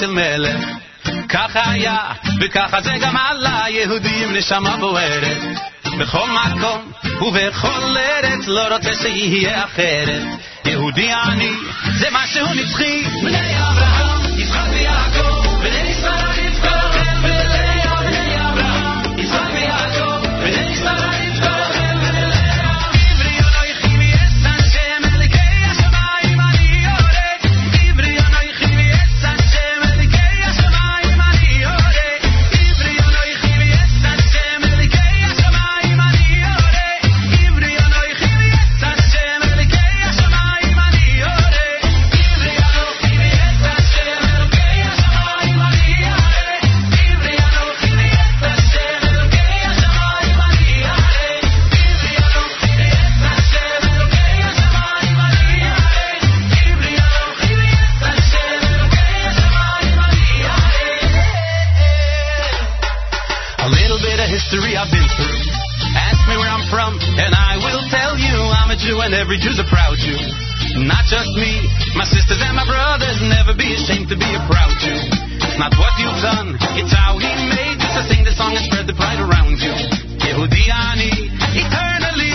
של מלך. ככה היה, וככה זה גם עלה, יהודים נשמה בוערת. בכל מקום ובכל ארץ, לא רוצה שיהיה אחרת. יהודי עני, זה משהו נצחי. בני Jew and every Jew's a proud Jew. Not just me, my sisters and my brothers never be ashamed to be a proud Jew. It's not what you've done, it's how he made you. So sing the song and spread the pride around you. Yehudi Ani, eternally.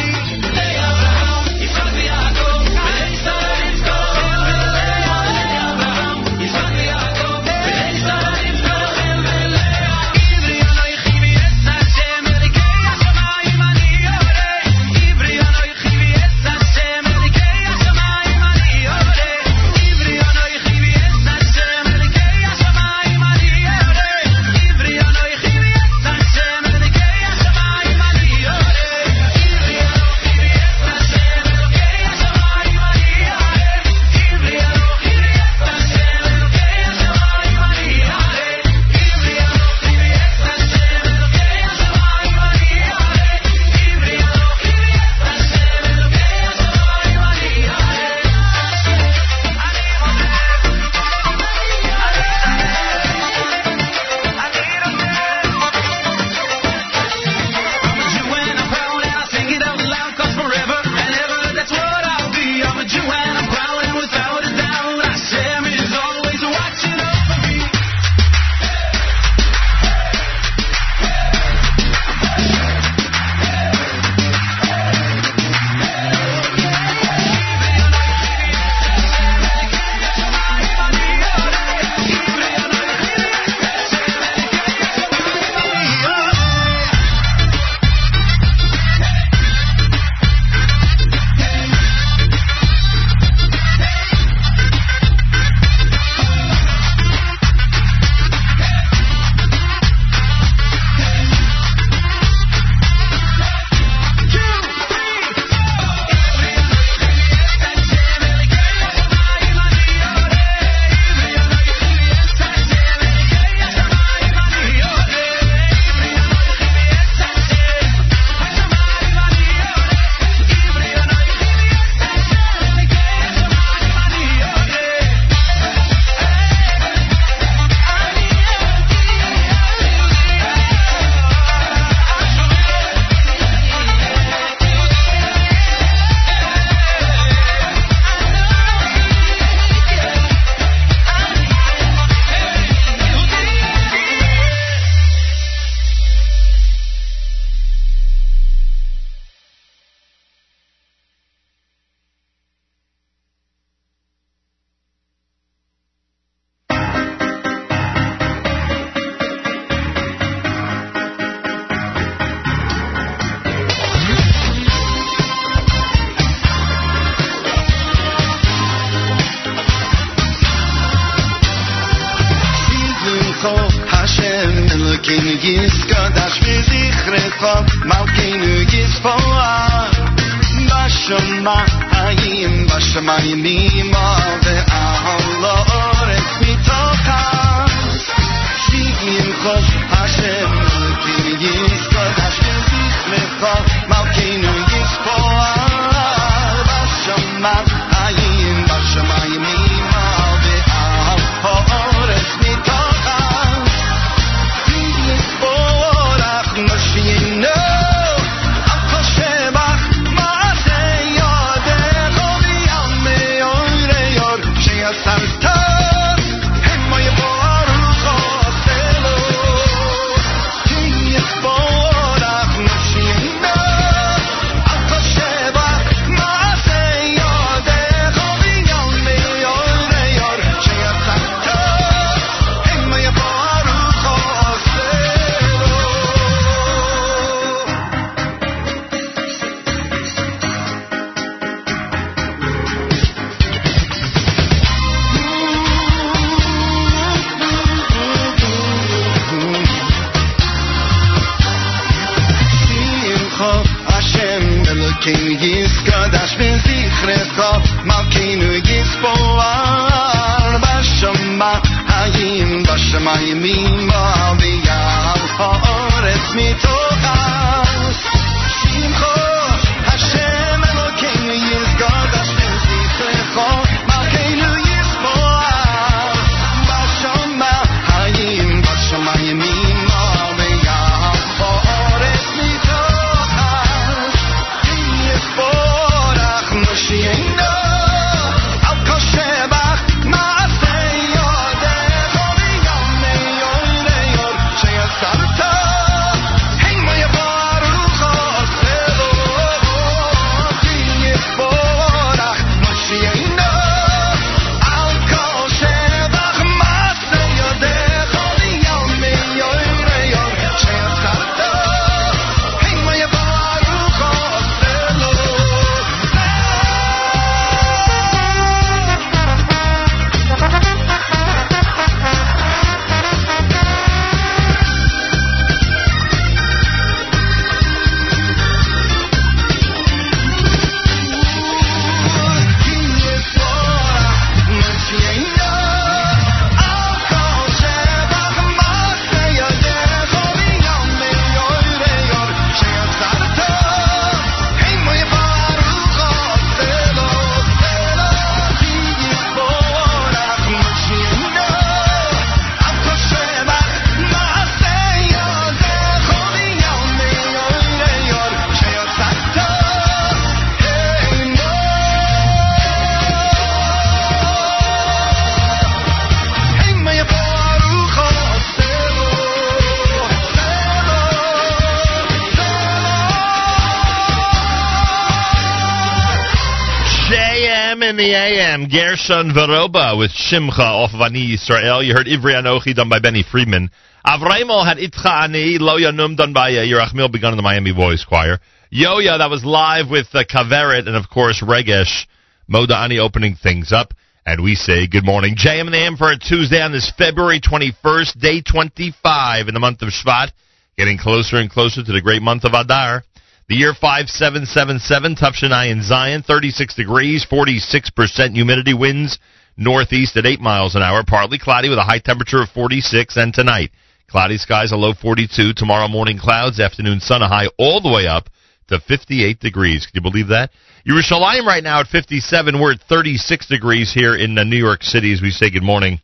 The Gershon Veroba with Shimcha off of Ani Yisrael. You heard Ivri Anochi done by Benny Friedman. Avraimel had Itcha Ani, Lo Yanum done by uh, Yerachmiel Begun in the Miami Boys Choir. Yo-Yo, that was live with uh, Kaveret, and of course Regesh, Moda Ani opening things up. And we say good morning. JM and AM for a Tuesday on this February 21st, day 25 in the month of Shvat. Getting closer and closer to the great month of Adar. The year 5777, Tufshanai in Zion, 36 degrees, 46% humidity, winds northeast at 8 miles an hour, partly cloudy with a high temperature of 46, and tonight, cloudy skies, a low 42, tomorrow morning clouds, afternoon sun, a high all the way up to 58 degrees. Can you believe that? Yerushalayim right now at 57, we're at 36 degrees here in New York City as we say good morning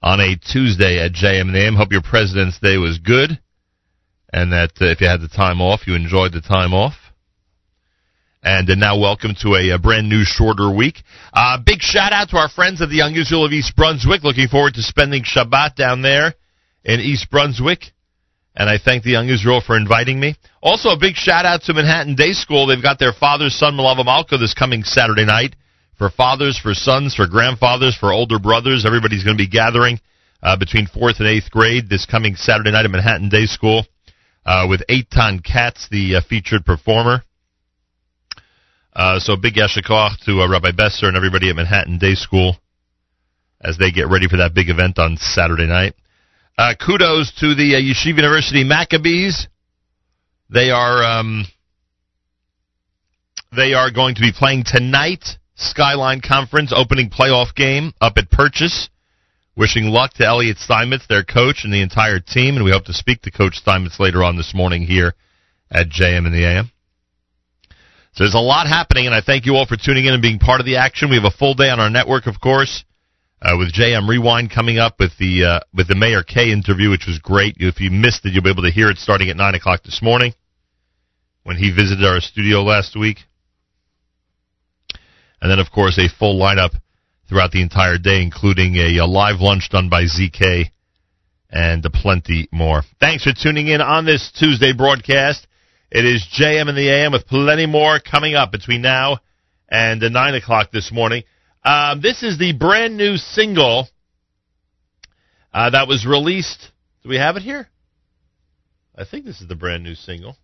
on a Tuesday at JM. Hope your President's Day was good and that uh, if you had the time off, you enjoyed the time off. And uh, now, welcome to a, a, brand new shorter week. Uh, big shout out to our friends at the Israel of East Brunswick. Looking forward to spending Shabbat down there in East Brunswick. And I thank the Young Israel for inviting me. Also, a big shout out to Manhattan Day School. They've got their father's son Malava Malka this coming Saturday night. For fathers, for sons, for grandfathers, for older brothers, everybody's going to be gathering uh, between fourth and eighth grade this coming Saturday night at Manhattan Day School uh, with Eitan Katz, the uh, featured performer. Uh, so big yasher koach to uh, Rabbi Besser and everybody at Manhattan Day School as they get ready for that big event on Saturday night. Kudos to the Yeshiva University Maccabees. They are um, they are going to be playing tonight. Skyline Conference opening playoff game up at Purchase. Wishing luck to Elliot Steinmetz, their coach, and the entire team, and we hope to speak to Coach Steinmetz later on this morning here at JM in the AM. So there's a lot happening, and I thank you all for tuning in and being part of the action. We have a full day on our network, of course, uh, with JM Rewind coming up with the uh, with the Mayor K interview, which was great. If you missed it, you'll be able to hear it starting at nine o'clock this morning when he visited our studio last week. And then, of course, a full lineup throughout the entire day, including a, a live lunch done by ZK and plenty more. Thanks for tuning in on this Tuesday broadcast. It is JM in the AM with plenty more coming up between now and 9 o'clock this morning. Um, this is the brand new single uh, that was released. Do we have it here? I think this is the brand new single.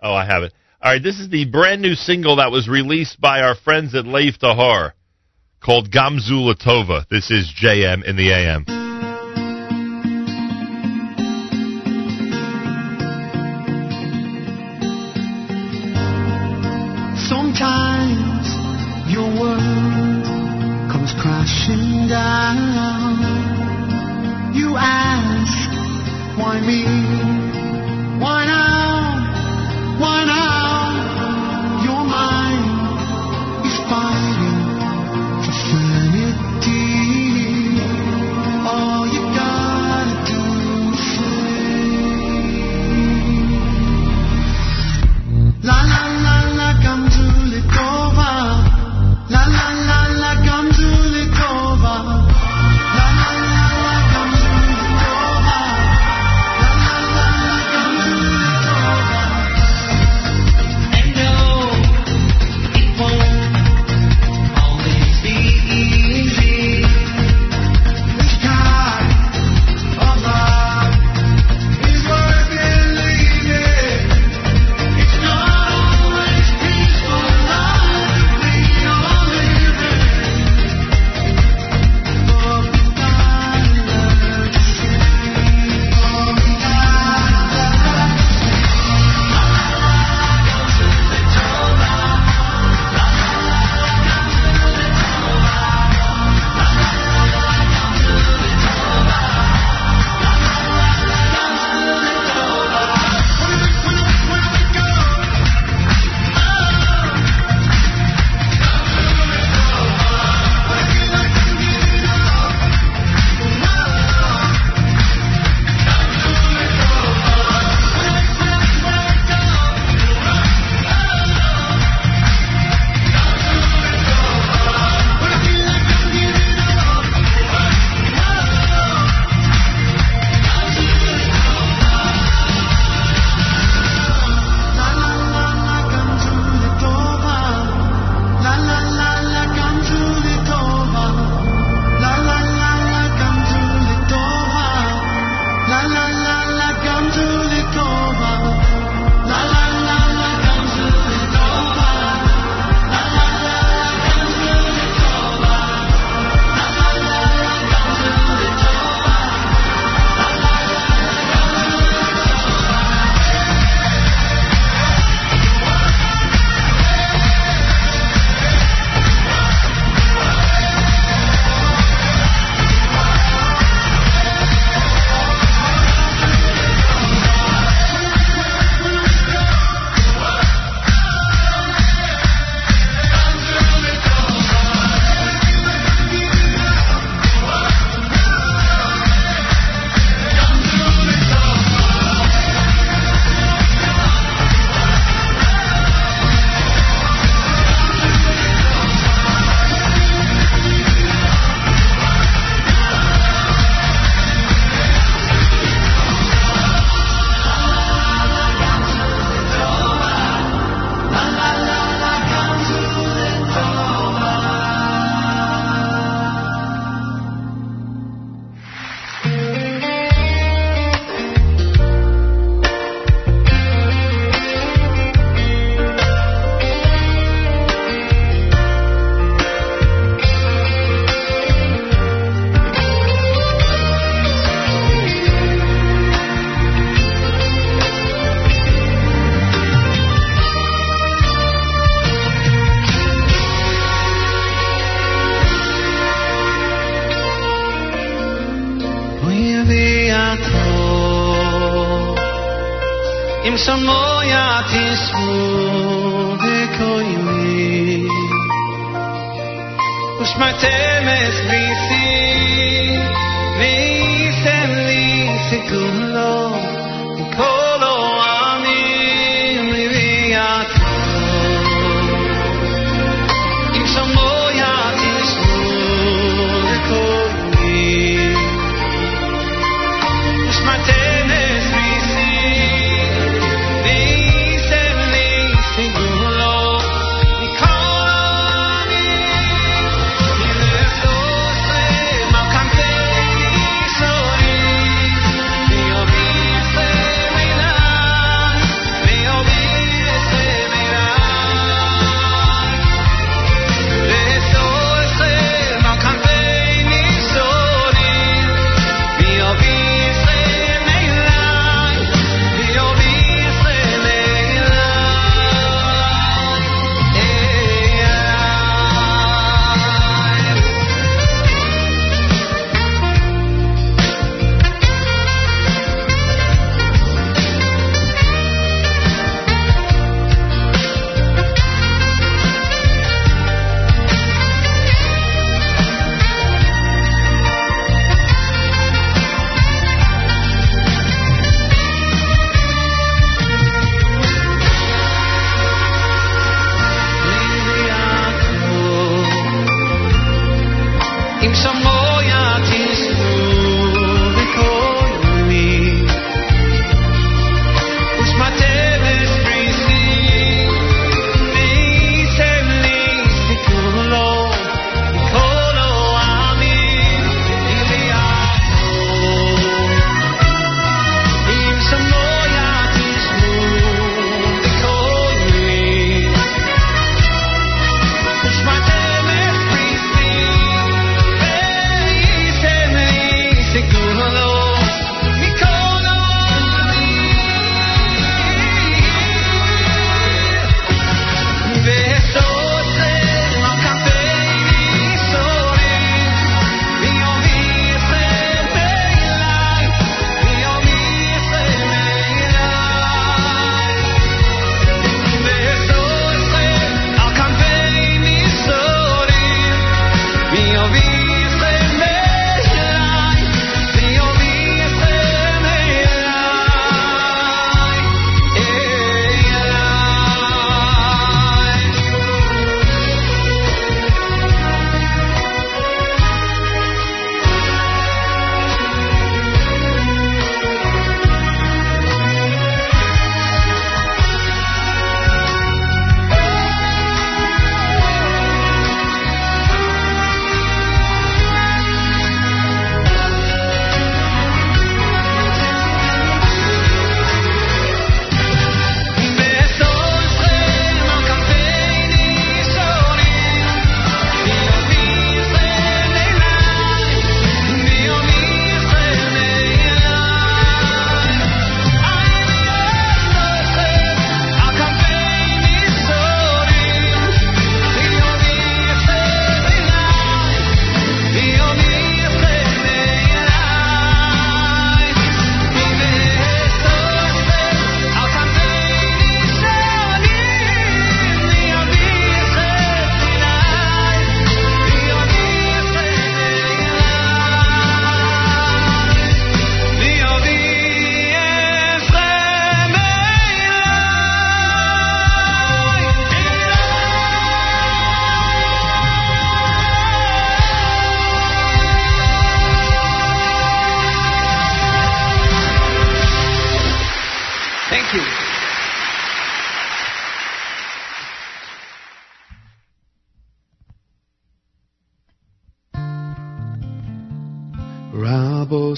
Oh, I have it. All right, this is the brand new single that was released by our friends at Lev Tahor called Gamzu Latova. This is JM in the AM. Sometimes your world comes crashing down. You ask, why me?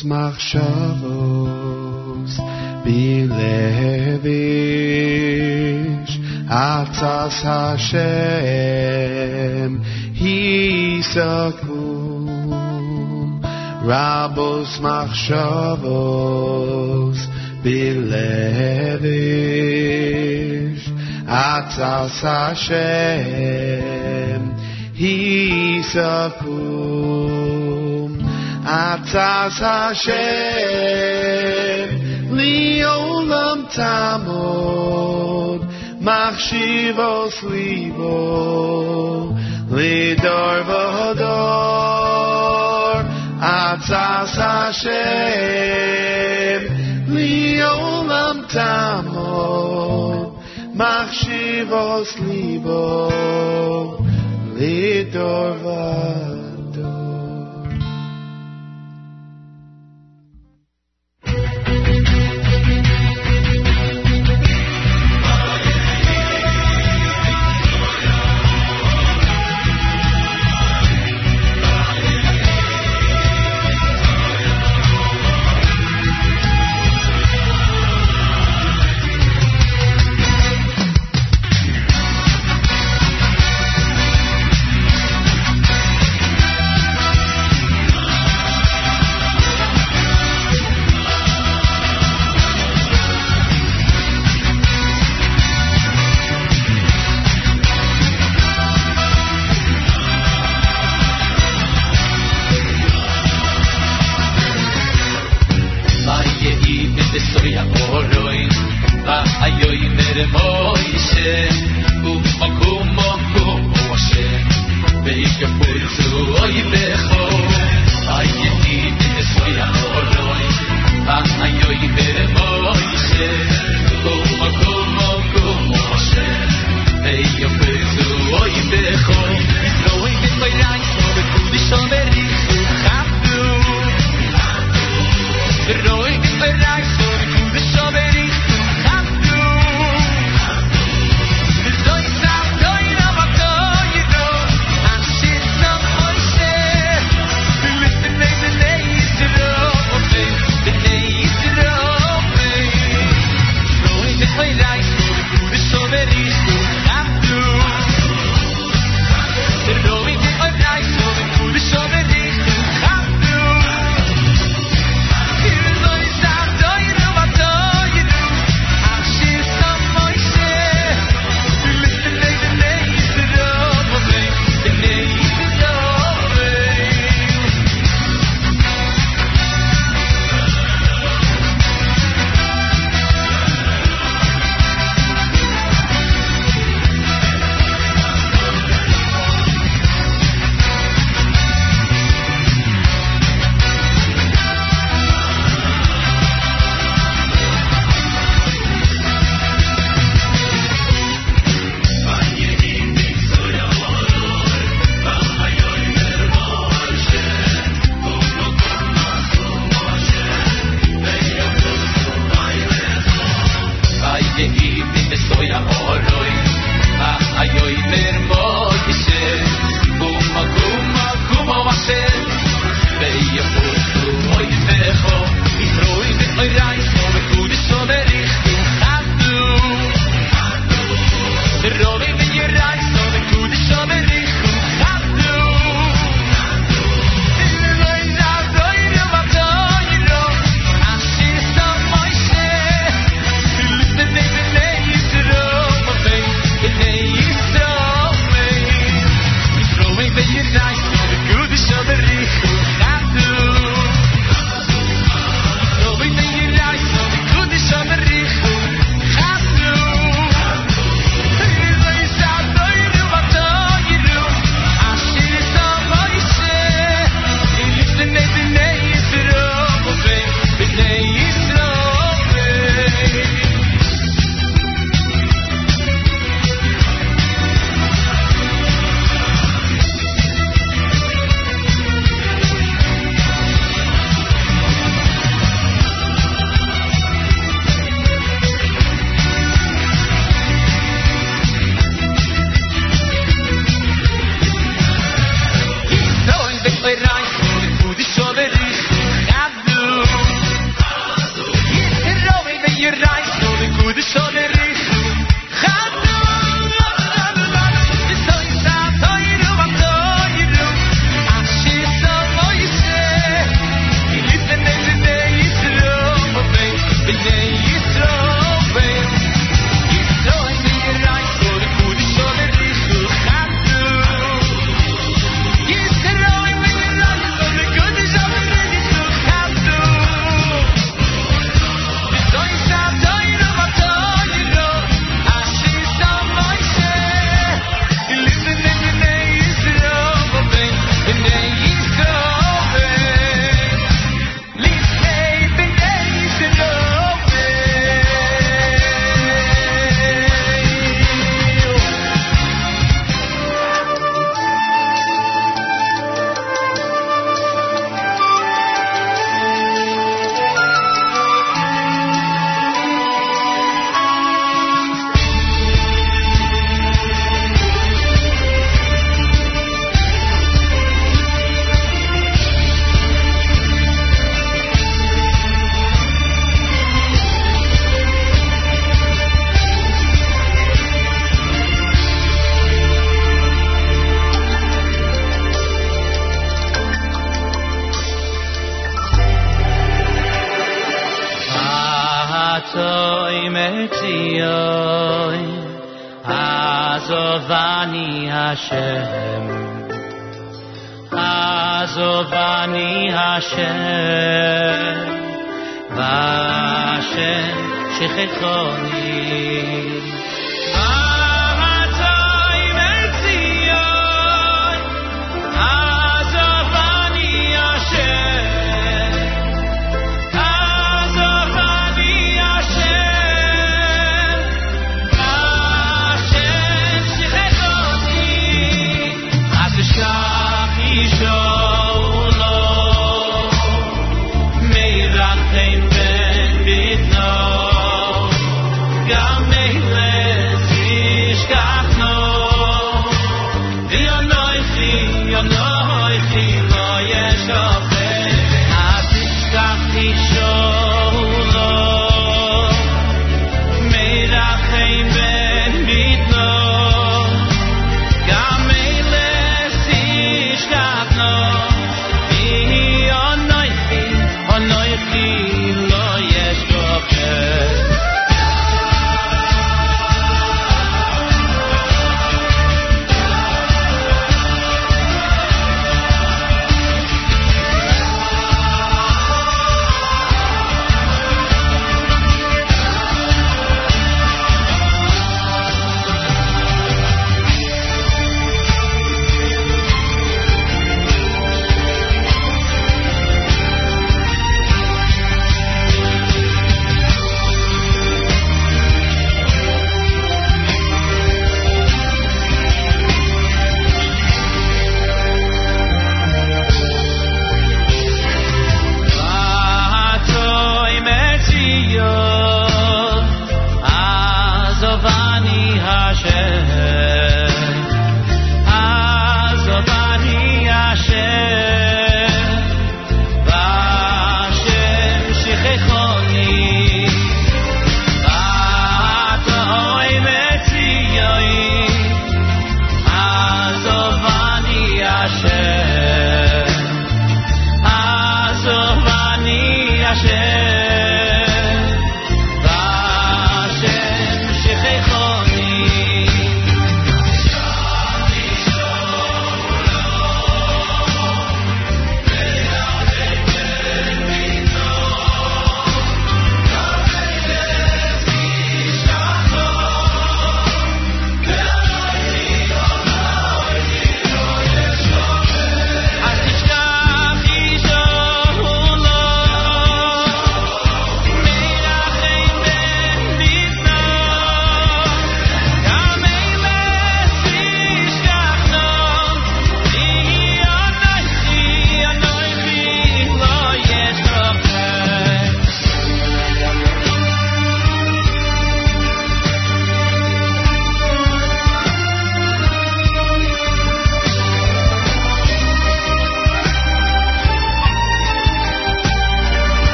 Tos machshavos bilevish atzas Hashem hisakum rabos machshavos bilevish atzas Hashem hisakum. Atas Hashem Liolam Tamod Machshivos Libo Lidor Vodor Atas Hashem Liolam Tamod Machshivos Libo Lidor Vodor anymore.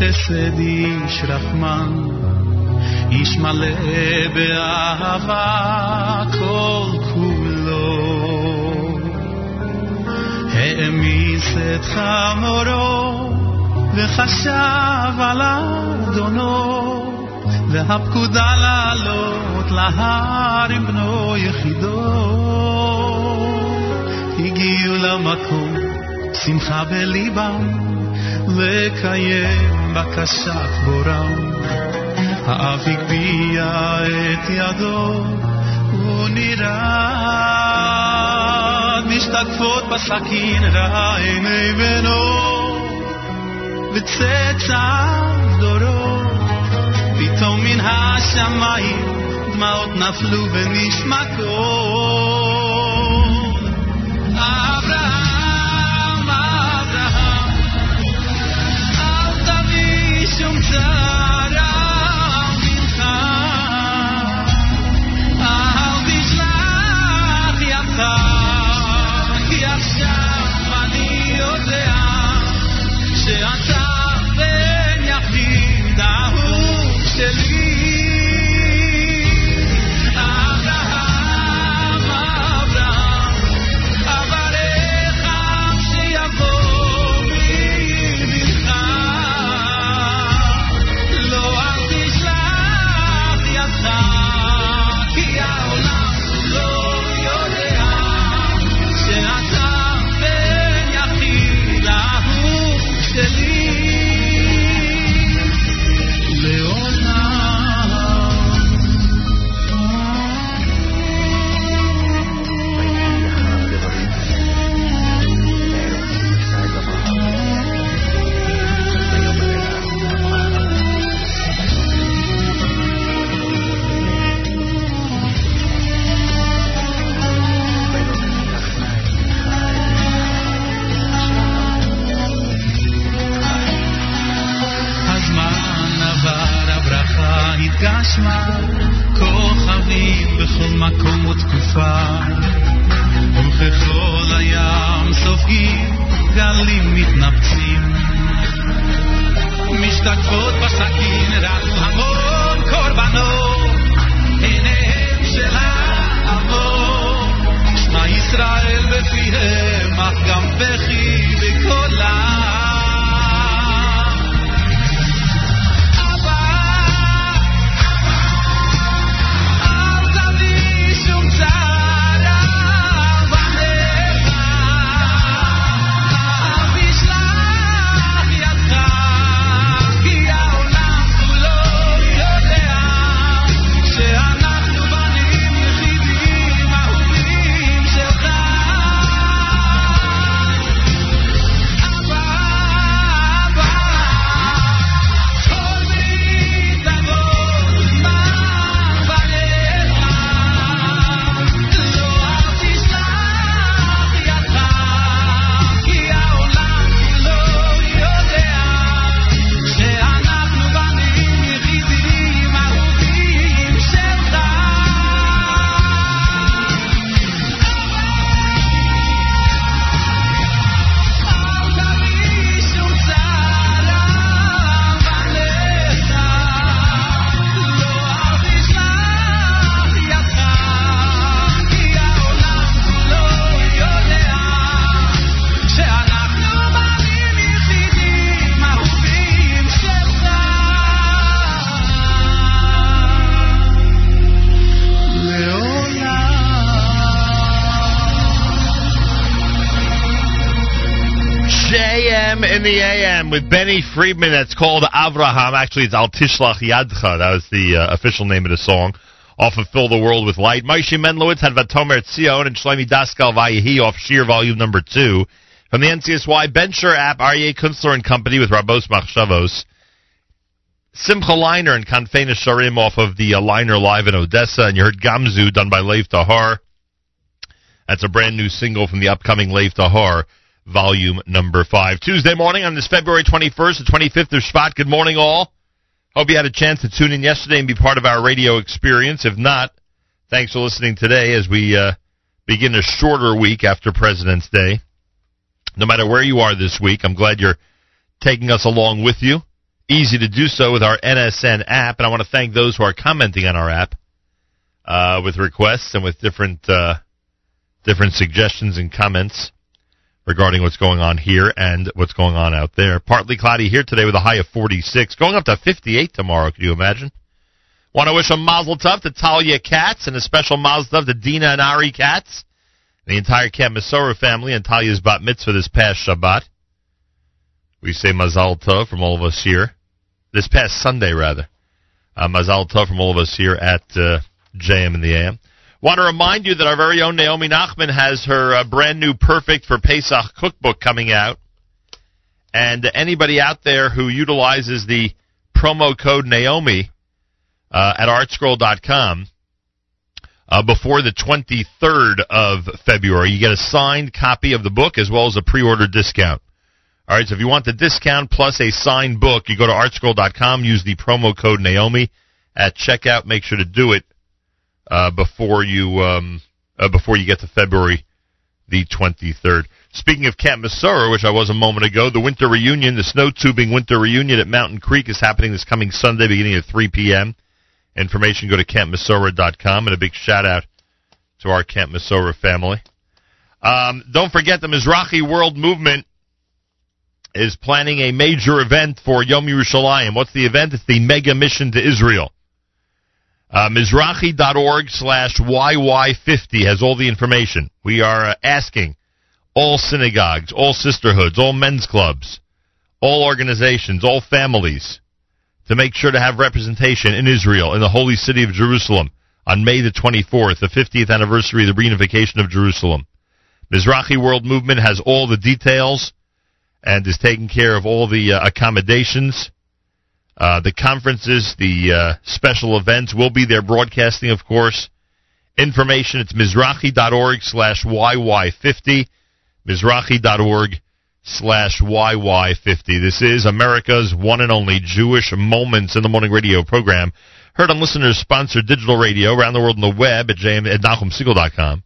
חסד, איש רחמן, איש מלא באהבה כל כולו. העמיס את חמורו וחשב על אדונו, והפקודה לעלות להר עם בנו יחידו. הגיעו למקום, שמחה בליבם, לקיים בקשת בורם. האב הגביה את ידו, הוא נרעד, משתקפות בסכין רע עיני בנו, וצאצאיו דורו, פתאום מן השמיים דמעות נפלו ונשמקו. sometimes. מקום ותקופה. וככל הים סופגים, גלים מתנפצים. משתקפות בסכין רק המון קורבנות, Benny Friedman. That's called Avraham. Actually, it's Al Tishlach Yadcha. That was the uh, official name of the song. Off of Fill the World with Light. Moshe Menlowitz had Vatomer Tzion and Shlomi Daskal Vayehi off Shir Volume Number 2. From the NCSY Bencher app, Aryeh Kunstler and Company with Rabos Machshavos. Simcha Leiner and Kanfena Sharim off of the uh, Leiner Live in Odessa. And you heard Gamzu done by Lev Tahor. That's a brand new single from the upcoming Lev Tahor volume number five. Tuesday morning on this February 21st, the 25th of Shvat. Good morning, all. Hope you had a chance to tune in yesterday and be part of our radio experience. If not, thanks for listening today as we uh, begin a shorter week after President's Day. No matter where you are this week, I'm glad you're taking us along with you easy to do so with our NSN app, and I want to thank those who are commenting on our app uh, with requests and with different uh, different suggestions and comments regarding what's going on here and what's going on out there. Partly cloudy here today with a high of 46, going up to 58 tomorrow. Could you imagine? Want to wish a mazel tov to Talia Katz and a special mazel tov to Dina and Ari Katz, the entire Camp Masora family, and Talia's bat mitzvah this past Shabbat. We say mazel tov from all of us here. This past Sunday, rather. Uh, mazel tov from all of us here at uh, JM in the AM. Want to remind you that our very own Naomi Nachman has her uh, brand new Perfect for Pesach cookbook coming out. And anybody out there who utilizes the promo code Naomi uh, at artscroll.com uh, before the 23rd of February, you get a signed copy of the book as well as a pre-order discount. All right, so if you want the discount plus a signed book, you go to artscroll.com, use the promo code Naomi at checkout. Make sure to do it uh, before you um, uh, before you get to February the 23rd. Speaking of Camp Masora, which I was a moment ago, the winter reunion, the snow tubing winter reunion at Mountain Creek is happening this coming Sunday, beginning at 3 p.m. Information go to campmasora.com, and a big shout out to our Camp Masora family. Um, don't forget the Mizrachi World Movement is planning a major event for Yom Yerushalayim. What's the event? It's the mega mission to Israel. Uh, Mizrachi.org slash YY50 has all the information. We are uh, asking all synagogues, all sisterhoods, all men's clubs, all organizations, all families to make sure to have representation in Israel, in the holy city of Jerusalem, on May the 24th, the 50th anniversary of the reunification of Jerusalem. Mizrachi World Movement has all the details and is taking care of all the uh, accommodations. Uh, the conferences, the uh, special events will be there broadcasting, of course. Information, it's Mizrachi.org slash YY50. Mizrachi.org slash YY50. This is America's one and only Jewish Moments in the Morning radio program. Heard on listeners sponsored digital radio around the world on the web at, jm, at NachumSegal.com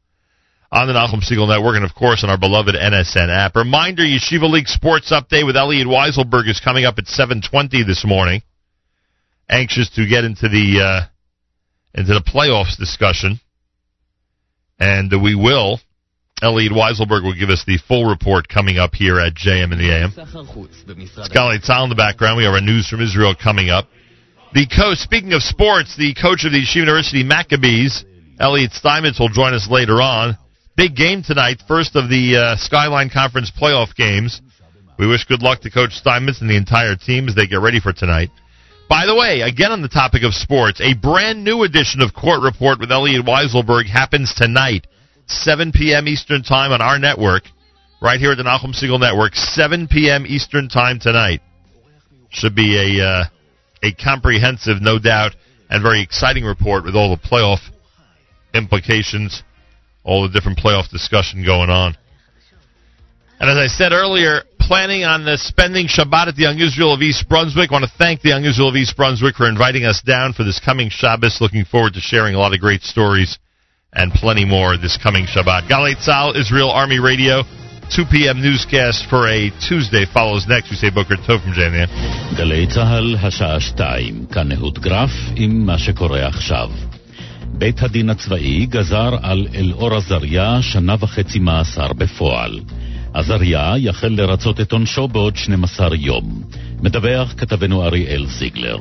on the Nachum Segal Network, and of course on our beloved NSN app. Reminder: Yeshiva League Sports Update with Elliot Weiselberg is coming up at 7:20 this morning. Anxious to get into the uh, into the playoffs discussion, and we will. Elliot Weiselberg will give us the full report coming up here at JM and the AM. Scully Tzal in the background. We have our news from Israel coming up. The coach, speaking of sports, the coach of the Yeshiva University Maccabees, Elliot Steinmetz, will join us later on. Big game tonight, first of the uh, Skyline Conference playoff games. We wish good luck to Coach Steinmetz and the entire team as they get ready for tonight. By the way, again on the topic of sports, a brand new edition of Court Report with Elliot Weiselberg happens tonight, 7 p.m. Eastern Time on our network, right here at the Nachum Segal Network, 7 p.m. Eastern Time tonight. Should be a uh, a comprehensive, no doubt, and very exciting report with all the playoff implications all the different playoff discussion going on. And as I said earlier, planning on the spending Shabbat at the Young Israel of East Brunswick. I want to thank the Young Israel of East Brunswick for inviting us down for this coming Shabbos. Looking forward to sharing a lot of great stories and plenty more this coming Shabbat. Galei Tzahal, Israel Army Radio. 2 p.m. newscast for a Tuesday follows next. We say Booker Tov from JNN. Galei Tzahal, השעה 2, כאן בית הדין הצבאי גזר על אלאור עזריה שנה וחצי מאסר בפועל. עזריה יחל לרצות את עונשו בעוד 12 יום. מדווח כתבנו אריאל זיגלר.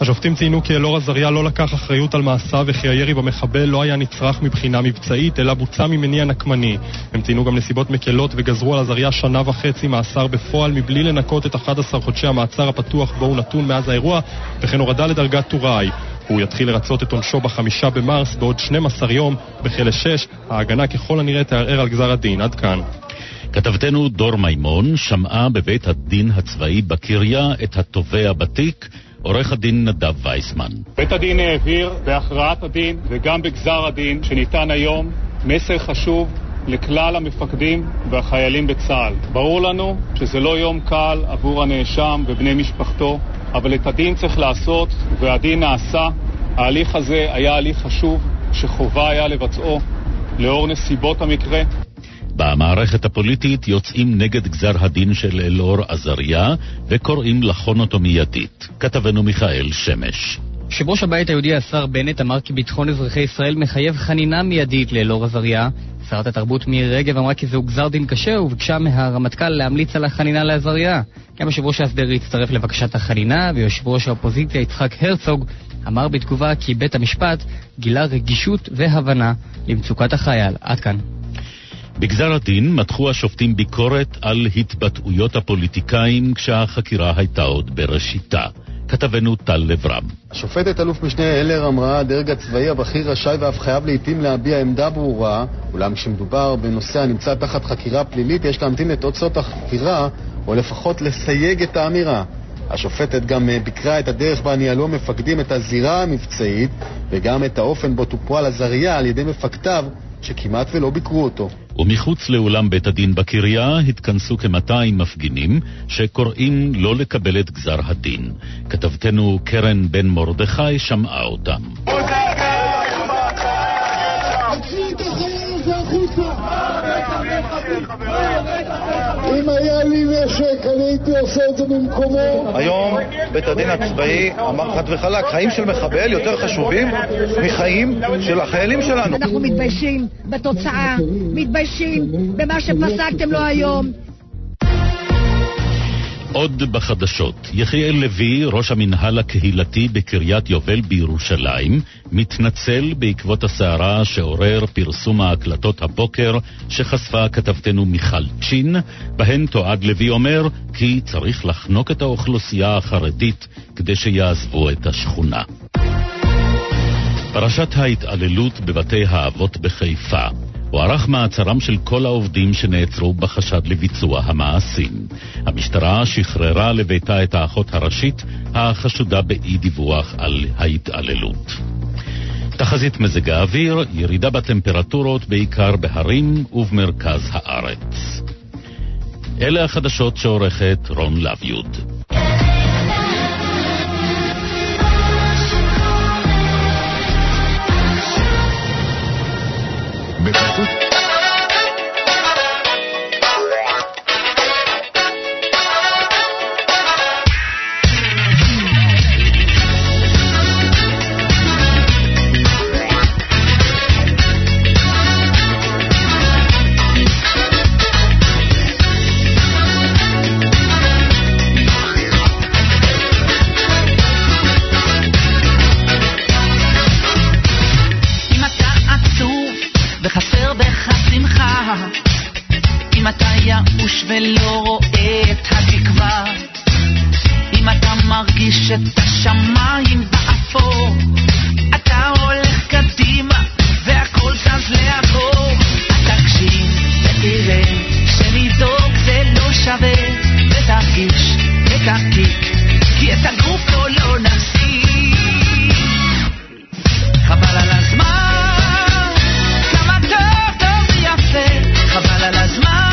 השופטים ציינו כי אלאור עזריה לא לקח אחריות על מעשיו וכי הירי במחבל לא היה נצרך מבחינה מבצעית, אלא בוצע ממניע נקמני. הם ציינו גם נסיבות מקלות וגזרו על עזריה שנה וחצי מאסר בפועל מבלי לנקות את 11 חודשי המעצר הפתוח בו הוא נתון מאז האירוע, וכן הורדה לדרגת טוראי. הוא יתחיל לרצות את עונשו בחמישה במרס בעוד 12 יום בכלא 6. ההגנה ככל הנראה תערער על גזר הדין. עד כאן. כתבתנו דור מימון שמעה בבית הדין הצבאי בקריה את התובע בתיק, עורך הדין נדב וייסמן. בית הדין העביר בהכרעת הדין וגם בגזר הדין שניתן היום מסר חשוב לכלל המפקדים והחיילים בצה"ל. ברור לנו שזה לא יום קל עבור הנאשם ובני משפחתו, אבל את הדין צריך לעשות והדין נעשה. ההליך הזה היה הליך חשוב שחובה היה לבצעו לאור נסיבות המקרה. במערכת הפוליטית יוצאים נגד גזר הדין של אלאור עזריה וקוראים לחון אותו מיידית. כתבנו מיכאל שמש. יושב ראש הבית היהודי השר בנט אמר כי ביטחון אזרחי ישראל מחייב חנינה מיידית לאלאור עזריה. שרת התרבות מירי רגב אמרה כי זהו גזר דין קשה וביקשה מהרמטכ"ל להמליץ על החנינה לעזריה. גם יושב ראש ההסדר הצטרף לבקשת החנינה, ויושב ראש האופוזיציה יצחק הרצוג אמר בתגובה כי בית המשפט גילה רגישות והבנה למצוקת החייל. עד כאן. בגזר הדין מתחו השופטים ביקורת על התבטאויות הפוליטיקאים כשהחקירה הייתה עוד בראשיתה. כתבנו טל לברם. השופטת אלוף משנה הלר אמרה, הדרג הצבאי הבכיר רשאי ואף חייב לעיתים להביע עמדה ברורה, אולם כשמדובר בנושא הנמצא תחת חקירה פלילית, יש להמתין לתוצאות החקירה, או לפחות לסייג את האמירה. השופטת גם אה, ביקרה את הדרך בה ניהלו המפקדים את הזירה המבצעית, וגם את האופן בו טופו על עזריה על ידי מפקדיו, שכמעט ולא ביקרו אותו. ומחוץ לאולם בית הדין בקריה התכנסו כ-200 מפגינים שקוראים לא לקבל את גזר הדין. כתבתנו קרן בן מרדכי שמעה אותם. אם היה לי נשק, אני הייתי עושה את זה במקומו. היום בית הדין הצבאי אמר חד וחלק, חיים של מחבל יותר חשובים מחיים של החיילים שלנו. אנחנו מתביישים בתוצאה, מתביישים במה שפסקתם לו היום. עוד בחדשות, יחיאל לוי, ראש המינהל הקהילתי בקריית יובל בירושלים, מתנצל בעקבות הסערה שעורר פרסום ההקלטות הבוקר שחשפה כתבתנו מיכל צ'ין, בהן תועד לוי אומר כי צריך לחנוק את האוכלוסייה החרדית כדי שיעזבו את השכונה. פרשת ההתעללות בבתי האבות בחיפה הוארך מעצרם של כל העובדים שנעצרו בחשד לביצוע המעשים. המשטרה שחררה לביתה את האחות הראשית החשודה באי דיווח על ההתעללות. תחזית מזג האוויר, ירידה בטמפרטורות בעיקר בהרים ובמרכז הארץ. אלה החדשות שעורכת רון לביוד. ייאוש ולא רואה את התקווה, אם אתה מרגיש את השמיים באפור, אתה הולך קדימה והכל זז לאחור. תקשיב ותראה שלדאוג זה לא שווה, ותרגיש את הקיק, כי את הגוף פה לא נפסיק. חבל על הזמן, כמה טוב טוב ויפה, חבל על הזמן,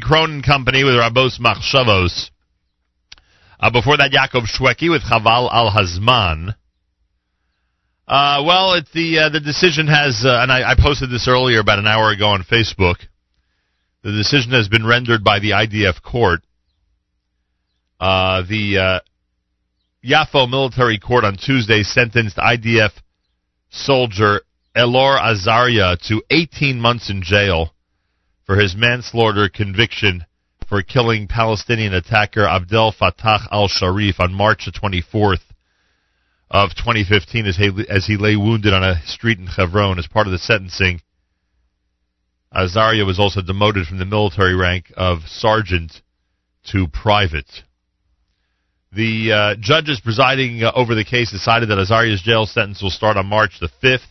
Cronin Company with Rabos Machshavos. Uh, before that, Yaakov Shweki with Chaval Al Hazman. Uh, well, the uh, the decision has, uh, and I, I posted this earlier about an hour ago on Facebook. The decision has been rendered by the IDF court. Uh, the uh, Yafo military court on Tuesday sentenced IDF soldier Elor Azaria to 18 months in jail for his manslaughter conviction for killing Palestinian attacker Abdel Fattah al-Sharif on March the 24th of 2015 as he, as he lay wounded on a street in Hebron as part of the sentencing. Azaria was also demoted from the military rank of sergeant to private. The uh, judges presiding uh, over the case decided that Azaria's jail sentence will start on March the 5th.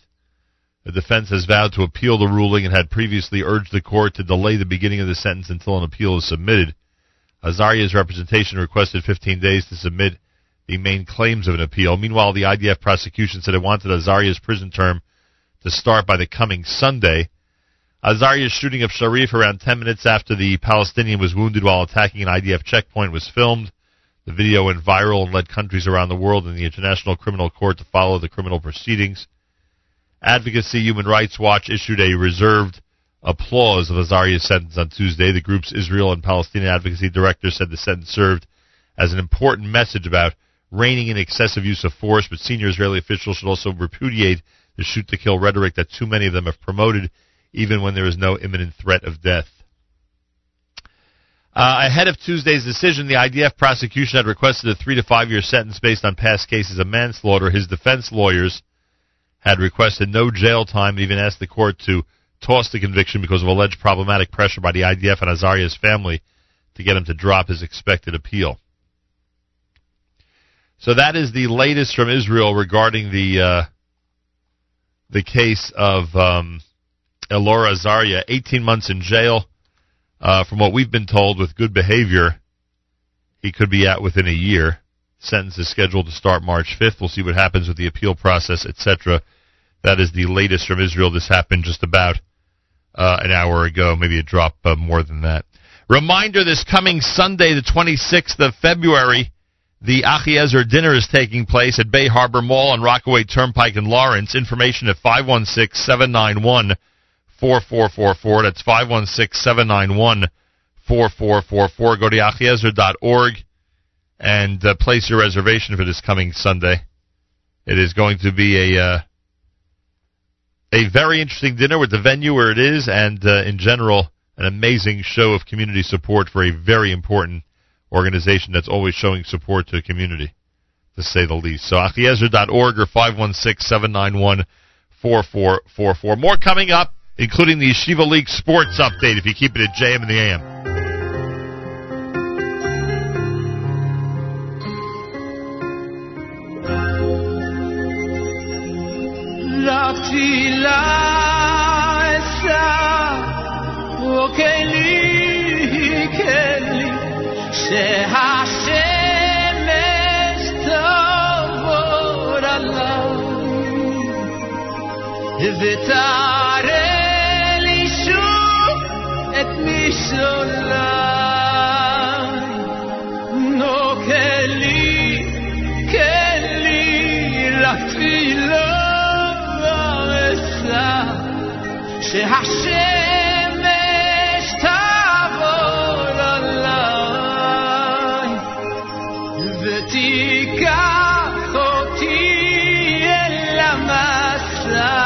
The defense has vowed to appeal the ruling and had previously urged the court to delay the beginning of the sentence until an appeal is submitted. Azaria's representation requested 15 days to submit the main claims of an appeal. Meanwhile, the IDF prosecution said it wanted Azaria's prison term to start by the coming Sunday. Azaria's shooting of Sharif around 10 minutes after the Palestinian was wounded while attacking an IDF checkpoint was filmed. The video went viral and led countries around the world and the International Criminal Court to follow the criminal proceedings. Advocacy Human Rights Watch issued a reserved applause of Azaria's sentence on Tuesday. The group's Israel and Palestinian advocacy director said the sentence served as an important message about reining in excessive use of force, but senior Israeli officials should also repudiate the shoot to kill rhetoric that too many of them have promoted, even when there is no imminent threat of death. Uh, ahead of Tuesday's decision, the IDF prosecution had requested a three to five year sentence based on past cases of manslaughter. His defense lawyers had requested no jail time, even asked the court to toss the conviction because of alleged problematic pressure by the IDF and Azaria's family to get him to drop his expected appeal. So that is the latest from Israel regarding the uh, the case of um, Elora Azaria, 18 months in jail. Uh, from what we've been told, with good behavior, he could be out within a year. Sentence is scheduled to start March 5th. We'll see what happens with the appeal process, etc. That is the latest from Israel. This happened just about uh, an hour ago, maybe a drop uh, more than that. Reminder: This coming Sunday, the 26th of February, the Achiezer dinner is taking place at Bay Harbor Mall on Rockaway Turnpike in Lawrence. Information at 516 791 4444. That's 516 791 4444. Go to achiezer.org and uh, place your reservation for this coming Sunday. It is going to be a uh, a very interesting dinner with the venue where it is, and uh, in general, an amazing show of community support for a very important organization that's always showing support to the community, to say the least. So achiezer.org or 516-791-4444. More coming up, including the Yeshiva League sports update if you keep it at JM in the AM. תפילה אשא, וכלי, כלי, שהשמש תעבור עליי, ותראה לי שוב את משעוליי. שהשמש תעבור עליי, ותיקח אותי אל המסע,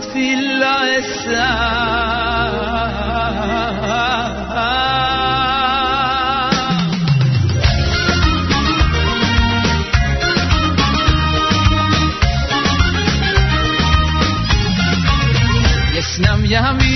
תפילה אשא. mi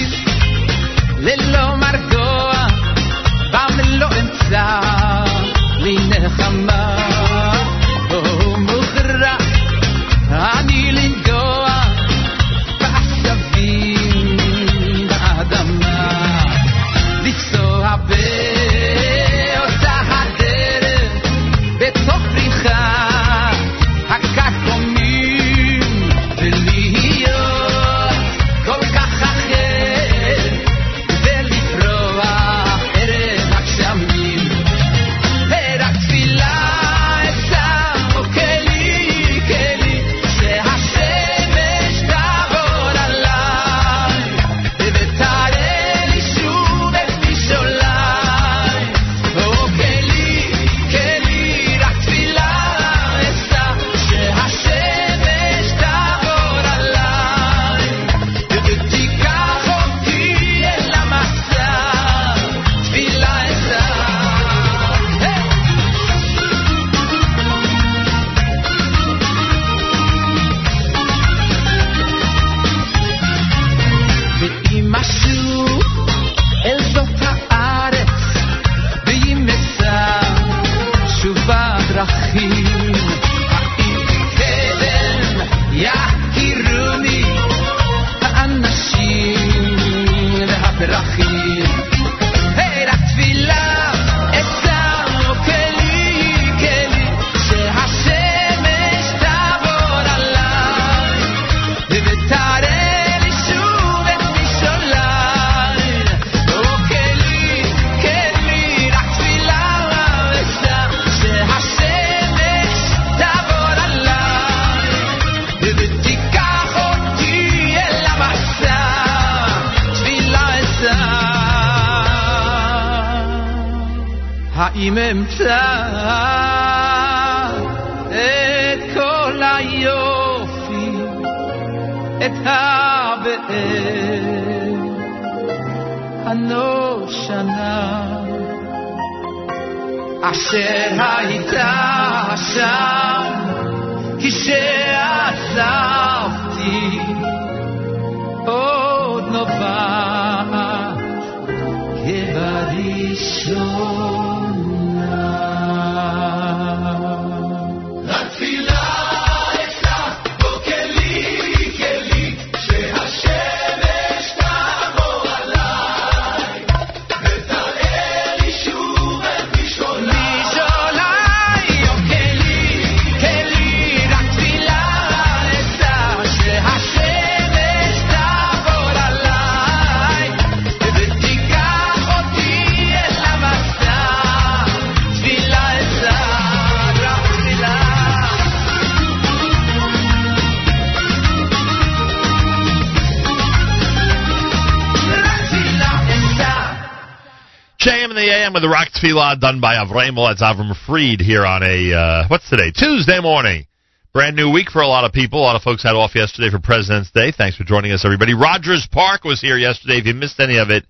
the Rock Tefillah done by Avram. Well, that's Avram Fried here on a, uh, what's today? Tuesday morning. Brand new week for a lot of people. A lot of folks had off yesterday for President's Day. Thanks for joining us, everybody. Rogers Park was here yesterday. If you missed any of it,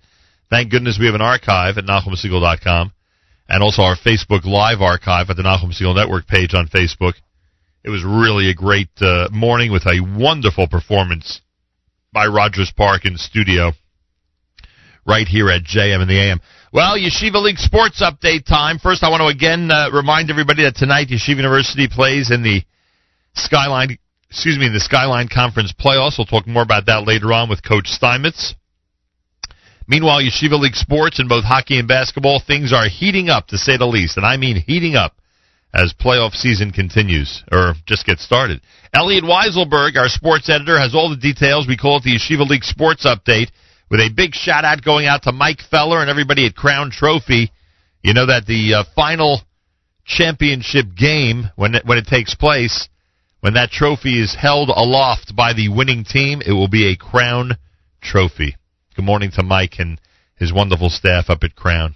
thank goodness we have an archive at NachumSegal.com and also our Facebook Live archive at the Nachum Segal Network page on Facebook. It was really a great uh, morning with a wonderful performance by Rogers Park in studio right here at JM in the AM. Well, Yeshiva League sports update time. First, I want to again uh, remind everybody that tonight Yeshiva University plays in the Skyline excuse me, the Skyline Conference playoffs. We'll talk more about that later on with Coach Steinmetz. Meanwhile, Yeshiva League sports in both hockey and basketball, things are heating up to say the least, and I mean heating up as playoff season continues, or just gets started. Elliot Weiselberg, our sports editor, has all the details. We call it the Yeshiva League Sports Update, with a big shout out going out to Mike Feller and everybody at Crown Trophy. You know that the uh, final championship game, when it, when it takes place, when that trophy is held aloft by the winning team, it will be a Crown Trophy. Good morning to Mike and his wonderful staff up at Crown.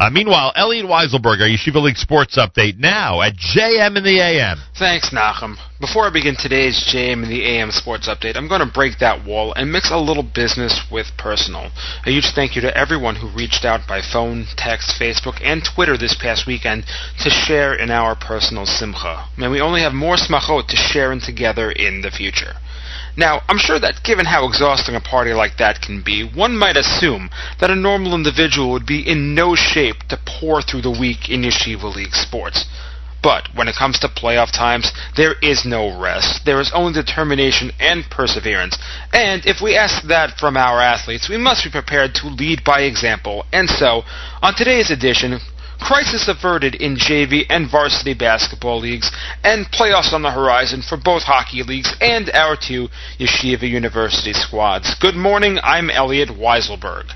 Uh, meanwhile, Elliot Weiselberg, our Yeshiva League Sports Update now at JM in the AM. Thanks, Nachum. Before I begin today's JM in the AM Sports Update, I'm going to break that wall and mix a little business with personal. A huge thank you to everyone who reached out by phone, text, Facebook, and Twitter this past weekend to share in our personal simcha. May we only have more smachot to share in together in the future. Now, I'm sure that given how exhausting a party like that can be, one might assume that a normal individual would be in no shape to pour through the week in Yeshiva League sports. But when it comes to playoff times, there is no rest. There is only determination and perseverance. And if we ask that from our athletes, we must be prepared to lead by example. And so, on today's edition, crisis averted in JV and varsity basketball leagues, and playoffs on the horizon for both hockey leagues and our two Yeshiva University squads. Good morning, I'm Elliot Weiselberg.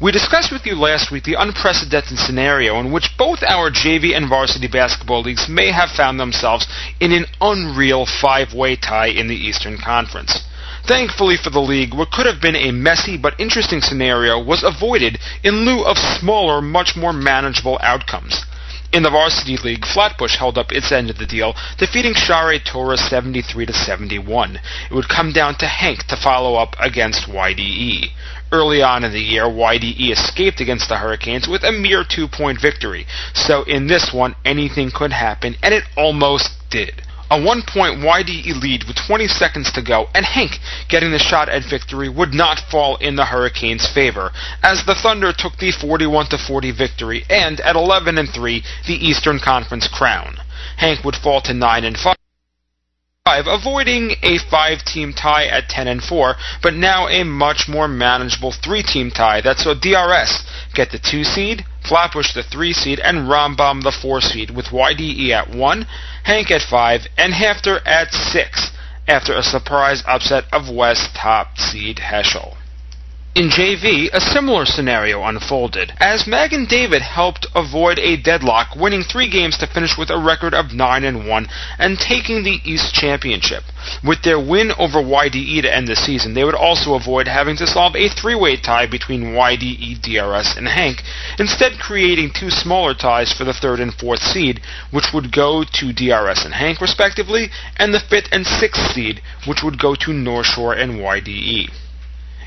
We discussed with you last week the unprecedented scenario in which both our JV and varsity basketball leagues may have found themselves in an unreal five way tie in the Eastern Conference. Thankfully for the league, what could have been a messy but interesting scenario was avoided in lieu of smaller, much more manageable outcomes. In the varsity league, Flatbush held up its end of the deal, defeating Shaare Torah 73 to 71. It would come down to HANC to follow up against YDE. Early on in the year, YDE escaped against the Hurricanes with a mere two-point victory. So in this one, anything could happen, and it almost did. A one point YDE lead with 20 seconds to go, and HANC getting the shot at victory would not fall in the Hurricanes' favor, as the Thunder took the 41 40 victory and at 11 and 3 the Eastern Conference crown. HANC would fall to 9 and 5 avoiding a five-team tie at 10 and 4, but now a much more manageable three-team tie. That's so DRS get the two seed, Flatbush the three seed, and Rambam the four seed, with YDE at one, HANC at five, and HAFTR at six, after a surprise upset of West top seed Heschel. In JV, a similar scenario unfolded, as Magen David helped avoid a deadlock, winning three games to finish with a record of 9 and 1 and taking the East Championship. With their win over YDE to end the season, they would also avoid having to solve a three-way tie between YDE, DRS, and HANC, instead creating two smaller ties for the third and fourth seed, which would go to DRS and HANC respectively, and the fifth and sixth seed, which would go to North Shore and YDE.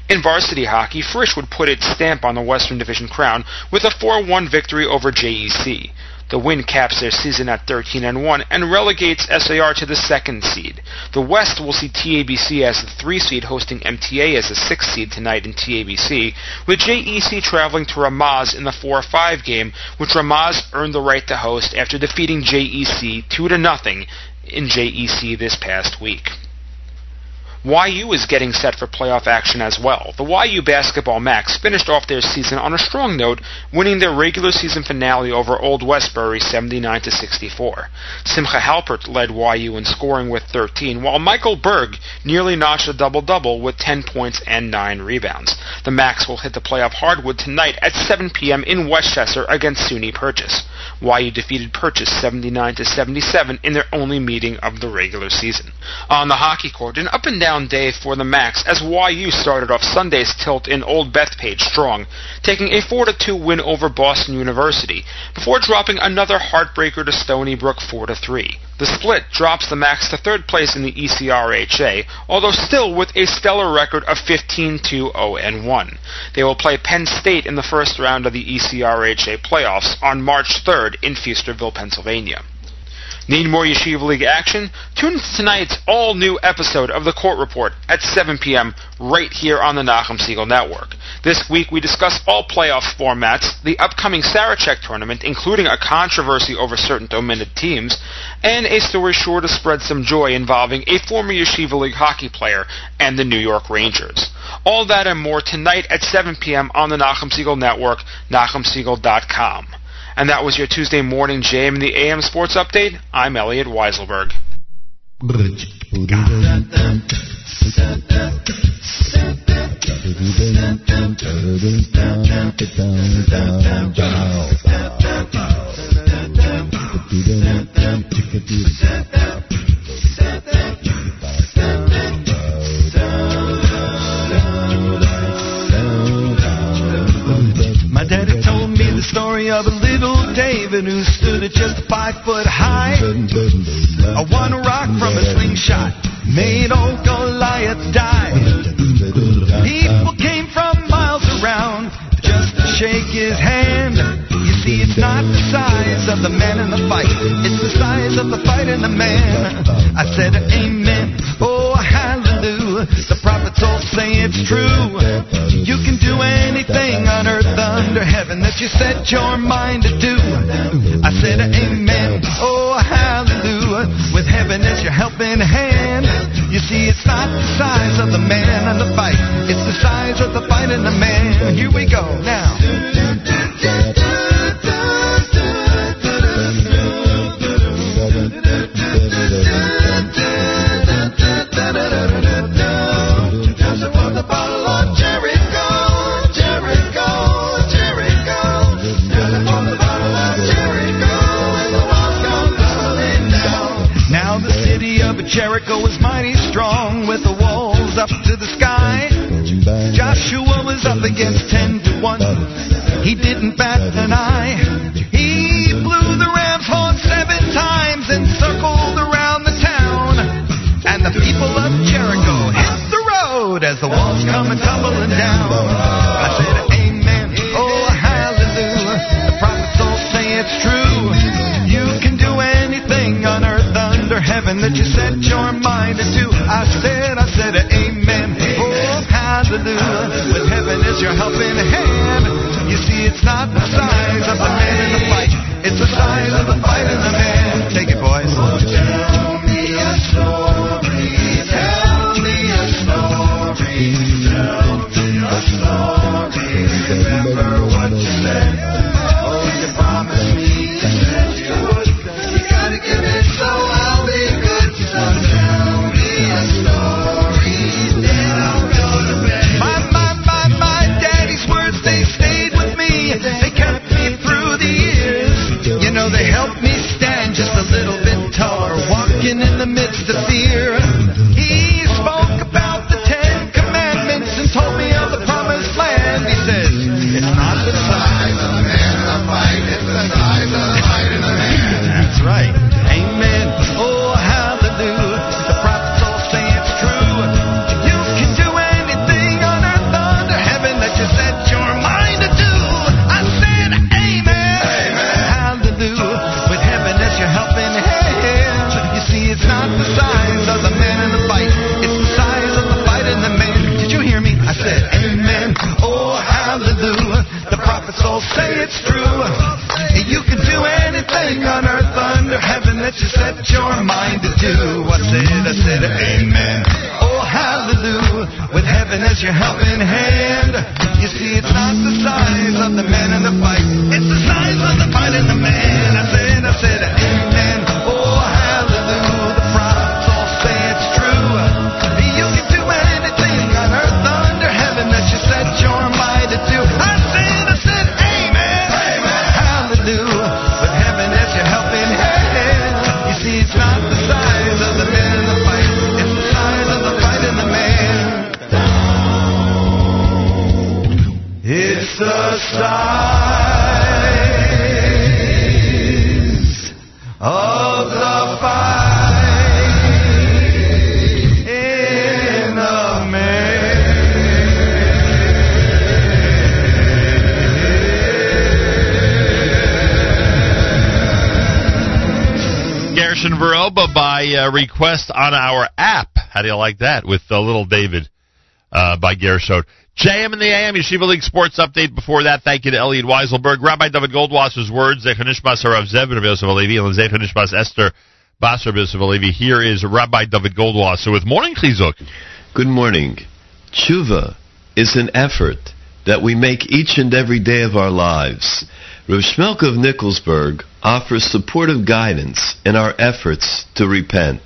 In varsity hockey, Frisch would put its stamp on the Western Division crown with a 4-1 victory over JEC. The win caps their season at 13 and 1 and relegates SAR to the second seed. The West will see TABC as the 3 seed hosting MTA as the 6 seed tonight in TABC, with JEC traveling to Ramaz in the 4-5 game, which Ramaz earned the right to host after defeating JEC 2 to nothing in JEC this past week. YU is getting set for playoff action as well. The YU Basketball Macs finished off their season on a strong note, winning their regular season finale over Old Westbury 79 to 64. Simcha Halpert led YU in scoring with 13, while Michael Berg nearly notched a double-double with 10 points and 9 rebounds. The Macs will hit the playoff hardwood tonight at 7 p.m. in Westchester against SUNY Purchase. YU defeated Purchase 79 to 77 in their only meeting of the regular season. On the hockey court, an up and down day for the Macs as YU started off Sunday's tilt in Old Bethpage strong, taking a 4-2 win over Boston University, before dropping another heartbreaker to Stony Brook 4-3. The split drops the Macs to third place in the ECRHA, although still with a stellar record of 15-2-0-1. They will play Penn State in the first round of the ECRHA playoffs on March 3rd in Feasterville, Pennsylvania. Need more Yeshiva League action? Tune in to tonight's all new episode of the Court Report at 7 p.m. right here on the Nachum Segal Network. This week we discuss all playoff formats, the upcoming Sarachek tournament, including a controversy over certain omitted teams, and a story sure to spread some joy involving a former Yeshiva League hockey player and the New York Rangers. All that and more tonight at 7 p.m. on the Nachum Segal Network, NachumSegal.com. And that was your Tuesday morning JM in the AM Sports Update. I'm Elliot Weiselberg. of a little David who stood at just five foot high. A one rock from a slingshot made old Goliath die. People came from miles around just to shake his hand. You see, it's not the size of the man in the fight, it's the size of the fight in the man. I said, Amen. The prophets all say it's true. You can do anything on earth under heaven that you set your mind to do. I said, Amen. Oh, hallelujah. With heaven as your helping hand. You see, it's not the size of the man and the fight, it's the size of the fight in the man. Here we go. Now Joshua was up against ten to one. He didn't bat an eye. He blew the ram's horn seven times and circled around the town. And the people of Jericho hit the road as the walls come tumbling down. Hallelujah. With heaven as your helping hand. You see, it's not the size of the man in the fight, it's the size of the fight in the the fear. That you set your mind to do. I said, I said, Amen. Oh, hallelujah. With heaven as your helping hand. You see, it's not the size of the man in the fight, By uh, request on our app. How do you like that with uh, Little David uh, by Gershon? JM in the AM, Yeshiva League Sports Update. Before that, thank you to Elliot Weiselberg. Rabbi David Goldwasser's words, Harav Zev and Esther Basar. Here is Rabbi David Goldwasser with Morning Chizuk. Good morning. Tshuva is an effort that we make each and every day of our lives. Rav Shmelk of Nicholsburg offers supportive guidance in our efforts to repent.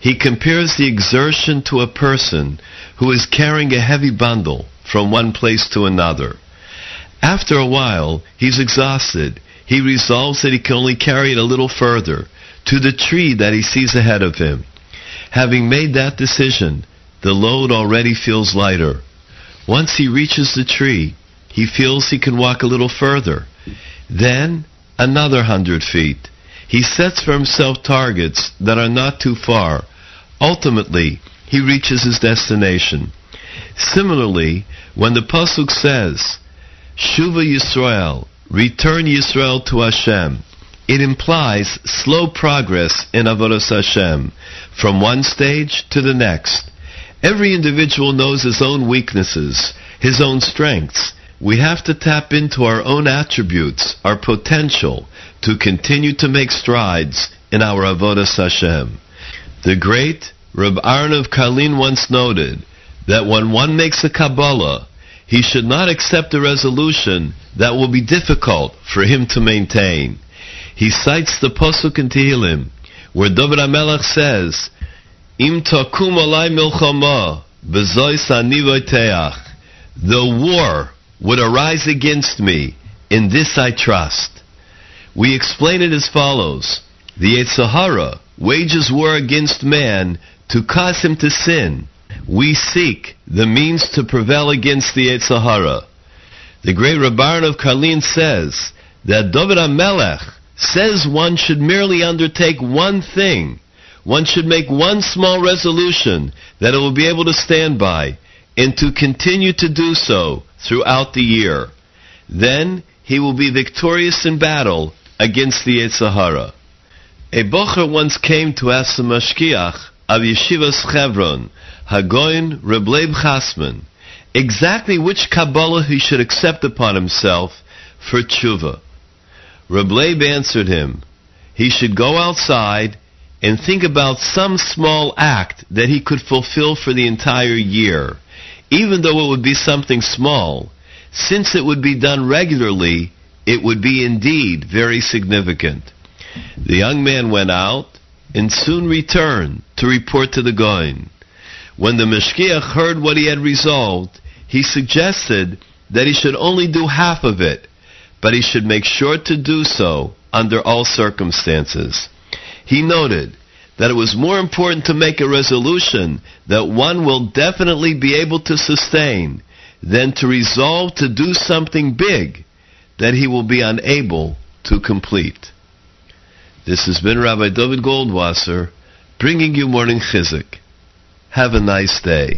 He compares the exertion to a person who is carrying a heavy bundle from one place to another. After a while, he's exhausted. He resolves that he can only carry it a little further to the tree that he sees ahead of him. Having made that decision, the load already feels lighter. Once he reaches the tree, he feels he can walk a little further. Then, another hundred feet. He sets for himself targets that are not too far. Ultimately, he reaches his destination. Similarly, when the Pasuk says, Shuva Yisrael, return Yisrael to Hashem, it implies slow progress in Avodas Hashem, from one stage to the next. Every individual knows his own weaknesses, his own strengths. We have to tap into our own attributes, our potential, to continue to make strides in our Avodas Hashem. The great Reb Aaron of Karlin once noted that when one makes a Kabbalah, he should not accept a resolution that will be difficult for him to maintain. He cites the Pasuk in Tehillim, where David HaMelech says, Im takum alai milchama, anivoteach. The war would arise against me, in this I trust. We explain it as follows. The Yetzer Hara wages war against man to cause him to sin. We seek the means to prevail against the Yetzer Hara. The great Reb Aaron of Karlin says that David HaMelech says one should merely undertake one thing. One should make one small resolution that it will be able to stand by and to continue to do so throughout the year. Then he will be victorious in battle against the Yetzer Hara. A bocher once came to ask the mashgiach of Yeshivas Chevron, Hagoin Reb Leib Chasman, exactly which Kabbalah he should accept upon himself for tshuva. Reb Leib answered him, he should go outside and think about some small act that he could fulfill for the entire year. Even though it would be something small, since it would be done regularly, it would be indeed very significant. The young man went out and soon returned to report to the Goin. When the Mashgiach heard what he had resolved, he suggested that he should only do half of it, but he should make sure to do so under all circumstances. He noted that it was more important to make a resolution that one will definitely be able to sustain than to resolve to do something big that he will be unable to complete. This has been Rabbi David Goldwasser bringing you Morning Chizuk. Have a nice day.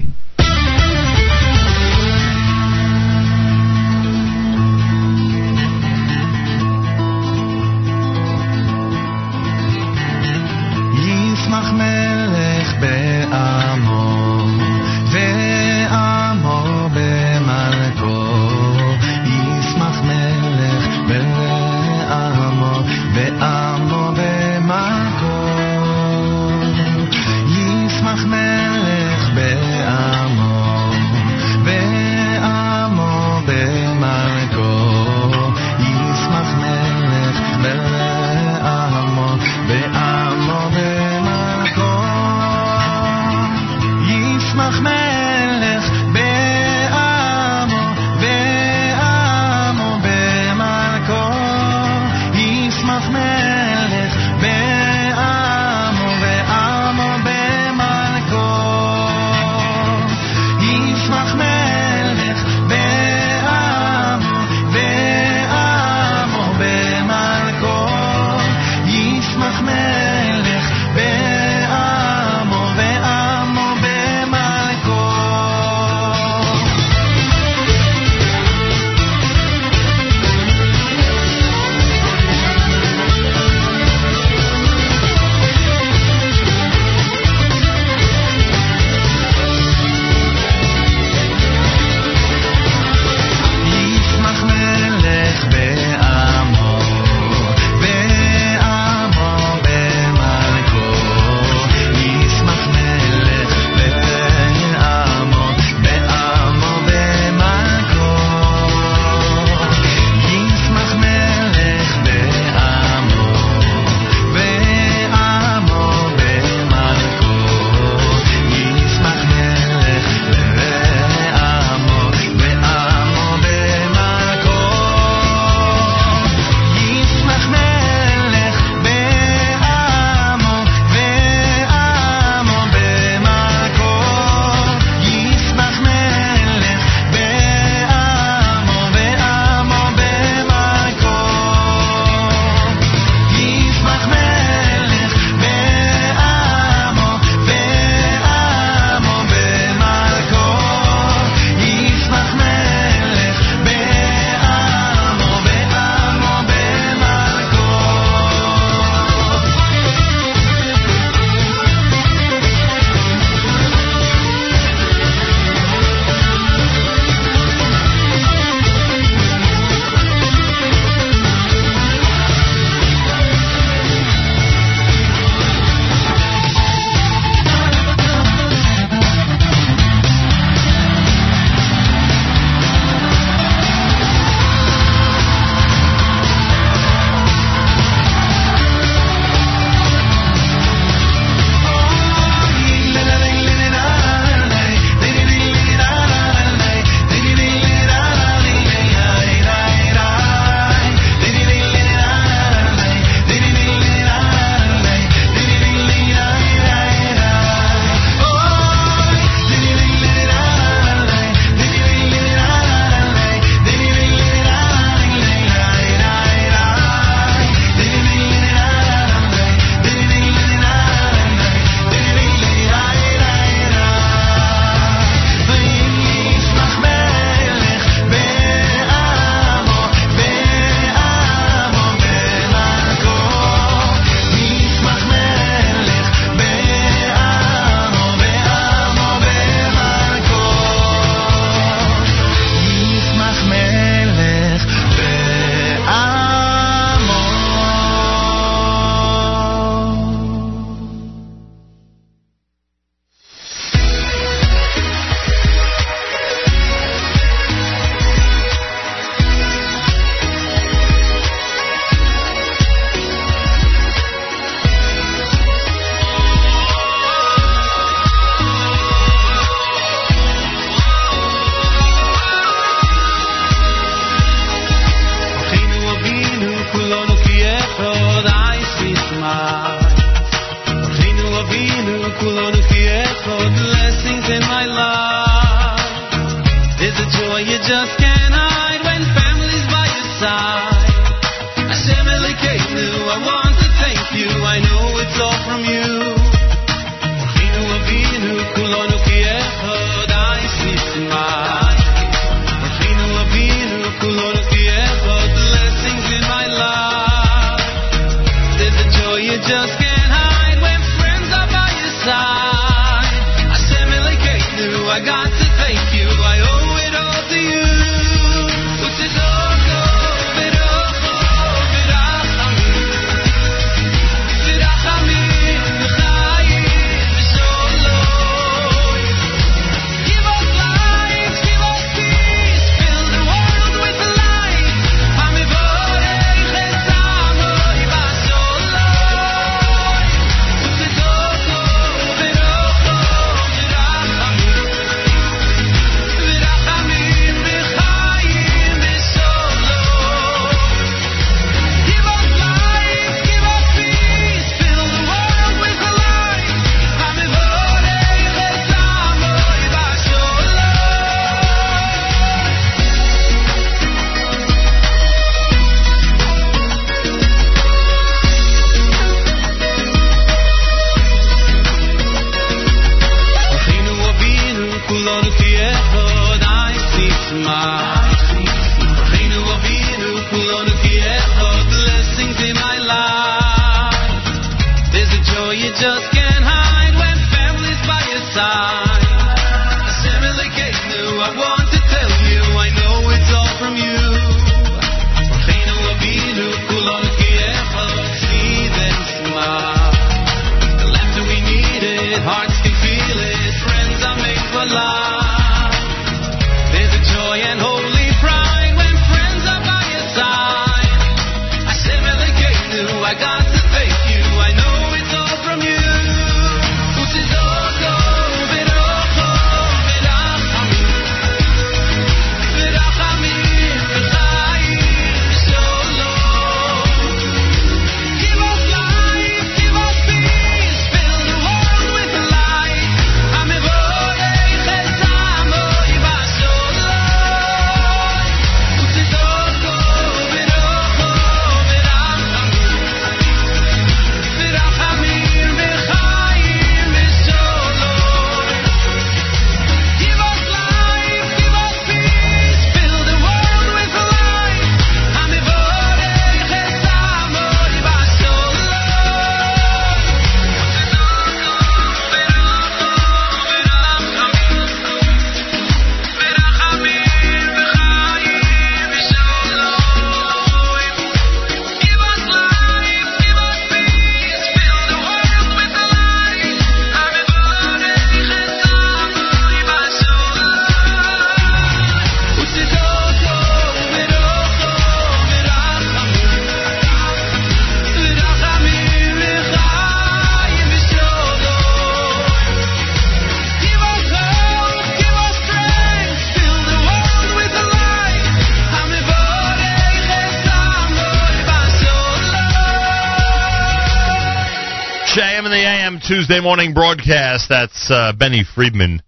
Tuesday morning broadcast. That's uh, Benny Friedman.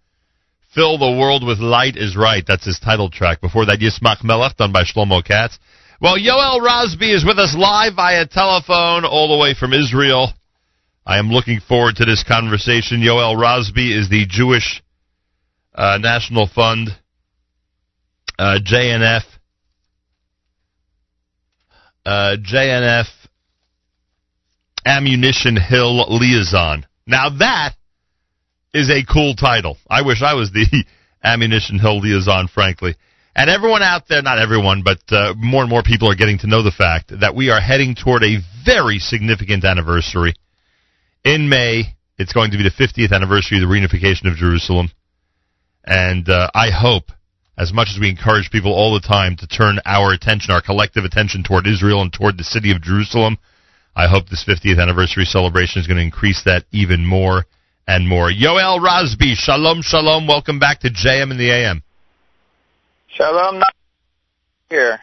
Fill the world with light is right. That's his title track. Before that, Yismach Melech, done by Shlomo Katz. Well, Yoel Rosby is with us live via telephone all the way from Israel. I am looking forward to this conversation. Yoel Rosby is the Jewish uh, National Fund, uh, JNF, uh, JNF Ammunition Hill Liaison. Now that is a cool title. I wish I was the Ammunition Hill Liaison, frankly. And everyone out there, not everyone, but uh, more and more people are getting to know the fact that we are heading toward a very significant anniversary. In May, it's going to be the 50th anniversary of the reunification of Jerusalem. And uh, I hope, as much as we encourage people all the time to turn our attention, our collective attention toward Israel and toward the city of Jerusalem, I hope this 50th anniversary celebration is going to increase that even more and more. Yoel Rosby, shalom, shalom. Welcome back to JM in the AM. Shalom, here.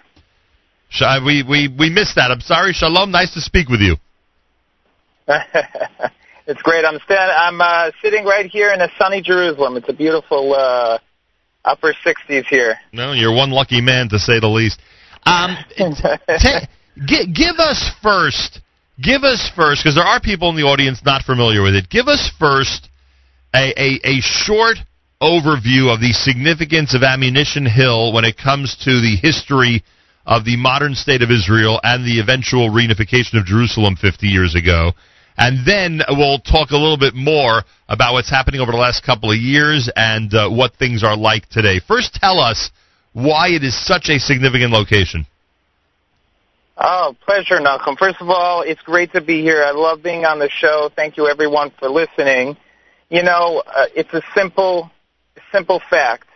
Uh, we, we, we missed that. I'm sorry. Shalom. Nice to speak with you. it's great. I'm stand. I'm uh, sitting right here in a sunny Jerusalem. It's a beautiful uh, upper 60s here. No, you're one lucky man to say the least. Um, give us first, give us first, because there are people in the audience not familiar with it. Give us first a, a, a short overview of the significance of Ammunition Hill when it comes to the history of the modern state of Israel and the eventual reunification of Jerusalem 50 years ago. And then we'll talk a little bit more about what's happening over the last couple of years and uh, what things are like today. First, tell us why it is such a significant location. Oh, pleasure, Nachum. First of all, it's great to be here. I love being on the show. Thank you, everyone, for listening. You know, uh, it's a simple, simple fact.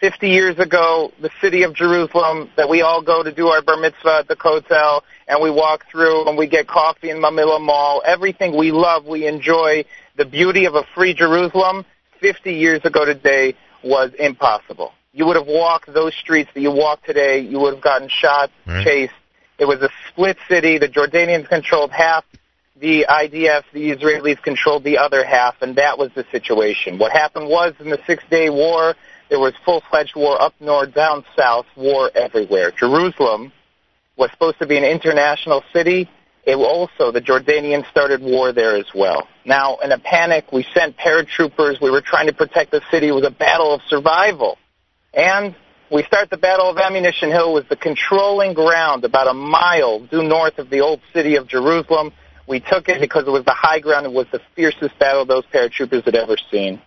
50 years ago, the city of Jerusalem, that we all go to do our bar mitzvah at the Kotel, and we walk through and we get coffee in Mamilla Mall. Everything we love, we enjoy. The beauty of a free Jerusalem, 50 years ago today, was impossible. You would have walked those streets that you walk today, you would have gotten shot, Right. chased. It was a split city. The Jordanians controlled half. The IDF, the Israelis controlled the other half, and that was the situation. What happened was in the Six Day War, there was full-fledged war up north, down south, war everywhere. Jerusalem was supposed to be an international city. It also, the Jordanians started war there as well. Now, in a panic, we sent paratroopers. We were trying to protect the city. It was a battle of survival. And we start the Battle of Ammunition Hill was the controlling ground about a mile due north of the old city of Jerusalem We took it because it was the high ground. It was the fiercest battle those paratroopers had ever seen.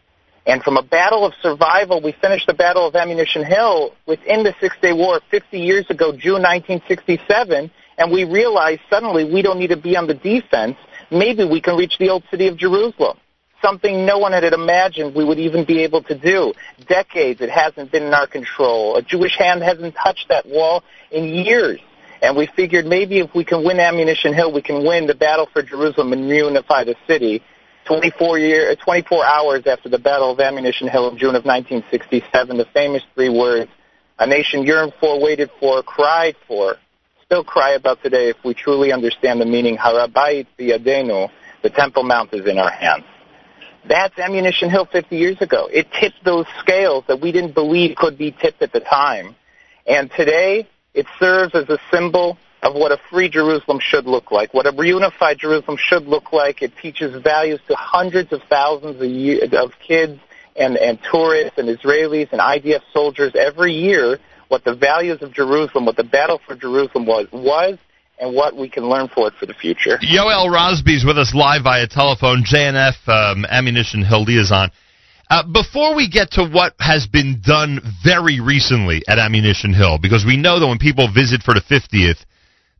And from a battle of survival, we finished the Battle of Ammunition Hill within the Six Day War 50 years ago, June 1967, and we realized suddenly we don't need to be on the defense. Maybe we can reach the old city of Jerusalem. Something no one had imagined we would even be able to do. Decades it hasn't been in our control. A Jewish hand hasn't touched that wall in years. And we figured maybe if we can win Ammunition Hill, we can win the battle for Jerusalem and reunify the city. 24, year, uh, 24 hours after the Battle of Ammunition Hill in June of 1967, the famous three words, a nation yearned for, waited for, cried for, still cry about today if we truly understand the meaning, Harabayit biyadenu, the Temple Mount is in our hands. That's Ammunition Hill 50 years ago. It tipped those scales that we didn't believe could be tipped at the time. And today, it serves as a symbol of what a free Jerusalem should look like, what a reunified Jerusalem should look like. It teaches values to hundreds of thousands of, year, of kids and, and tourists and Israelis and IDF soldiers every year what the values of Jerusalem, what the battle for Jerusalem was, was and what we can learn for it for the future. Yoel Rosby's with us live via telephone, JNF um, Ammunition Hill liaison. Uh, before we get to what has been done very recently at Ammunition Hill, because we know that when people visit for the 50th,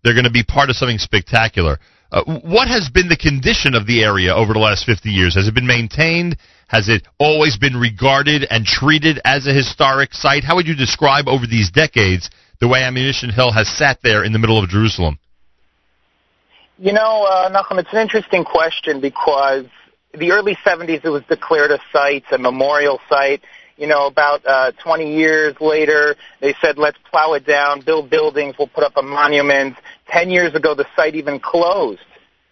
they're going to be part of something spectacular. Uh, what has been the condition of the area over the last 50 years? Has it been maintained? Has it always been regarded and treated as a historic site? How would you describe over these decades the way Ammunition Hill has sat there in the middle of Jerusalem? You know, uh, Nachum, it's an interesting question because the early 70s it was declared a site, a memorial site. You know, about uh, 20 years later, they said, let's plow it down, build buildings, we'll put up a monument. 10 years ago, the site even closed.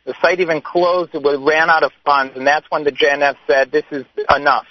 The site even closed. It ran out of funds, and that's when the JNF said, this is enough.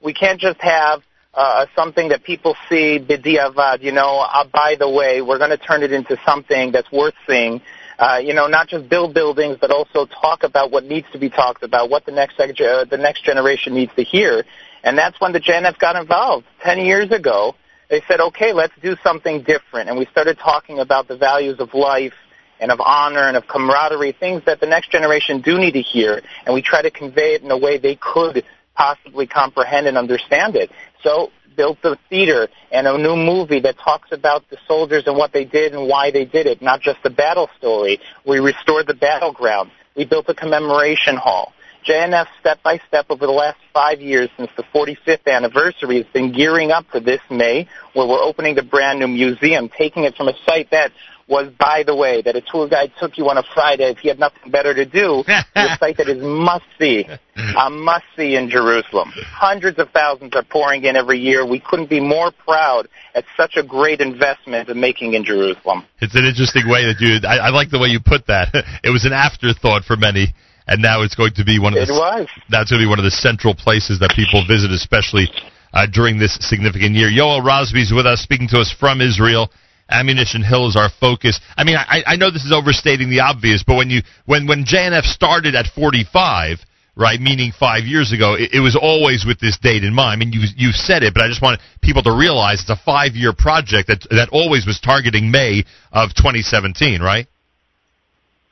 We can't just have uh, something that people see b'diavad, you know, uh, by the way, we're going to turn it into something that's worth seeing. Uh, you know, not just build buildings, but also talk about what needs to be talked about, what the next uh, the next generation needs to hear. And that's when the JNF got involved. Ten years ago, they said, okay, let's do something different. And we started talking about the values of life and of honor and of camaraderie, things that the next generation do need to hear. And we try to convey it in a way they could possibly comprehend and understand it. So built the theater and a new movie that talks about the soldiers and what they did and why they did it, not just the battle story. We restored the battleground. We built a commemoration hall. JNF step by step over the last five years since the 45th anniversary has been gearing up for this May where we're opening the brand new museum, taking it from a site that was, by the way, that a tour guide took you on a Friday if he had nothing better to do, to a site that is must-see, a must-see in Jerusalem. Hundreds of thousands are pouring in every year. We couldn't be more proud at such a great investment in making in Jerusalem. It's an interesting way that you, I, I like the way you put that. it was an afterthought for many and now it's going to be one of the, it was. that's going to be one of the central places that people visit, especially uh, during this significant year. Yoel Rosby's with us, speaking to us from Israel. Ammunition Hill is our focus. I mean, I, I know this is overstating the obvious, but when you when when JNF started at 45, right, meaning five years ago, it, it was always with this date in mind. I mean, you you said it, but I just want people to realize it's a five year project that that always was targeting May of 2017, right?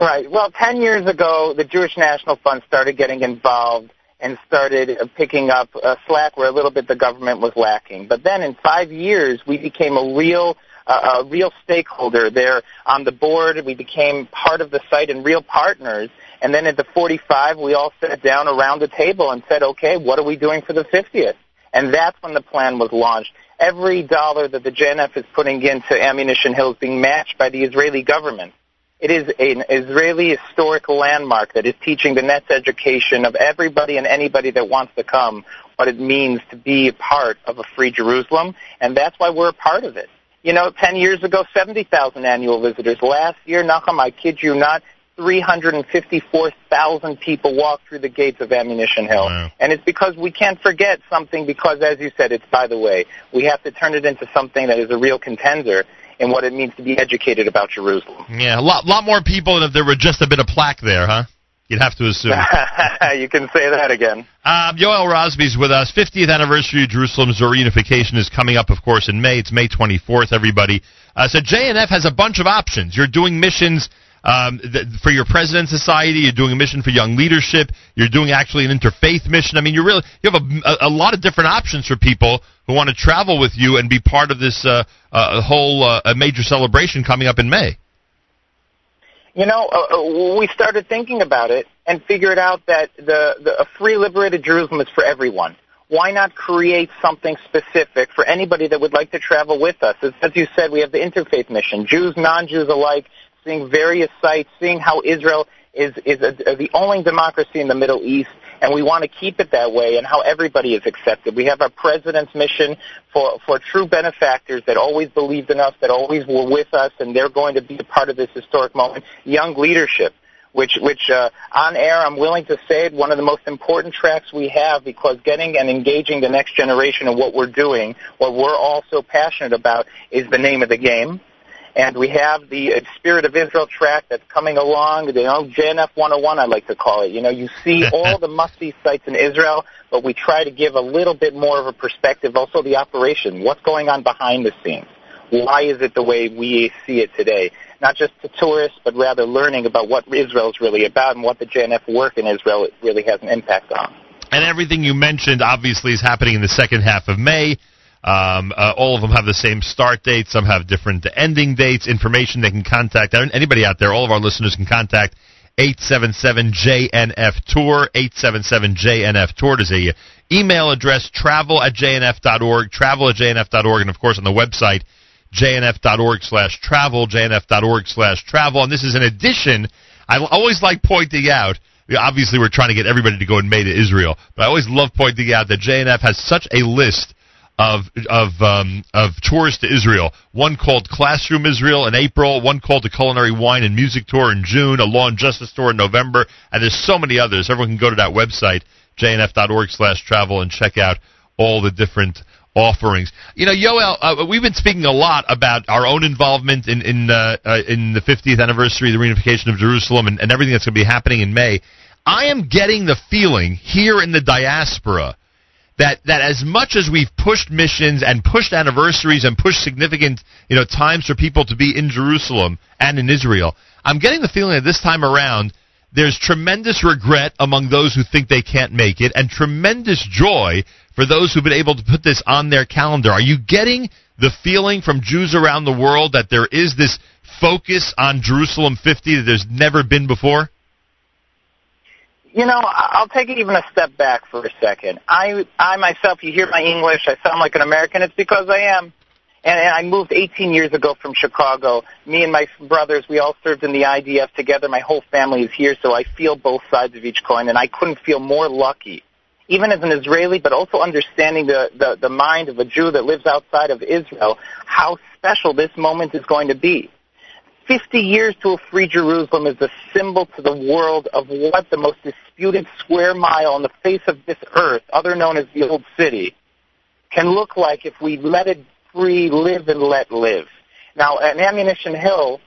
Right. Well, 10 years ago, the Jewish National Fund started getting involved and started uh, picking up uh, slack where a little bit the government was lacking. But then in five years, we became a real uh, a real stakeholder there on the board. We became part of the site and real partners. And then at the 45, we all sat down around the table and said, okay, what are we doing for the 50th? And that's when the plan was launched. Every dollar that the JNF is putting into Ammunition Hill is being matched by the Israeli government. It is an Israeli historic landmark that is teaching the next education of everybody and anybody that wants to come what it means to be a part of a free Jerusalem, and that's why we're a part of it. You know, 10 years ago, 70,000 annual visitors. Last year, Nachum, I kid you not, 354,000 people walked through the gates of Ammunition Hill. Wow. And it's because we can't forget something because, as you said, it's by the way. We have to turn it into something that is a real contender in what it means to be educated about Jerusalem. Yeah, a lot lot more people than if there were just a bit of plaque there, huh? You'd have to assume. you can say that again. Um, Yoel Rosby's with us. 50th anniversary of Jerusalem's reunification is coming up, of course, in May. It's May 24th, everybody. Uh, so JNF has a bunch of options. You're doing missions um, th- for your president society. You're doing a mission for young leadership. You're doing actually an interfaith mission. I mean, you really you have a, a, a lot of different options for people who want to travel with you and be part of this uh, uh, whole uh, a major celebration coming up in May. You know, uh, uh, we started thinking about it and figured out that the, the a free liberated Jerusalem is for everyone. Why not create something specific for anybody that would like to travel with us? As, as you said, we have the interfaith mission, Jews, non-Jews alike, seeing various sites, seeing how Israel is is a, the only democracy in the Middle East, and we want to keep it that way, and how everybody is accepted. We have our president's mission for for true benefactors that always believed in us, that always were with us, and they're going to be a part of this historic moment. Young leadership. Which, which uh, on air, I'm willing to say it, one of the most important tracks we have because getting and engaging the next generation in what we're doing, what we're all so passionate about, is the name of the game and we have the uh, Spirit of Israel track that's coming along. You know, JNF 101, I like to call it. You know, you see all the must-see sites in Israel, but we try to give a little bit more of a perspective. Also, the operation. What's going on behind the scenes? Why is it the way we see it today? Not just to tourists, but rather learning about what Israel is really about and what the JNF work in Israel really has an impact on. And everything you mentioned obviously is happening in the second half of May. Um, uh, all of them have the same start date. Some have different ending dates. Information they can contact anybody out there. All of our listeners can contact 877-JNF Tour. 877-JNF Tour is a email address. Travel at jnf.org. Travel at jnf.org, and of course on the website jnf.org slash travel. jnf.org slash travel. And this is an addition. I always like pointing out obviously we're trying to get everybody to go in May to Israel, but I always love pointing out that JNF has such a list of of um, of tours to Israel. One called Classroom Israel in April. One called the Culinary Wine and Music Tour in June. A Law and Justice Tour in November. And there's so many others. Everyone can go to that website jnf.org/travel and check out all the different offerings. You know, Yoel, uh, we've been speaking a lot about our own involvement in in uh, uh, in the 50th anniversary of the reunification of Jerusalem and, and everything that's going to be happening in May. I am getting the feeling here in the diaspora that that as much as we've pushed missions and pushed anniversaries and pushed significant you know times for people to be in Jerusalem and in Israel, I'm getting the feeling that this time around there's tremendous regret among those who think they can't make it and tremendous joy for those who've been able to put this on their calendar. Are you getting the feeling from Jews around the world that there is this focus on Jerusalem 50 that there's never been before? You know, I'll take it even a step back for a second. I, I myself, you hear my English, I sound like an American. It's because I am. And, and I moved 18 years ago from Chicago. Me and my brothers, we all served in the IDF together. My whole family is here, so I feel both sides of each coin, and I couldn't feel more lucky, even as an Israeli, but also understanding the, the, the mind of a Jew that lives outside of Israel, how special this moment is going to be. 50 years to a free Jerusalem is a symbol to the world of what the most disputed square mile on the face of this earth, other known as the Old City, can look like if we let it free, live and let live. Now, at Ammunition Hill,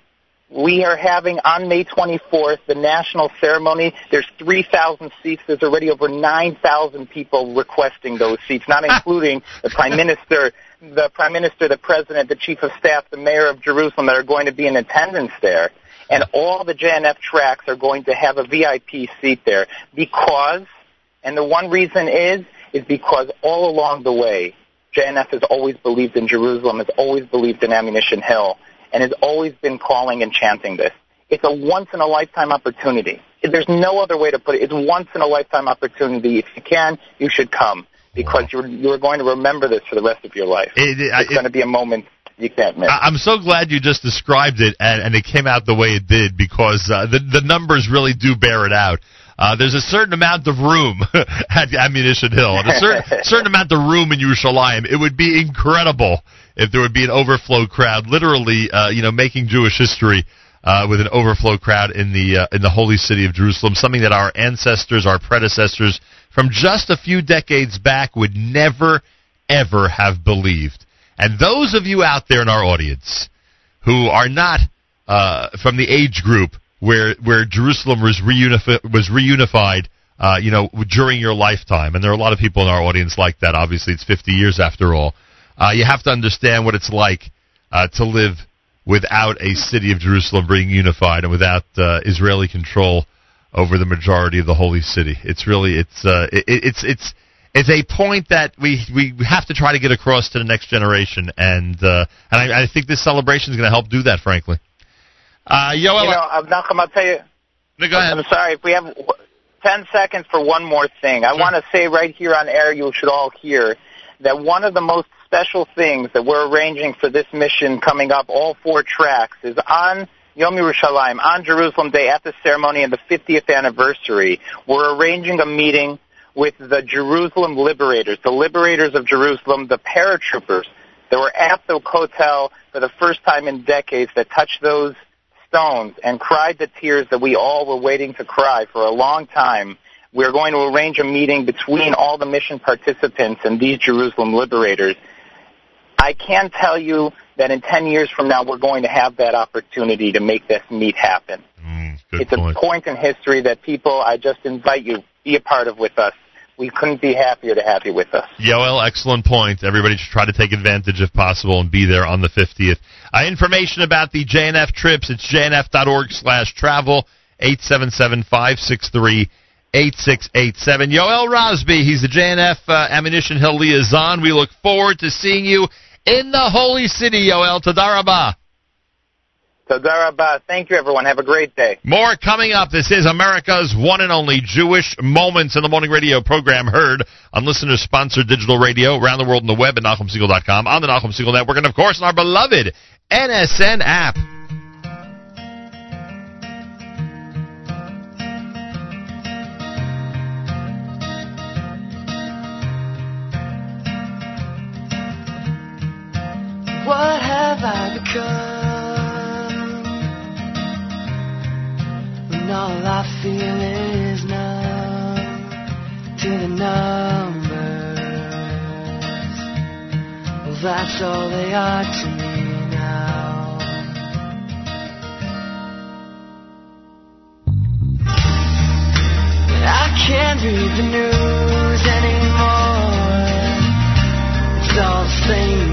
we are having on May 24th the national ceremony. There's 3,000 seats. There's already over 9,000 people requesting those seats, not including the Prime Minister the prime minister, the president, the chief of staff, the mayor of Jerusalem that are going to be in attendance there. And all the JNF tracks are going to have a VIP seat there because, and the one reason is, is because all along the way, JNF has always believed in Jerusalem, has always believed in Ammunition Hill, and has always been calling and chanting this. It's a once in a lifetime opportunity. There's no other way to put it. It's once in a lifetime opportunity. If you can, you should come because you're you're going to remember this for the rest of your life. It, it, it's going to be a moment you can't miss. I'm so glad you just described it and, and it came out the way it did because uh, the the numbers really do bear it out. Uh, there's a certain amount of room at Ammunition Hill, and a certain, certain amount of room in Yerushalayim. It would be incredible if there would be an overflow crowd, literally, uh, you know, making Jewish history uh, with an overflow crowd in the uh, in the holy city of Jerusalem. Something that our ancestors, our predecessors, from just a few decades back would never, ever have believed. And those of you out there in our audience who are not uh, from the age group where where Jerusalem was reunified, was reunified, uh, you know, during your lifetime, and there are a lot of people in our audience like that. Obviously, it's 50 years after all. Uh, you have to understand what it's like uh, to live without a city of Jerusalem being unified and without uh, Israeli control over the majority of the holy city. It's really it's uh, it, it's it's it's a point that we we have to try to get across to the next generation, and uh, and I, I think this celebration is going to help do that. Frankly, uh, Yoel, you know, uh, Nachum, I'll tell you. No, go ahead. I'm sorry if we have ten seconds for one more thing. I want to say right here on air, you should all hear that one of the most special things that we're arranging for this mission coming up, all four tracks, is on Yom Yerushalayim, on Jerusalem Day at the ceremony and the 50th anniversary. We're arranging a meeting with the Jerusalem liberators, the liberators of Jerusalem, the paratroopers that were at the Kotel for the first time in decades that touched those stones and cried the tears that we all were waiting to cry for a long time. We're going to arrange a meeting between all the mission participants and these Jerusalem liberators. I can tell you that in 10 years from now, we're going to have that opportunity to make this meet happen. Good it's point. a point in history that people, I just invite you, be a part of with us. We couldn't be happier to have you with us. Yoel, excellent point. Everybody should try to take advantage if possible and be there on the 50th. Uh, information about the JNF trips, it's jnf.org slash travel, 877-563-8687. Yoel Rosby, he's the JNF uh, Ammunition Hill liaison. We look forward to seeing you in the Holy City, Yoel. Tadarabah. Tadarabah. Thank you, everyone. Have a great day. More coming up. This is America's one and only Jewish Moments in the Morning radio program heard on listener-sponsored digital radio around the world on the web at NachumSegal.com, on the Nachum Segal Network, and of course on our beloved NSN app. What have I become? When all I feel is numb to the numbers. Well, that's all they are to me now. I can't read the news anymore. It's all the same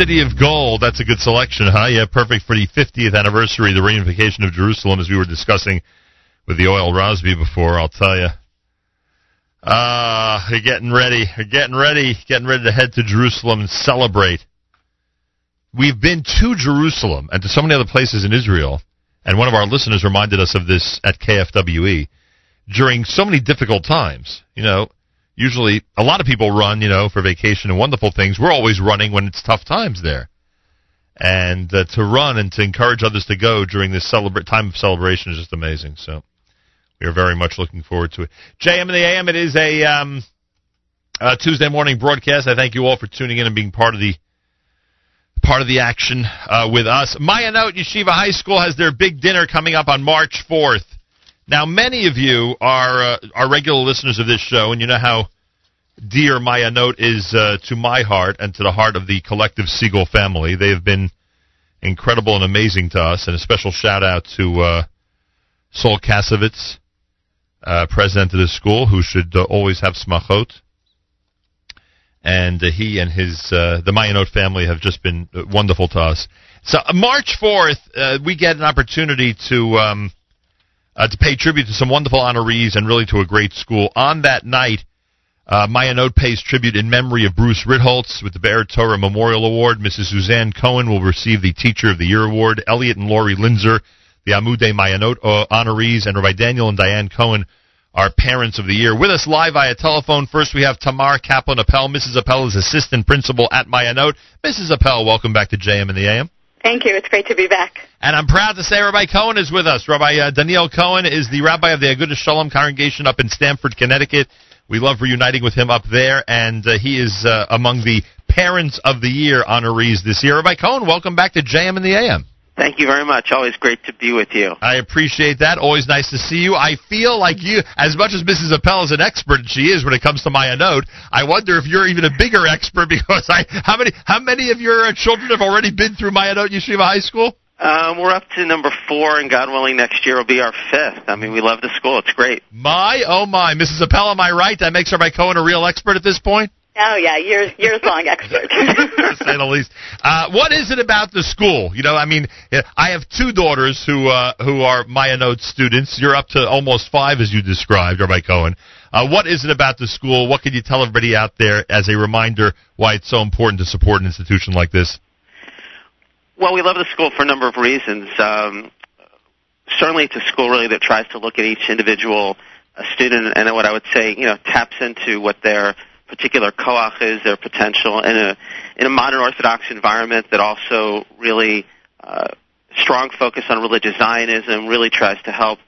City of Gold. That's a good selection, huh? Yeah, perfect for the 50th anniversary, the reunification of Jerusalem, as we were discussing with the Yoel Rosby before. I'll tell you. Ah, you're getting ready. You're getting ready. Getting ready to head to Jerusalem and celebrate. We've been to Jerusalem and to so many other places in Israel, and one of our listeners reminded us of this at KFWE during so many difficult times. You know, usually a lot of people run, you know, for vacation and wonderful things. We're always running when it's tough times there. And uh, to run and to encourage others to go during this time of celebration is just amazing. So we are very much looking forward to it. JM in the AM, it is a um, uh, Tuesday morning broadcast. I thank you all for tuning in and being part of the part of the action uh, with us. Mayanot Yeshiva High School has their big dinner coming up on March 4th. Now, many of you are uh, are regular listeners of this show, and you know how dear Mayanot is uh, to my heart and to the heart of the collective Segal family. They have been incredible and amazing to us, and a special shout out to uh, Sol Kasovitz, uh, president of the school, who should uh, always have smachot. And uh, he and his uh, the Mayanot family have just been uh, wonderful to us. So March fourth, we get an opportunity to. Um, uh, to pay tribute to some wonderful honorees and really to a great school. On that night, uh, Mayanot pays tribute in memory of Bruce Ritholtz with the Be'er Torah Memorial Award. Mrs. Suzanne Cohen will receive the Teacher of the Year Award. Elliot and Laurie Linzer, the Amude Mayanot uh, honorees, and Rabbi Daniel and Diane Cohen are Parents of the Year. With us live via telephone, first we have Tamar Kaplan Appel. Mrs. Appel is Assistant Principal at Mayanot. Mrs. Appel, welcome back to JM in the AM. Thank you. It's great to be back. And I'm proud to say Rabbi Cohen is with us. Rabbi uh, Daniel Cohen is the rabbi of the Agudah Shalom congregation up in Stamford, Connecticut. We love reuniting with him up there, and uh, he is uh, among the Parents of the Year honorees this year. Rabbi Cohen, welcome back to JM in the AM. Thank you very much. Always great to be with you. I appreciate that. Always nice to see you. I feel like you, as much as Mrs. Appel is an expert, and she is when it comes to Mayanot, I wonder if you're even a bigger expert because I, how many, how many of your uh, children have already been through Mayanot Yeshiva High School? Um, we're up to number four, and God willing, next year will be our fifth. I mean, we love the school. It's great. My, oh my. Mrs. Appel, am I right? That makes her Rabbi Cohen a real expert at this point? Oh yeah, years years long expert. to say the least. Uh, what is it about the school? You know, I mean, I have two daughters who uh, who are Mayanot students. You're up to almost five, as you described, Rabbi Cohen. Uh, what is it about the school? What can you tell everybody out there as a reminder why it's so important to support an institution like this? Well, we love the school for a number of reasons. Um, certainly, it's a school really that tries to look at each individual uh, student and what I would say, you know, taps into what their particular koach is, their potential, in a in a modern Orthodox environment that also really uh, strong focus on religious Zionism really tries to help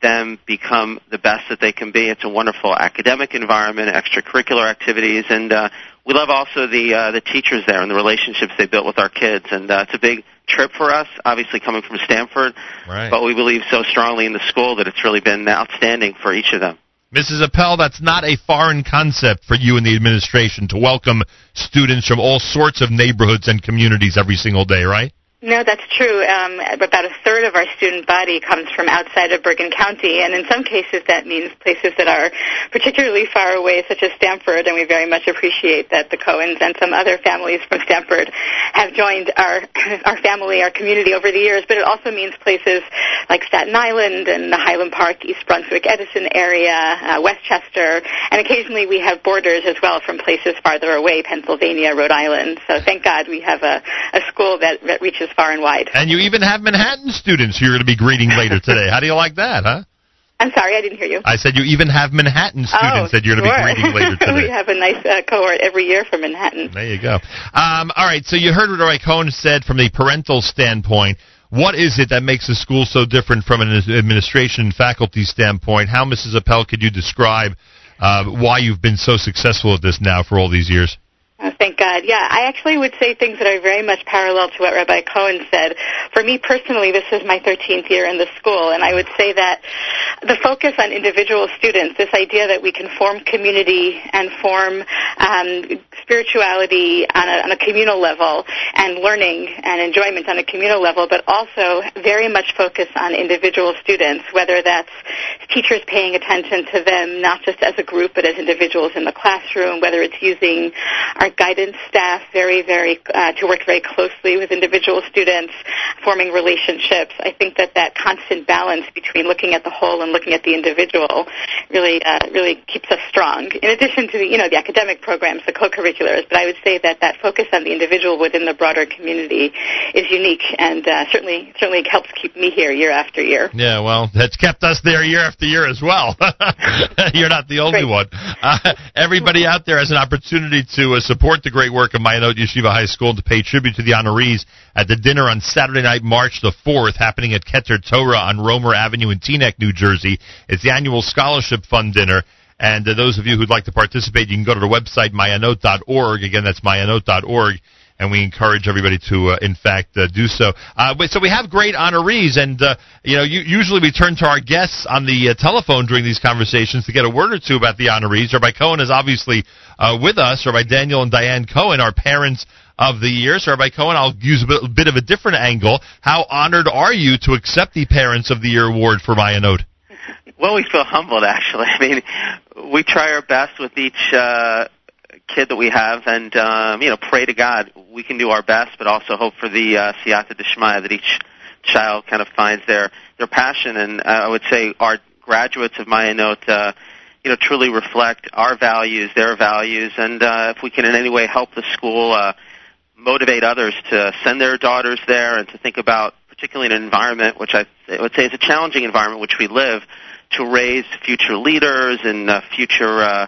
them become the best that they can be. It's a wonderful academic environment, extracurricular activities, and uh, we love also the uh, the teachers there and the relationships they built with our kids. And uh, it's a big trip for us, obviously coming from Stamford, Right. but we believe so strongly in the school that it's really been outstanding for each of them. Mrs. Appel, that's not a foreign concept for you and the administration to welcome students from all sorts of neighborhoods and communities every single day, right? No, that's true. Um, about a third of our student body comes from outside of Bergen County, and in some cases that means places that are particularly far away, such as Stamford, and we very much appreciate that the Cohens and some other families from Stamford have joined our, our family, our community over the years, but it also means places like Staten Island and the Highland Park, East Brunswick, Edison area, uh, Westchester, and occasionally we have boarders as well from places farther away, Pennsylvania, Rhode Island. So thank God we have a, a school that, that reaches far and wide. And you even have Manhattan students who you're going to be greeting later today. How do you like that, huh? I'm sorry, I didn't hear you. I said you even have Manhattan students oh, that you're going to be greeting later today. we have a nice uh, cohort every year from Manhattan. There you go. Um, all right, so you heard what Roy Cohen said from the parental standpoint. What is it that makes a school so different from an administration and faculty standpoint? How, Mrs. Appel, could you describe uh, why you've been so successful at this now for all these years? Oh, thank God. Yeah, I actually would say things that are very much parallel to what Rabbi Cohen said. For me personally, this is my 13th year in the school, and I would say that the focus on individual students, this idea that we can form community and form um, spirituality on a, on a communal level and learning and enjoyment on a communal level, but also very much focus on individual students, whether that's teachers paying attention to them not just as a group but as individuals in the classroom, whether it's using our guidance staff very, very uh, to work very closely with individual students, forming relationships. I think that that constant balance between looking at the whole and looking at the individual really, uh, really keeps us strong. In addition to the, you know, the academic programs, the co-curriculars, but I would say that that focus on the individual within the broader community is unique and uh, certainly, certainly helps keep me here year after year. Yeah, well, that's kept us there year after year as well. You're not the only Great. one. Uh, everybody out there has an opportunity to uh, support the great work of Mayanot Yeshiva High School and to pay tribute to the honorees at the dinner on Saturday night, March the 4th, happening at Keter Torah on Romer Avenue in Teaneck, New Jersey. It's the annual scholarship fund dinner. And uh, those of you who'd like to participate, you can go to the website mayanot.org. Again, that's mayanot.org. And we encourage everybody to, uh, in fact, uh, do so. Uh, so we have great honorees, and uh, you know, you, usually we turn to our guests on the uh, telephone during these conversations to get a word or two about the honorees. Rabbi Cohen is obviously uh, with us. Rabbi Daniel and Diane Cohen are parents of the year. So, Rabbi Cohen, I'll use a bit, a bit of a different angle. How honored are you to accept the Parents of the Year award for Mayanot? Well, we feel humbled, actually. I mean, we try our best with each uh, kid that we have, and um, you know, pray to God we can do our best, but also hope for the uh, siyata deshmaya that each child kind of finds their their passion. And uh, I would say our graduates of Mayanot, uh, you know, truly reflect our values, their values, and uh, if we can in any way help the school uh, motivate others to send their daughters there and to think about, particularly in an environment which I would say is a challenging environment which we live, to raise future leaders and uh, future uh,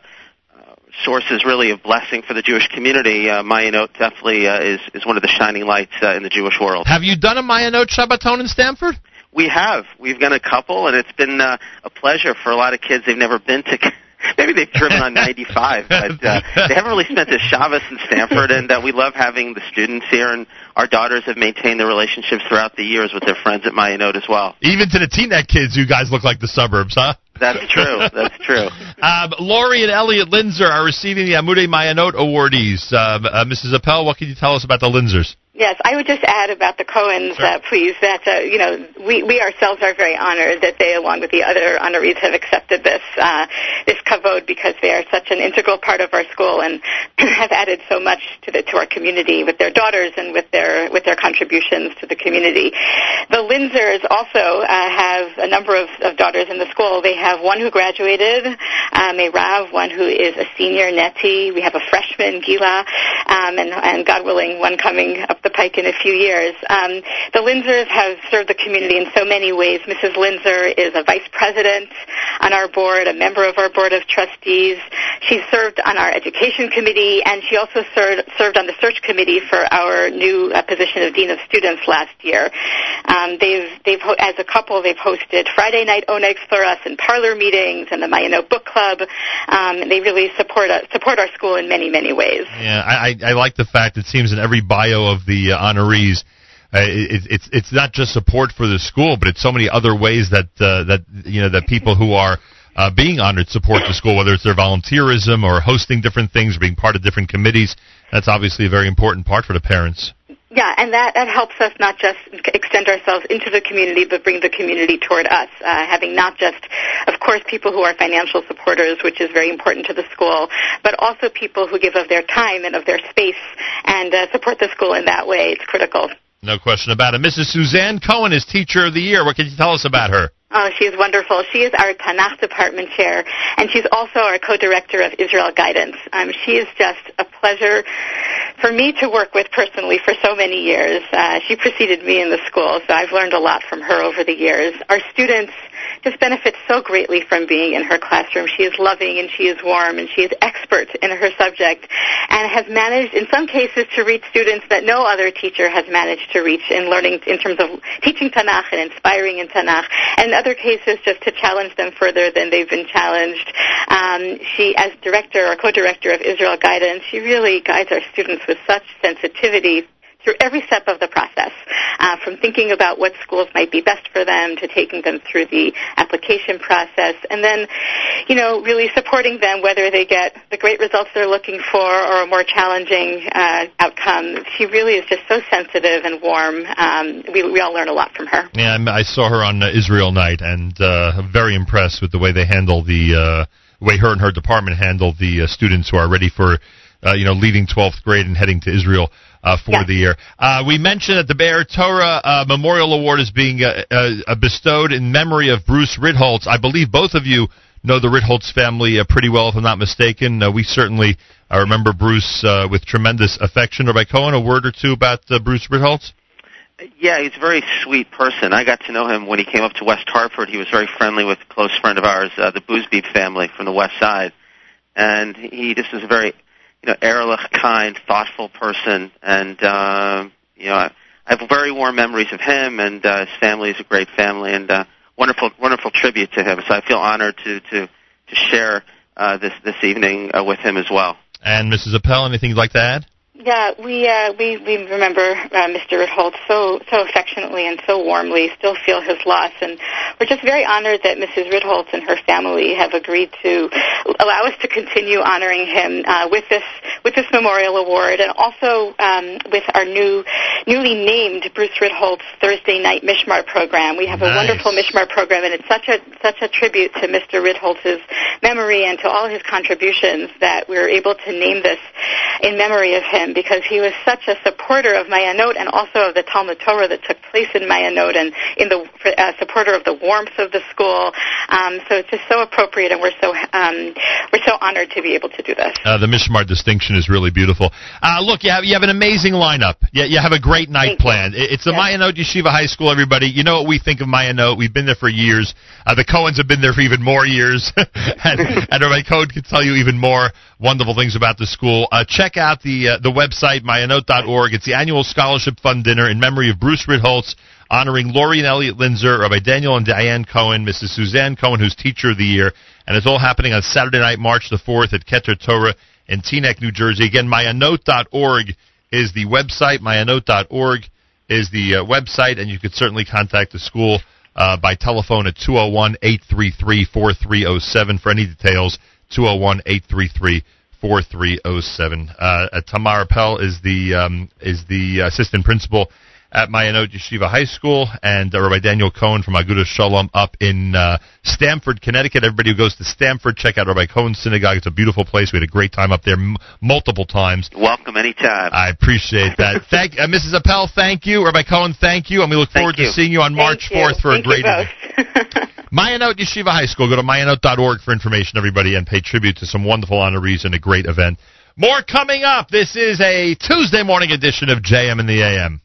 uh, sources really of blessing for the Jewish community. Uh, Mayanot definitely uh, is is one of the shining lights uh, in the Jewish world. Have you done a Mayanot Shabbaton in Stamford? We have. We've done a couple, and it's been uh, a pleasure for a lot of kids. They've never been to. Maybe they've driven on 95, but uh, they haven't really spent a Shabbos in Stamford, and uh, we love having the students here, and our daughters have maintained their relationships throughout the years with their friends at Mayanot as well. Even to the Teaneck kids, you guys look like the suburbs, huh? That's true. That's true. Um, Lori and Elliot Linzer are receiving the Amude Mayanot awardees. Um, uh, Mrs. Appel, what can you tell us about the Linzers? Yes, I would just add about the Cohens, uh, please, that, uh, you know, we, we ourselves are very honored that they, along with the other honorees, have accepted this, uh, this kavod because they are such an integral part of our school and have added so much to the, to our community with their daughters and with their, with their contributions to the community. The Linzers also, uh, have a number of, of daughters in the school. They have one who graduated, um, a Rav, one who is a senior, Neti. We have a freshman, Gila, um, and, and God willing, one coming up the pike in a few years. Um, the Linzers have served the community in so many ways. Mrs. Linzer is a vice president on our board, a member of our board of trustees. She served on our education committee, and she also served, served on the search committee for our new uh, position of dean of students last year. Um, they've, they've, as a couple, they've hosted Friday night Onegs for us and parlor meetings and the Mayanot Book Club. Um, they really support us, support our school in many, many ways. Yeah, I, I like the fact it seems in every bio of the uh, honorees, uh, it, it's it's not just support for the school, but it's so many other ways that uh, that you know that people who are uh, being honored support the school, whether it's their volunteerism or hosting different things, or being part of different committees. That's obviously a very important part for the parents. Yeah, and that, that helps us not just extend ourselves into the community, but bring the community toward us. Uh, having not just, of course, people who are financial supporters, which is very important to the school, but also people who give of their time and of their space and uh, support the school in that way. It's critical. No question about it. Mrs. Suzanne Cohen is Teacher of the Year. What can you tell us about her? Oh, she is wonderful. She is our Tanakh department chair, and she's also our co-director of Israel Guidance. Um, she is just a pleasure for me to work with personally for so many years. Uh, she preceded me in the school, so I've learned a lot from her over the years. Our students just benefits so greatly from being in her classroom. She is loving and she is warm and she is expert in her subject and has managed in some cases to reach students that no other teacher has managed to reach in learning in terms of teaching Tanakh and inspiring in Tanakh and in other cases just to challenge them further than they've been challenged. Um, she, as director or co-director of Israel Guidance, she really guides our students with such sensitivity through every step of the process, uh, from thinking about what schools might be best for them to taking them through the application process, and then, you know, really supporting them whether they get the great results they're looking for or a more challenging uh, outcome. She really is just so sensitive and warm. Um, we, we all learn a lot from her. Yeah, I saw her on uh, Israel Night, and uh, very impressed with the way they handle the uh, way her and her department handle the uh, students who are ready for, uh, you know, leaving 12th grade and heading to Israel uh, for Yeah. the year. Uh, we mentioned that the Be'er Torah uh, Memorial Award is being uh, uh, bestowed in memory of Bruce Ritholtz. I believe both of you know the Ritholtz family uh, pretty well, if I'm not mistaken. Uh, we certainly uh, remember Bruce uh, with tremendous affection. Rabbi Cohen, a word or two about uh, Bruce Ritholtz? Yeah, he's a very sweet person. I got to know him when he came up to West Hartford. He was very friendly with a close friend of ours, uh, the Boosbeep family from the West Side, and he just was a very, you know, Ehrlich, kind, thoughtful person. And uh, you know, I, have very warm memories of him, and uh, his family is a great family, and uh, wonderful, wonderful tribute to him. So I feel honored to to to share uh, this this evening uh, with him as well. And Mrs. Appel, anything you'd like to add? Yeah, we uh, we we remember uh, Mr. Ritholtz so so affectionately and so warmly. Still feel his loss, and we're just very honored that Mrs. Ritholtz and her family have agreed to allow us to continue honoring him uh, with this with this memorial award, and also um, with our new newly named Bruce Ritholtz Thursday Night Mishmar program. We have a wonderful Mishmar program, and it's such a such a tribute to Mr. Ritholtz's memory and to all his contributions that we're able to name this in memory of him because he was such a supporter of Mayanot and also of the Talmud Torah that took place in Mayanot and in the uh, supporter of the warmth of the school. Um, so it's just so appropriate, and we're so um, we're so honored to be able to do this. Uh, the Mishmar distinction is really beautiful. Uh, look, you have you have an amazing lineup. You, you have a great night planned. It- It's the Mayanot Yeshiva High School. Everybody, you know what we think of Mayanot. We've been there for years. Uh, the Cohens have been there for even more years, and, and Rabbi Cohen can tell you even more wonderful things about the school. Uh, check out the uh, the website mayanot.org. It's the annual scholarship fund dinner in memory of Bruce Ritholtz. Honoring Lori and Elliot Linzer, Rabbi Daniel and Diane Cohen, Mrs. Suzanne Cohen, who's Teacher of the Year, and it's all happening on Saturday night, March the 4th at Keter Torah in Teaneck, New Jersey. Again, mayanot.org is the website. Mayanot.org is the uh, website, and you could certainly contact the school uh, by telephone at 201-833-4307 for any details. 201-833 4307. Uh, uh, Tamar Appel is the um, is the assistant principal at Mayanot Yeshiva High School, and uh, Rabbi Daniel Cohen from Agudas Shalom up in uh, Stamford, Connecticut. Everybody who goes to Stamford, check out Rabbi Cohen's synagogue. It's a beautiful place. We had a great time up there m- multiple times. Welcome anytime. I appreciate that. thank uh, Mrs. Appel. Thank you, Rabbi Cohen. Thank you, and we look forward to seeing you on March Thank you. 4th for Thank a great both. event. Mayanot Yeshiva High School. Go to mayanot.org for information, everybody, and pay tribute to some wonderful honorees and a great event. More coming up. This is a Tuesday morning edition of JM in the AM.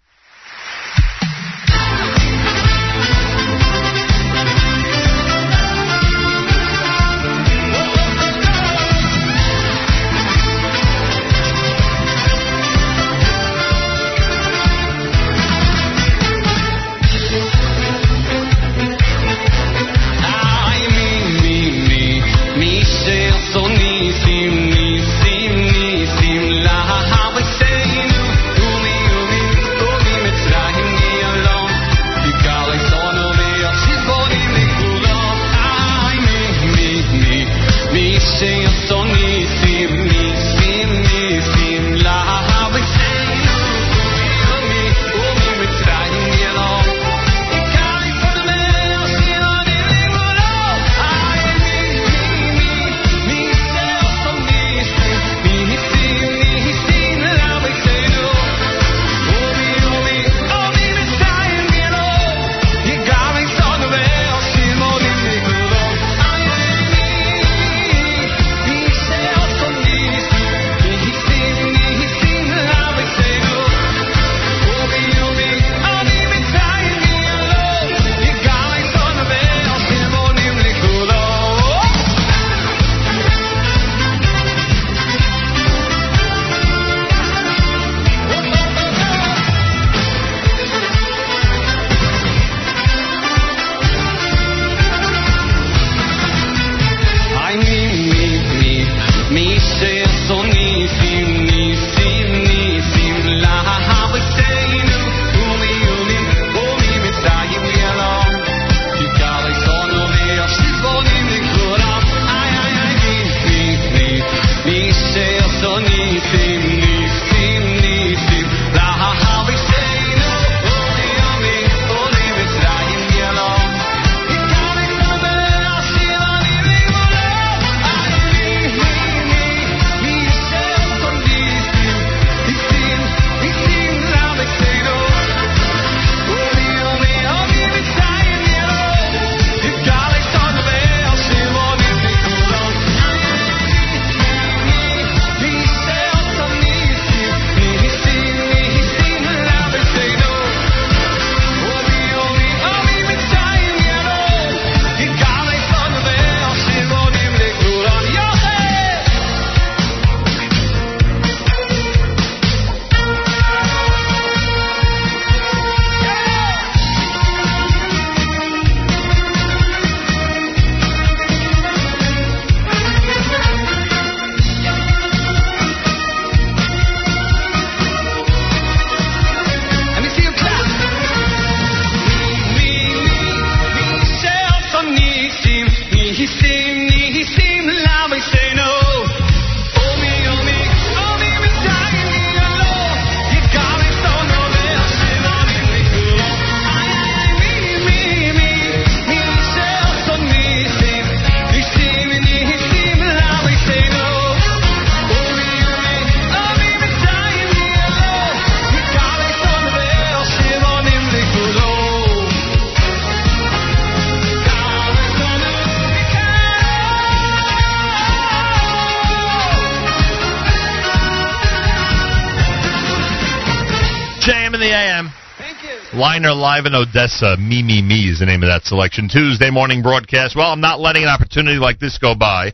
Leiner Live in Odessa. Me, me, me is the name of that selection. Tuesday morning broadcast. Well, I'm not letting an opportunity like this go by.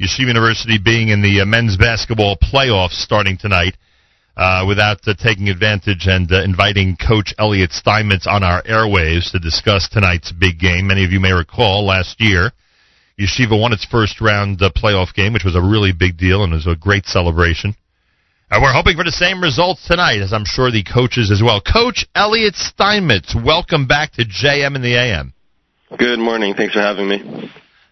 Yeshiva University being in the uh, men's basketball playoffs starting tonight uh, without uh, taking advantage and uh, inviting Coach Elliot Steinmetz on our airwaves to discuss tonight's big game. Many of you may recall last year, Yeshiva won its first round uh, playoff game, which was a really big deal and was a great celebration. And we're hoping for the same results tonight, as I'm sure the coaches as well. Coach Elliot Steinmetz, welcome back to JM in the AM. Good morning. Thanks for having me.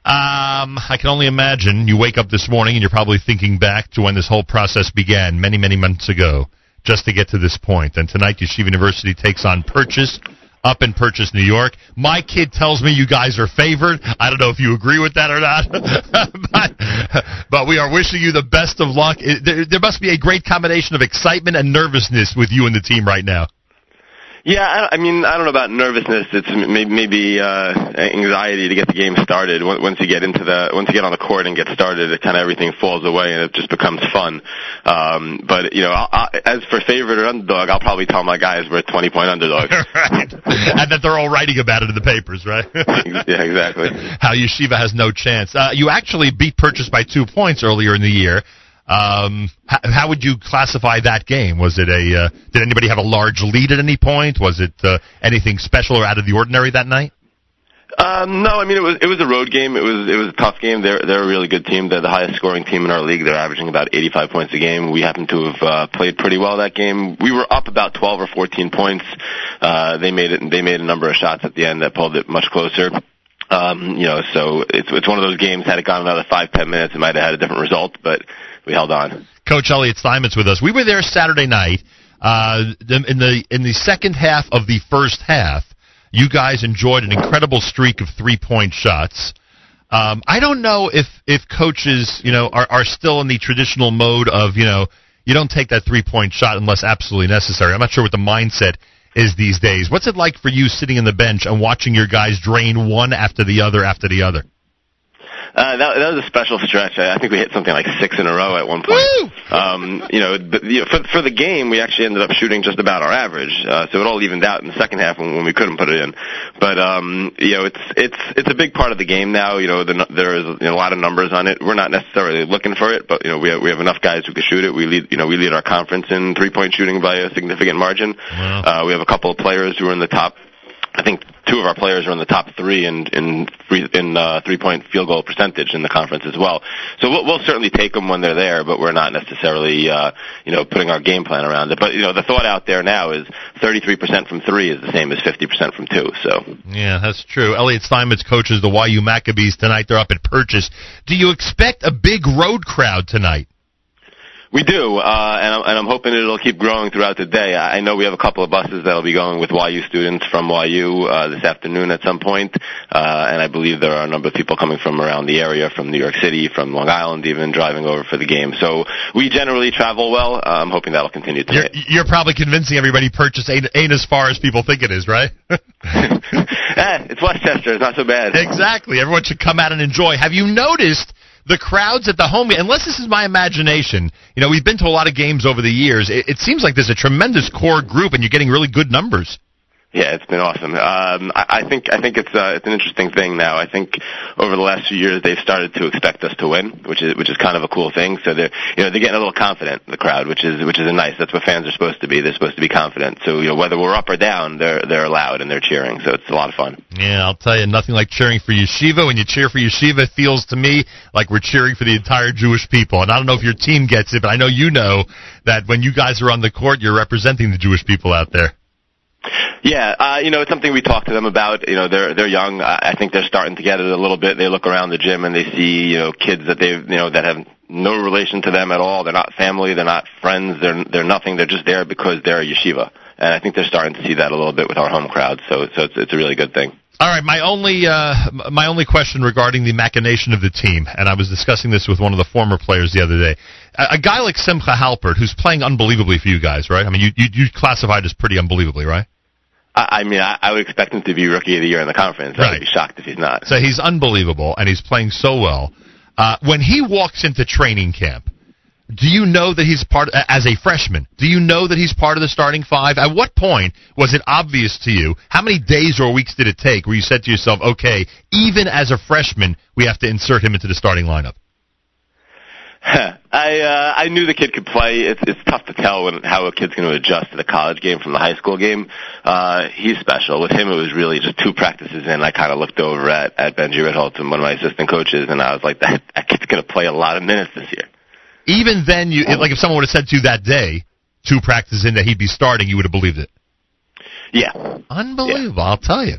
Um, I can only imagine you wake up this morning and you're probably thinking back to when this whole process began many, many months ago, just to get to this point. And tonight, Yeshiva University takes on Purchase up in Purchase, New York. My kid tells me you guys are favored. I don't know if you agree with that or not, but, but we are wishing you the best of luck. There, there must be a great combination of excitement and nervousness with you and the team right now. Yeah, I, I mean, I don't know about nervousness. It's maybe, maybe uh, anxiety to get the game started. Once you get into the, once you get on the court and get started, it kind of everything falls away and it just becomes fun. Um, but you know, I, I, as for favorite or underdog, I'll probably tell my guys we're a 20 point underdog. right. And that they're all writing about it in the papers, right? yeah, exactly. How Yeshiva has no chance. Uh, you actually beat Purchase by two points earlier in the year. Um, how, how would you classify that game? Was it a? Uh, did anybody have a large lead at any point? Was it uh, anything special or out of the ordinary that night? Um, no, I mean it was it was a road game. It was it was a tough game. They're they're a really good team. They're the highest scoring team in our league. They're averaging about 85 points a game. We happen to have uh, played pretty well that game. We were up about 12 or 14 points. Uh, they made it. They made a number of shots at the end that pulled it much closer. Um, you know, so it's it's one of those games. Had it gone another five ten minutes, it might have had a different result, but we held on. Coach Elliot Steinmetz with us. We were there Saturday night. Uh, in the in the second half of the first half, you guys enjoyed an incredible streak of three point shots. Um, I don't know if if coaches, you know, are are still in the traditional mode of you know you don't take that three point shot unless absolutely necessary. I'm not sure what the mindset is these days. What's it like for you sitting in the bench and watching your guys drain one after the other after the other? Uh, that, that was a special stretch. I, I think we hit something like six in a row at one point. Um, you know, the, you know, for for the game, we actually ended up shooting just about our average, uh, so it all evened out in the second half when, when we couldn't put it in. But um, you know, it's it's it's a big part of the game now. You know, the, there is you know, a lot of numbers on it. We're not necessarily looking for it, but you know, we have, we have enough guys who can shoot it. We lead you know we lead our conference in three point shooting by a significant margin. Wow. Uh, we have a couple of players who are in the top I think two of our players are in the top three in in free, in uh, three point field goal percentage in the conference as well. So we'll, we'll certainly take them when they're there, but we're not necessarily uh, you know putting our game plan around it. But you know the thought out there now is 33% from three is the same as 50% from two. So Yeah, that's true. Elliot Steinmetz coaches the YU Maccabees tonight. They're up at Purchase. Do you expect a big road crowd tonight? We do, uh, and, I'm, and I'm hoping it'll keep growing throughout the day. I know we have a couple of buses that'll be going with YU students from YU uh, this afternoon at some point, uh, and I believe there are a number of people coming from around the area, from New York City, from Long Island, even driving over for the game. So we generally travel well. Uh, I'm hoping that'll continue You're, you're probably convincing everybody Purchase ain't, ain't as far as people think it is, right? eh, it's Westchester. It's not so bad. Exactly. Everyone should come out and enjoy. Have you noticed the crowds at the home? Unless this is my imagination, you know, we've been to a lot of games over the years. It, it seems like there's a tremendous core group, and you're getting really good numbers. Yeah, it's been awesome. Um, I, I think I think it's uh, it's an interesting thing now. I think over the last few years they've started to expect us to win, which is which is kind of a cool thing. So they're you know they're getting a little confident the crowd, which is which is nice. That's what fans are supposed to be. They're supposed to be confident. So you know whether we're up or down, they're they're loud and they're cheering. So it's a lot of fun. Yeah, I'll tell you, nothing like cheering for Yeshiva. When you cheer for Yeshiva, it feels to me like we're cheering for the entire Jewish people. And I don't know if your team gets it, but I know you know that when you guys are on the court, you're representing the Jewish people out there. Yeah, uh, you know, it's something we talk to them about. You know, they're they're young. I think they're starting to get it a little bit. They look around the gym and they see, you know, kids that they've, you know, that have no relation to them at all. They're not family. They're not friends. They're they're nothing. They're just there because they're a yeshiva. And I think they're starting to see that a little bit with our home crowd. So so it's it's a really good thing. All right, my only uh, my only question regarding the machination of the team, and I was discussing this with one of the former players the other day. A, a guy like Simcha Halpert, who's playing unbelievably for you guys, right? I mean, you you, you classified as pretty unbelievably, right? I, I mean, I, I would expect him to be rookie of the year in the conference. I would be shocked if he's not. So he's unbelievable, and he's playing so well. Uh, when he walks into training camp, do you know that he's part as a freshman? Do you know that he's part of the starting five? At what point was it obvious to you? How many days or weeks did it take where you said to yourself, "Okay, even as a freshman, we have to insert him into the starting lineup"? I uh, I knew the kid could play. It's it's tough to tell when how a kid's going to adjust to the college game from the high school game. Uh, he's special. With him, it was really just two practices in. I kind of looked over at at Benji Ritholtz, and one of my assistant coaches, and I was like, that that kid's going to play a lot of minutes this year. Even then, you like if someone would have said to you that day, two practices in that he'd be starting, you would have believed it. Yeah, unbelievable. I'll tell you,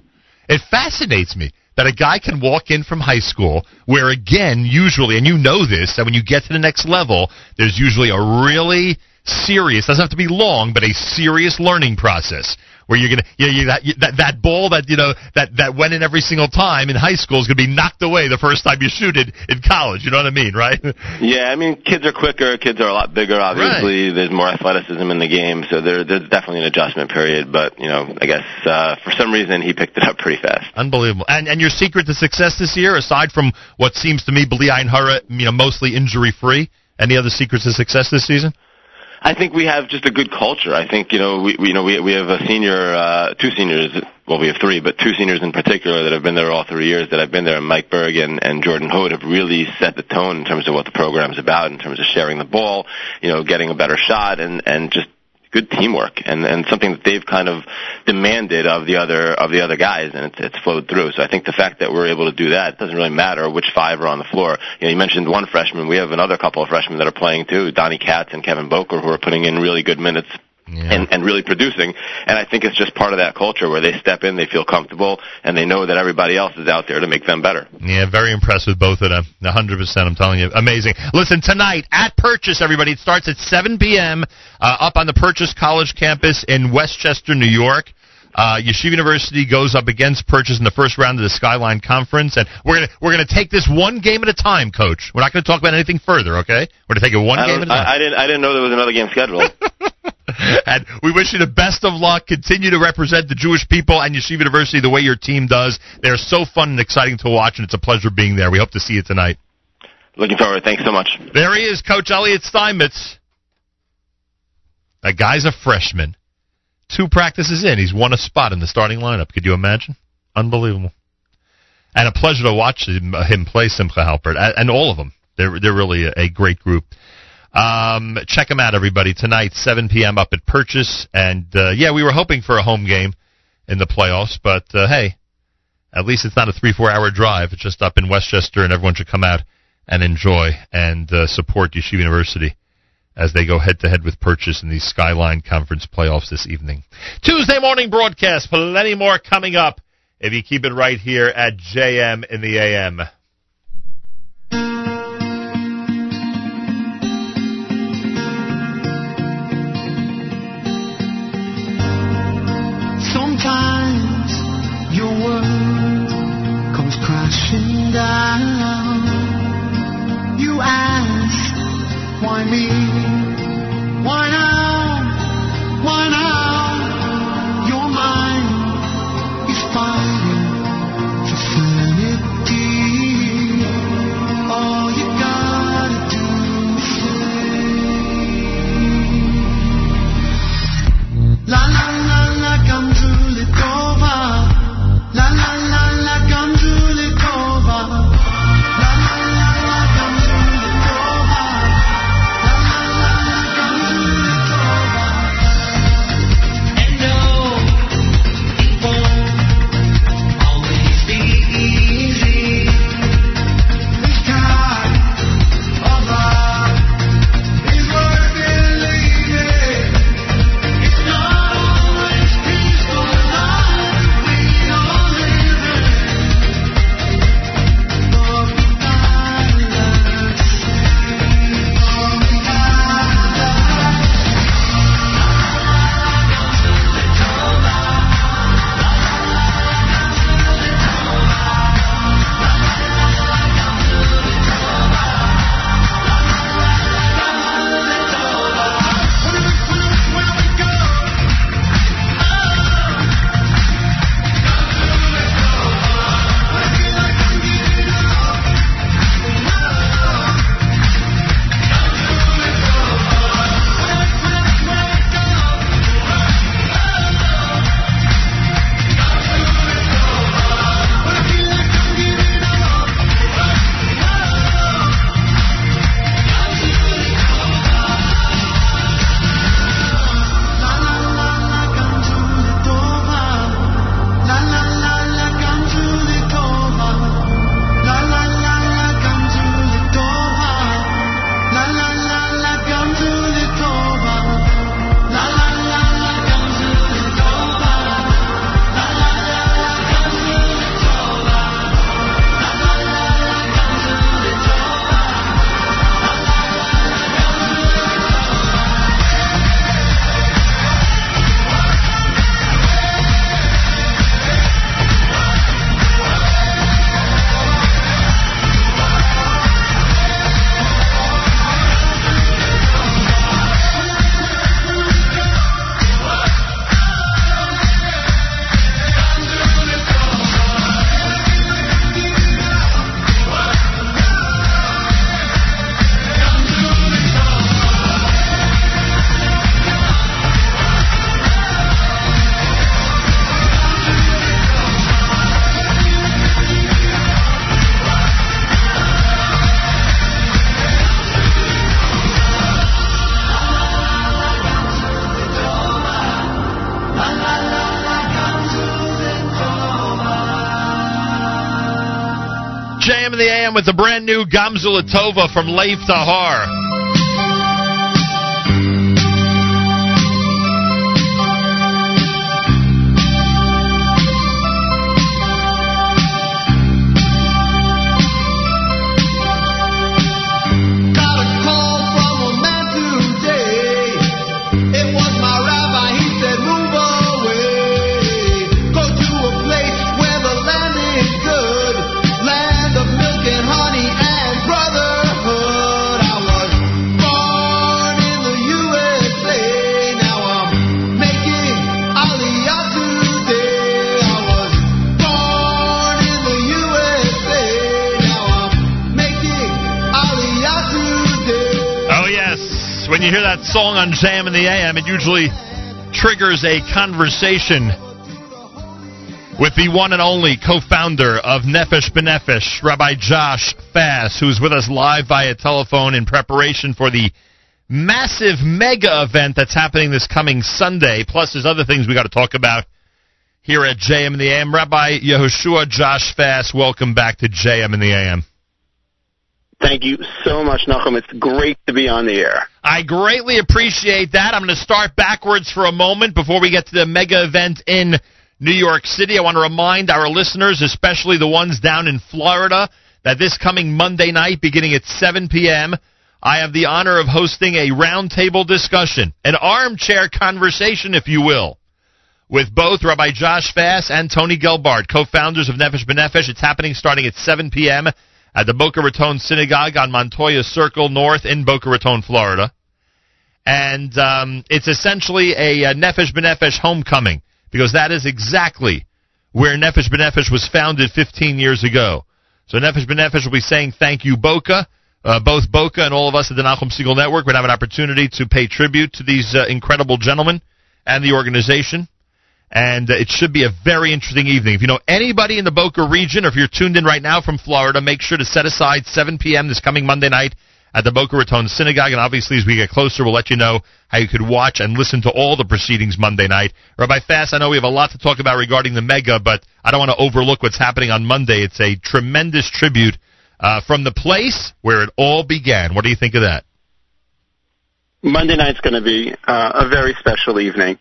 it fascinates me that a guy can walk in from high school where again usually and you know this that when you get to the next level there's usually a really serious doesn't have to be long but a serious learning process where you're gonna you know, you, that, you, that that ball that you know that that went in every single time in high school is gonna be knocked away the first time you shoot it in college. You know what I mean, right? Yeah, I mean kids are quicker, kids are a lot bigger. Obviously, Right. there's more athleticism in the game, so there, there's definitely an adjustment period. But you know, I guess uh, for some reason he picked it up pretty fast. Unbelievable. And and your secret to success this year, aside from what seems to me Bli Ayin Hara, you know, mostly injury free, any other secrets to success this season? I think we have just a good culture. I think you know we, we you know we we have a senior, uh, two seniors. Well, we have three, but two seniors in particular that have been there all three years that I've been there. And Mike Berg and, and Jordan Hood have really set the tone in terms of what the program's about, in terms of sharing the ball, you know, getting a better shot, and and just good teamwork and and something that they've kind of demanded of the other of the other guys and it's it's flowed through. So i think the fact that we're able to do that doesn't really matter which five are on the floor. You know you mentioned one freshman. We have another couple of freshmen that are playing too donnie katz and kevin boker who are putting in really good minutes and, and really producing. And I think it's just part of that culture where they step in, they feel comfortable, and they know that everybody else is out there to make them better. Yeah, very impressed with both of them. 100%, I'm telling you. Amazing. Listen, tonight at Purchase, everybody, it starts at 7 p.m. Uh, up on the Purchase College campus in Westchester, New York. Uh, Yeshiva University goes up against Purchase in the first round of the Skyline Conference, and we're gonna we're gonna take this one game at a time, Coach. We're not gonna talk about anything further, okay? We're gonna take it one game at a time. I, I didn't I didn't know there was another game scheduled. and we wish you the best of luck. Continue to represent the Jewish people and Yeshiva University the way your team does. They're so fun and exciting to watch, and it's a pleasure being there. We hope to see you tonight. Looking forward. Thanks so much. There he is, Coach Elliot Steinmetz. That guy's a freshman. Two practices in, he's won a spot in the starting lineup. Could you imagine? Unbelievable. And a pleasure to watch him, him play Simcha Halpert, and all of them. They're they're really a, a great group. Um, check them out, everybody. Tonight, 7 p.m. up at Purchase. And uh, yeah, we were hoping for a home game in the playoffs, but uh, hey, at least it's not a three four hour drive. It's just up in Westchester, and everyone should come out and enjoy and uh, support Yeshiva University as they go head to head with Purchase in the Skyline Conference playoffs this evening. Tuesday morning broadcast, plenty more coming up if you keep it right here at JM in the AM. Sometimes your world comes crashing down. You ask, why me? Why now? Why now? Your mind is fighting for sanity. All you gotta do is say, La la with the brand new Gamzula Tova from Lev Tahor. That song on JM in the AM, it usually triggers a conversation with the one and only co founder of Nefesh B'Nefesh, Rabbi Josh Fass, who's with us live via telephone in preparation for the massive mega event that's happening this coming Sunday. Plus, there's other things we got to talk about here at JM in the AM. Rabbi Yehoshua Josh Fass, welcome back to JM in the AM. Thank you so much, Nachum. It's great to be on the air. I greatly appreciate that. I'm going to start backwards for a moment before we get to the mega event in New York City. I want to remind our listeners, especially the ones down in Florida, that this coming Monday night, beginning at 7 p.m., I have the honor of hosting a roundtable discussion, an armchair conversation, if you will, with both Rabbi Josh Fass and Tony Gelbart, co-founders of Nefesh B'Nefesh. It's happening starting at 7 p.m. at the Boca Raton Synagogue on Montoya Circle North in Boca Raton, Florida. And um, it's essentially a, uh Nefesh B'Nefesh homecoming because that is exactly where Nefesh B'Nefesh was founded 15 years ago. So Nefesh B'Nefesh will be saying thank you, Boca. Uh, both Boca and all of us at the Nachum Segal Network would have an opportunity to pay tribute to these uh, incredible gentlemen and the organization. And uh, it should be a very interesting evening. If you know anybody in the Boca region, or if you're tuned in right now from Florida, make sure to set aside 7 p.m. this coming Monday night at the Boca Raton Synagogue. And obviously, as we get closer, we'll let you know how you could watch and listen to all the proceedings Monday night. Rabbi Fass, I know we have a lot to talk about regarding the mega, but I don't want to overlook what's happening on Monday. It's a tremendous tribute uh, from the place where it all began. What do you think of that? Monday night's going to be uh, a very special evening.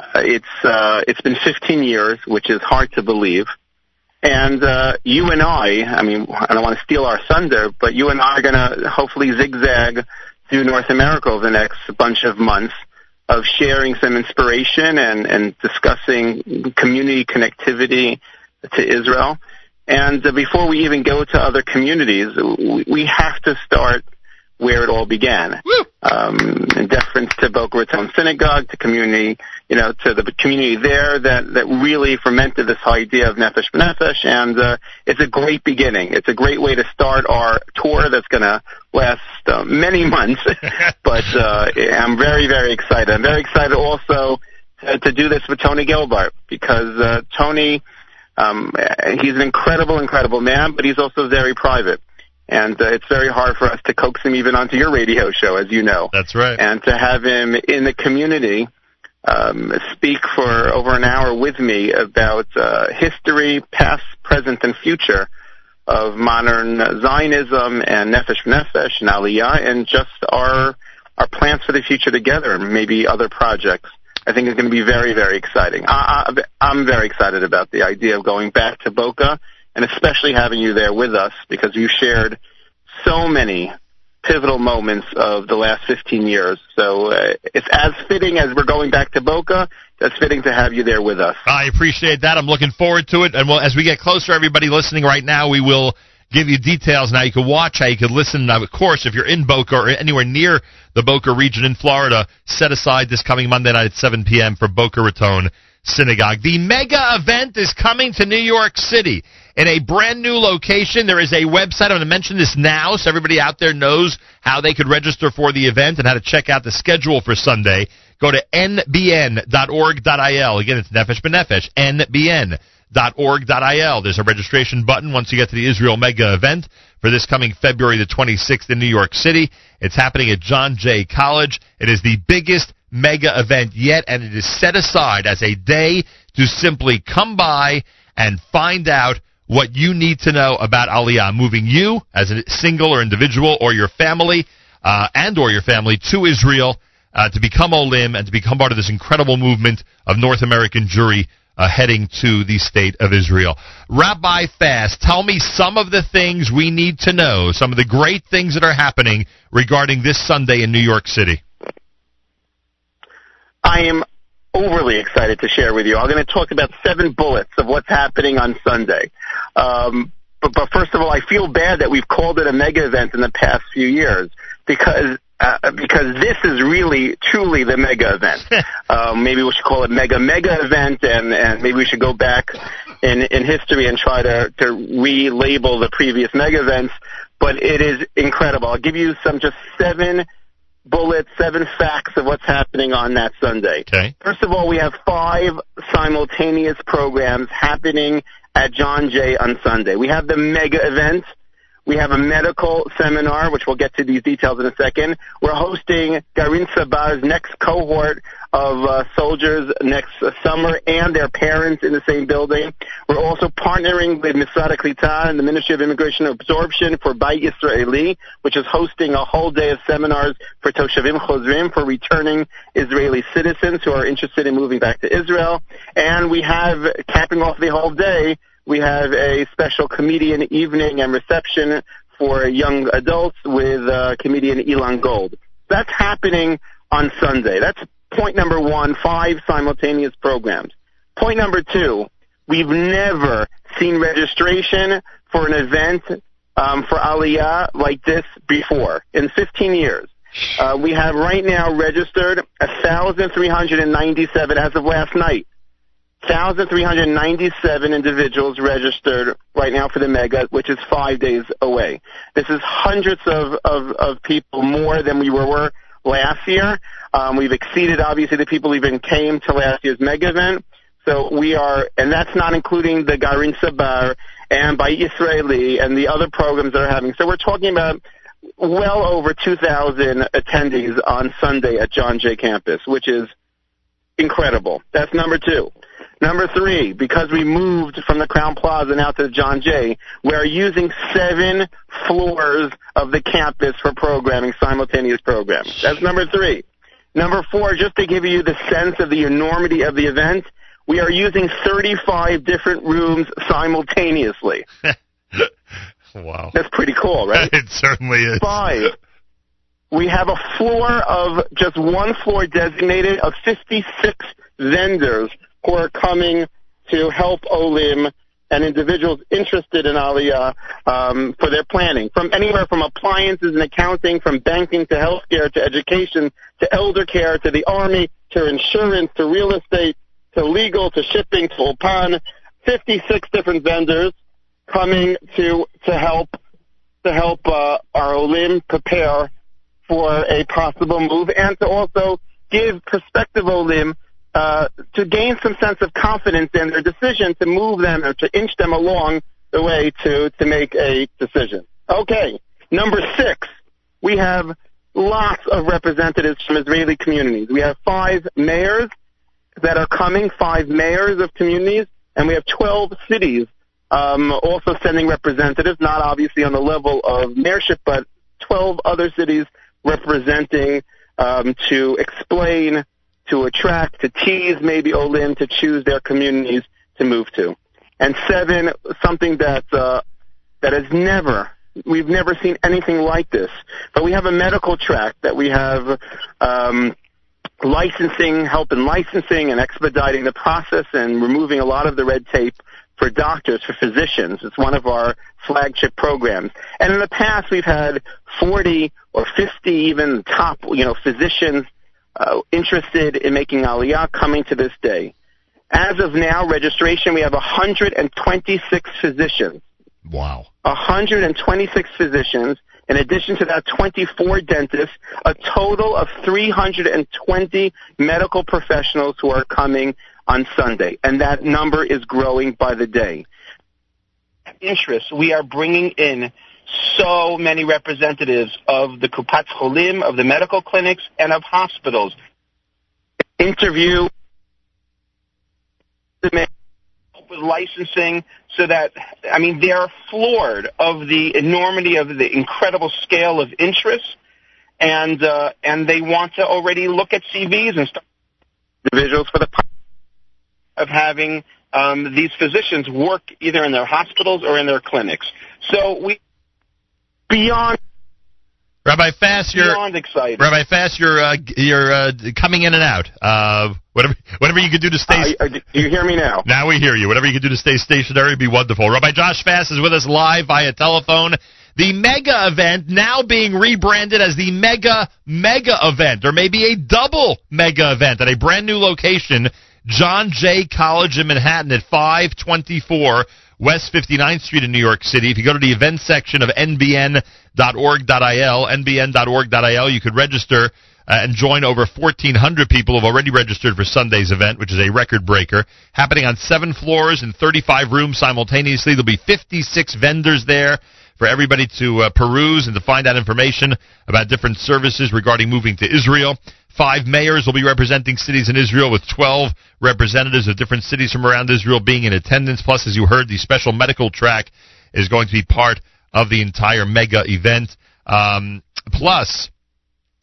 Uh, it's uh, it's been 15 years, which is hard to believe. And uh, you and I, I mean, I don't want to steal our thunder, but you and I are going to hopefully zigzag through North America over the next bunch of months of sharing some inspiration and, and discussing community connectivity to Israel. And uh, before we even go to other communities, we, we have to start where it all began. Um, in deference to Boca Raton Synagogue, to community, you know, to the community there that, that really fermented this idea of Nefesh B'Nefesh, and uh, it's a great beginning. It's a great way to start our tour that's going to last uh, many months, but uh, I'm very, very excited. I'm very excited also to, to do this with Tony Gelbart, because uh, Tony, um, he's an incredible, incredible man, but he's also very private and uh, it's very hard for us to coax him even onto your radio show, as you know. That's right. And to have him in the community um, speak for over an hour with me about uh, history, past, present, and future of modern Zionism and Nefesh Nefesh and Aliyah, and just our our plans for the future together, and maybe other projects. I think it's going to be very, very exciting. I, I, I'm very excited about the idea of going back to Boca and especially having you there with us because you shared so many pivotal moments of the last 15 years. So uh, it's as fitting as we're going back to Boca. It's fitting to have you there with us. I appreciate that. I'm looking forward to it. And well, as we get closer, everybody listening right now, we will give you details. Now you can watch, how you can listen. Now, of course, if you're in Boca or anywhere near the Boca region in Florida, set aside this coming Monday night at 7 p.m. for Boca Raton Synagogue. The mega event is coming to New York City in a brand new location. There is a website. I'm going to mention this now so everybody out there knows how they could register for the event and how to check out the schedule for Sunday. Go to nbn.org.il. Again, it's Nefesh B'Nefesh, nbn.org.il. There's a registration button once you get to the Israel Mega event for this coming February the 26th in New York City. It's happening at John Jay College. It is the biggest mega event yet, and it is set aside as a day to simply come by and find out what you need to know about Aliyah, moving you as a single or individual or your family uh, and or your family to Israel uh, to become Olim and to become part of this incredible movement of North American Jewry uh, heading to the state of Israel. Rabbi Fass, tell me some of the things we need to know, some of the great things that are happening regarding this Sunday in New York City. I am overly excited to share with you. I'm going to talk about seven bullets of what's happening on Sunday. Um, but, but first of all, I feel bad that we've called it a mega event in the past few years because uh, because this is really truly the mega event. um, maybe we should call it mega mega event, and and maybe we should go back in in history and try to to relabel the previous mega events. But it is incredible. I'll give you some just seven bullets, seven facts of what's happening on that Sunday. Okay. First of all, we have five simultaneous programs happening at John Jay on Sunday. We have the mega event. We have a medical seminar, which we'll get to these details in a second. We're hosting Garin Tzabar's next cohort of uh, soldiers next summer and their parents in the same building. We're also partnering with Misrad Klita and the Ministry of Immigration and Absorption for Bayit Israeli, which is hosting a whole day of seminars for Toshavim Chozrim, for returning Israeli citizens who are interested in moving back to Israel. And we have, capping off the whole day, we have a special comedian evening and reception for young adults with uh, comedian Elon Gold. That's happening on Sunday. That's point number one, five simultaneous programs. Point number two, we've never seen registration for an event um, for Aliyah like this before in 15 years. Uh, we have right now registered 1,397 as of last night. 1,397 individuals registered right now for the mega, which is five days away. This is hundreds of, of, of people more than we were last year. Um, we've exceeded, obviously, the people even came to last year's mega event. So we are, and that's not including the Garin Tzabar and Bayit Israeli and the other programs that are having. So we're talking about well over 2,000 attendees on Sunday at John Jay campus, which is incredible. That's number two. Number three, because we moved from the Crowne Plaza now to the John Jay, we are using seven floors of the campus for programming, simultaneous programs. That's number three. Number four, just to give you the sense of the enormity of the event, we are using 35 different rooms simultaneously. wow. That's pretty cool, right? it certainly is. Five. We have a floor of just one floor designated of 56 vendors who are coming to help Olim and individuals interested in Aliyah um, for their planning, from anywhere from appliances and accounting, from banking to healthcare to education to elder care to the army to insurance to real estate to legal to shipping to Ulpan, 56 different vendors coming to to help to help uh, our Olim prepare for a possible move and to also give prospective Olim uh, to gain some sense of confidence in their decision to move them or to inch them along the way to, to make a decision. Okay, number six, we have lots of representatives from Israeli communities. We have five mayors that are coming, five mayors of communities, and we have 12 cities um, also sending representatives, not obviously on the level of mayorship, but 12 other cities representing um, to explain to attract, to tease maybe Olim to choose their communities to move to. And seven, something that uh, that has never we've never seen anything like this. But we have a medical track that we have um, licensing, help in licensing and expediting the process and removing a lot of the red tape for doctors, for physicians. It's one of our flagship programs. And in the past, we've had 40 or 50 even top, you know, physicians uh, interested in making Aliyah coming to this day. As of now, registration, we have 126 physicians. Wow. 126 physicians. In addition to that, 24 dentists, a total of 320 medical professionals who are coming on Sunday. And that number is growing by the day. Interest, we are bringing in so many representatives of the Kupat Cholim, of the medical clinics, and of hospitals. Interview with licensing so that I mean they're floored of the enormity of the incredible scale of interest, and uh, and they want to already look at CVs and start individuals for the of having um, these physicians work either in their hospitals or in their clinics. So we beyond Rabbi Fass, you're beyond excited. Rabbi Fass, you're uh, you're uh, coming in and out. Uh, whatever whatever you could do to stay. Uh, you hear me now? Now we hear you. Whatever you could do to stay stationary would be wonderful. Rabbi Josh Fass is with us live via telephone. The mega event now being rebranded as the mega mega event, or maybe a double mega event at a brand new location, John Jay College in Manhattan at 524 West 59th Street in New York City. If you go to the events section of nbn.org.il, nbn.org.il, you could register uh, and join over 1,400 people who have already registered for Sunday's event, which is a record breaker, happening on seven floors in 35 rooms simultaneously. There'll be 56 vendors there for everybody to uh, peruse and to find out information about different services regarding moving to Israel. Five mayors will be representing cities in Israel, with 12 representatives of different cities from around Israel being in attendance. Plus, as you heard, the special medical track is going to be part of the entire mega event. Um, plus,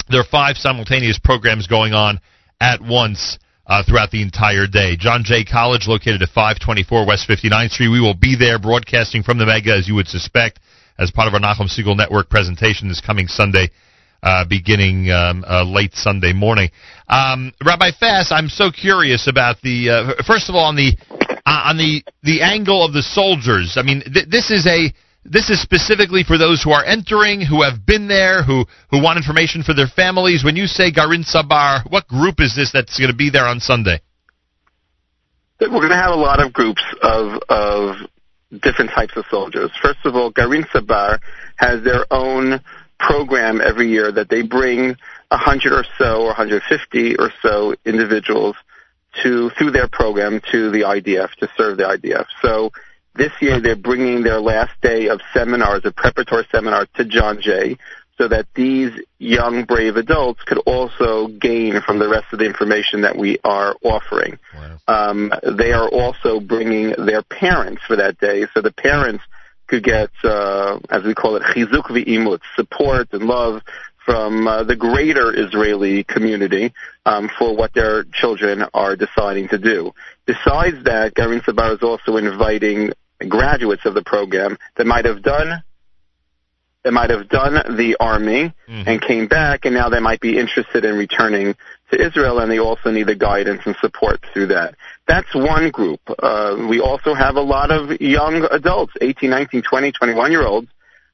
there are five simultaneous programs going on at once uh, throughout the entire day. John Jay College, located at 524 West 59th Street. We will be there broadcasting from the mega, as you would suspect, as part of our Nachum Segal Network presentation this coming Sunday uh, beginning um, uh, late Sunday morning. Um, Rabbi Fass, I'm so curious about the uh, first of all on the uh, on the the angle of the soldiers. I mean, th- this is a this is specifically for those who are entering, who have been there, who who want information for their families. When you say Garin Tzabar, what group is this that's going to be there on Sunday? We're going to have a lot of groups of of different types of soldiers. First of all, Garin Tzabar has their own program every year that they bring a 100 or so or 150 or so individuals to through their program to the IDF to serve the IDF. So this year they're bringing their last day of seminars, a preparatory seminar to John Jay, so that these young brave adults could also gain from the rest of the information that we are offering. Wow. Um, they are also bringing their parents for that day, so the parents could get, uh, as we call it, chizuk v'imut, support and love from uh, the greater Israeli community um, for what their children are deciding to do. Besides that, Garin Tzabar is also inviting graduates of the program that might have done that might have done the army mm-hmm. and came back, and now they might be interested in returning to Israel, and they also need the guidance and support through that. That's one group. Uh, we also have a lot of young adults, 18, 19, 20, 21 year olds,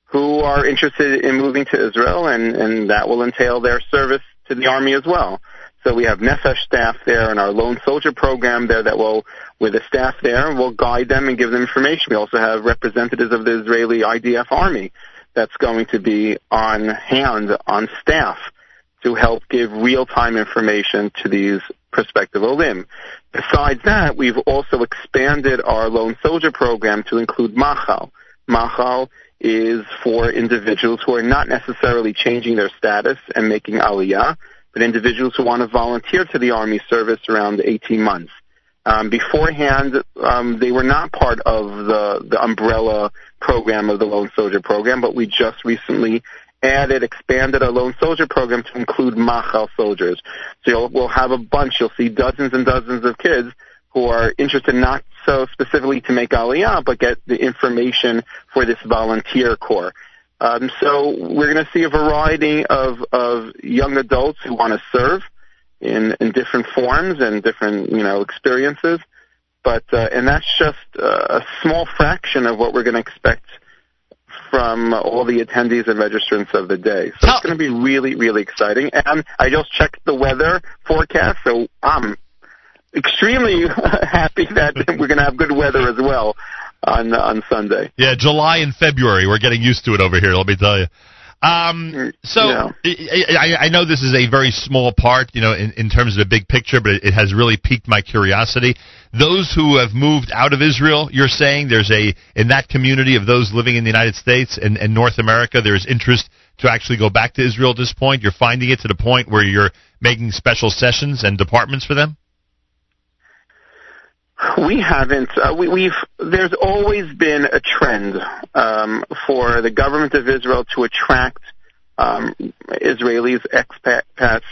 who are interested in moving to Israel, and, and that will entail their service to the army as well. So we have Nefesh staff there and our lone soldier program there that will, with the staff there, will guide them and give them information. We also have representatives of the Israeli IDF army that's going to be on hand, on staff, to help give real-time information to these prospective Olim. Besides that, we've also expanded our lone soldier program to include Machal. Machal is for individuals who are not necessarily changing their status and making aliyah, but individuals who want to volunteer to the Army service around 18 months. Um, beforehand, um, they were not part of the, the umbrella program of the Lone Soldier program, but we just recently added, expanded our Lone Soldier program to include Machal soldiers. So we'll have a bunch. You'll see dozens and dozens of kids who are interested not so specifically to make Aliyah, but get the information for this volunteer corps. Um, so we're going to see a variety of, of young adults who want to serve in in different forms and different you know experiences. But uh, and that's just uh, a small fraction of what we're going to expect from all the attendees and registrants of the day. So it's going to be really really exciting. And I just checked the weather forecast, so I'm extremely happy that we're going to have good weather as well on on Sunday. Yeah, July and February. We're getting used to it over here. Let me tell you. Um, so yeah. I, I, know this is a very small part, you know, in, in terms of the big picture, but it, it has really piqued my curiosity. Those who have moved out of Israel, you're saying there's a in that community of those living in the United States and, and North America, there's interest to actually go back to Israel at this point. You're finding it to the point where you're making special sessions and departments for them. We haven't. Uh, we, we've. There's always been a trend um, for the government of Israel to attract um, Israelis, expats.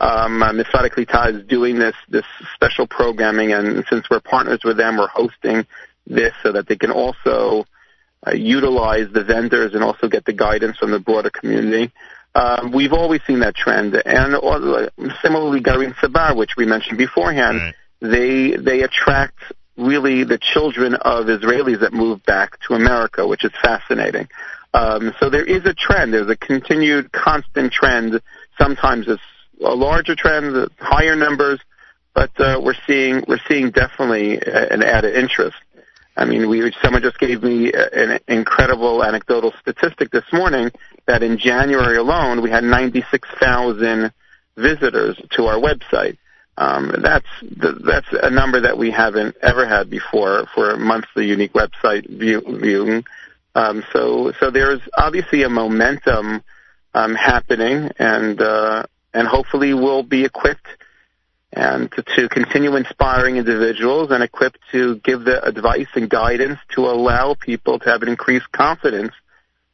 Um, uh, Misfada is doing this this special programming, and since we're partners with them, we're hosting this so that they can also uh, utilize the vendors and also get the guidance from the broader community. Um, we've always seen that trend, and uh, similarly, Garin Tzabar, which we mentioned beforehand. Right they they attract really the children of Israelis that move back to America, which is fascinating. Um, so there is a trend. There's a continued, constant trend. Sometimes it's a larger trend, higher numbers, but uh, we're seeing we're seeing definitely an added interest. I mean, we someone just gave me an incredible anecdotal statistic this morning that in January alone we had 96,000 visitors to our website. Um, that's that's a number that we haven't ever had before for a monthly unique website view, viewing. Um, so so there's obviously a momentum um, happening, and uh, and hopefully we'll be equipped and to, to continue inspiring individuals and equipped to give the advice and guidance to allow people to have an increased confidence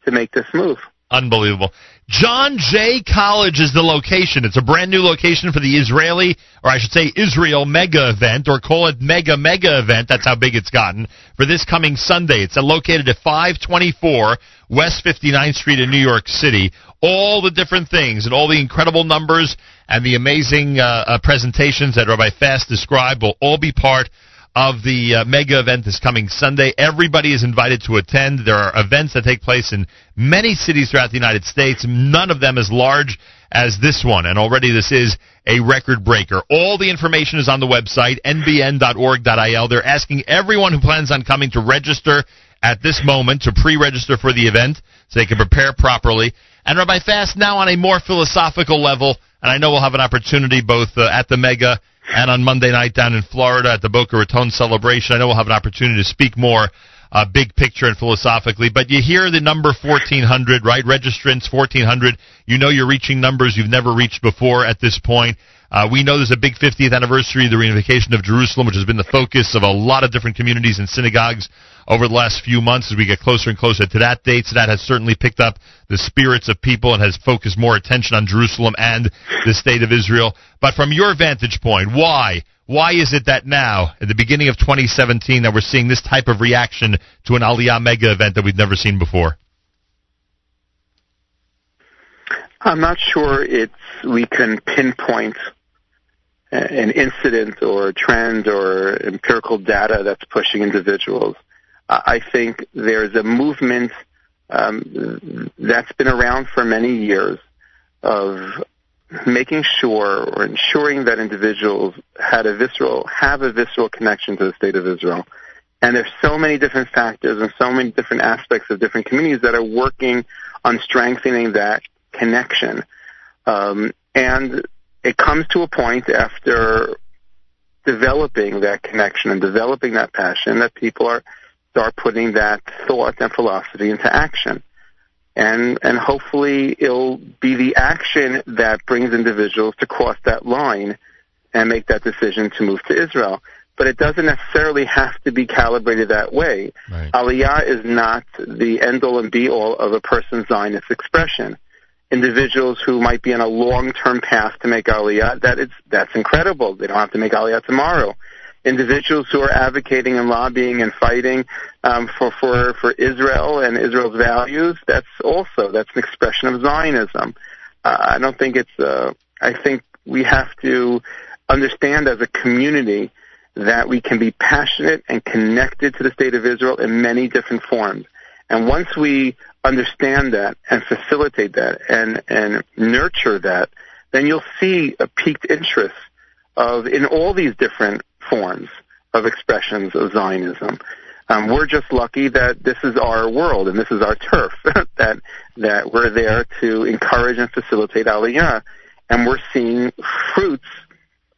to make this move. Unbelievable. John Jay College is the location. It's a brand new location for the Israeli, or I should say Israel mega event, or call it mega mega event. That's how big it's gotten for this coming Sunday. It's located at 524 West 59th Street in New York City. All the different things and all the incredible numbers and the amazing uh, uh, presentations that Rabbi Fass described will all be part of the uh, mega event this coming Sunday. Everybody is invited to attend. There are events that take place in many cities throughout the United States, none of them as large as this one, and already this is a record breaker. All the information is on the website, nbn.org.il. They're asking everyone who plans on coming to register at this moment to pre-register for the event so they can prepare properly. And Rabbi Fass now on a more philosophical level, and I know we'll have an opportunity both uh, at the Mega and on Monday night down in Florida at the Boca Raton celebration. I know we'll have an opportunity to speak more uh, big picture and philosophically, but you hear the number 1400, right? Registrants 1400. You know you're reaching numbers you've never reached before at this point. Uh, we know there's a big 50th anniversary of the reunification of Jerusalem, which has been the focus of a lot of different communities and synagogues over the last few months as we get closer and closer to that date. So that has certainly picked up the spirits of people and has focused more attention on Jerusalem and the state of Israel. But from your vantage point, why? Why is it that now, at the beginning of 2017, that we're seeing this type of reaction to an Aliyah mega event that we've never seen before? I'm not sure it's we can pinpoint an incident or a trend or empirical data that's pushing individuals. I think there's a movement um, that's been around for many years of making sure or ensuring that individuals had a visceral have a visceral connection to the state of Israel. And there's so many different factors and so many different aspects of different communities that are working on strengthening that connection. Um, and it comes to a point after developing that connection and developing that passion that people are start putting that thought and philosophy into action. And, and hopefully it'll be the action that brings individuals to cross that line and make that decision to move to Israel. But it doesn't necessarily have to be calibrated that way. Right. Aliyah is not the end all and be all of a person's Zionist expression. Individuals who might be on a long term path to make Aliyah, that is, that's incredible. They don't have to make Aliyah tomorrow individuals who are advocating and lobbying and fighting um, for for for Israel and Israel's values. That's also that's an expression of Zionism. Uh, I don't think it's. Uh, I think we have to understand as a community that we can be passionate and connected to the state of Israel in many different forms. And once we understand that and facilitate that and and nurture that, then you'll see a peaked interest of in all these different forms of expressions of Zionism. Um, we're just lucky that this is our world and this is our turf, that, that we're there to encourage and facilitate Aliyah. And we're seeing fruits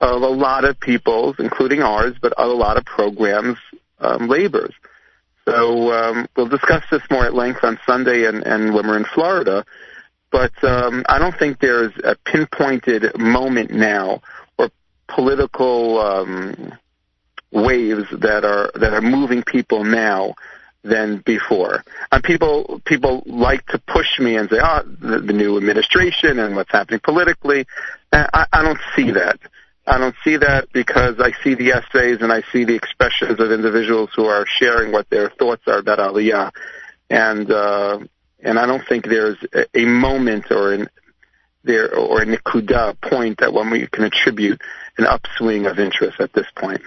of a lot of people's, including ours, but a lot of programs, um, labors. So um, we'll discuss this more at length on Sunday and, and when we're in Florida. But um, I don't think there's a pinpointed moment now or political um, waves that are that are moving people now than before. And people people like to push me and say, "Oh, the, the new administration and what's happening politically." And I, I don't see that. I don't see that because I see the essays and I see the expressions of individuals who are sharing what their thoughts are about Aliyah, and uh, and I don't think there's a, a moment or an there or a nikuda point that one we can attribute an upswing of interest at this point.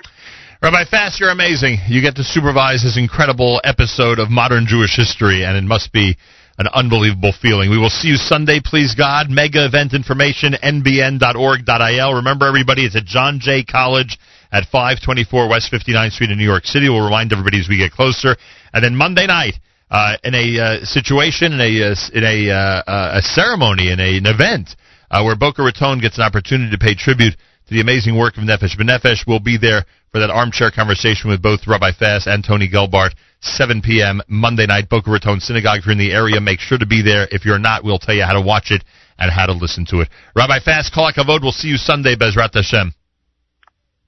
Rabbi Fass, you're amazing. You get to supervise this incredible episode of modern Jewish history, and it must be an unbelievable feeling. We will see you Sunday, please God. Mega event information, nbn.org.il. Remember, everybody, it's at John Jay College at 524 West 59th Street in New York City. We'll remind everybody as we get closer. And then Monday night, uh, in a uh, situation, in a uh, in a, uh, a ceremony, in a, an event uh, where Boca Raton gets an opportunity to pay tribute to the amazing work of Nefesh B'Nefesh. We'll be there for that armchair conversation with both Rabbi Fass and Tony Gelbart, 7 p.m. Monday night, Boca Raton Synagogue. If you're in the area, make sure to be there. If you're not, we'll tell you how to watch it and how to listen to it. Rabbi Fass, Kol HaKavod, we'll see you Sunday, Bezrat Hashem.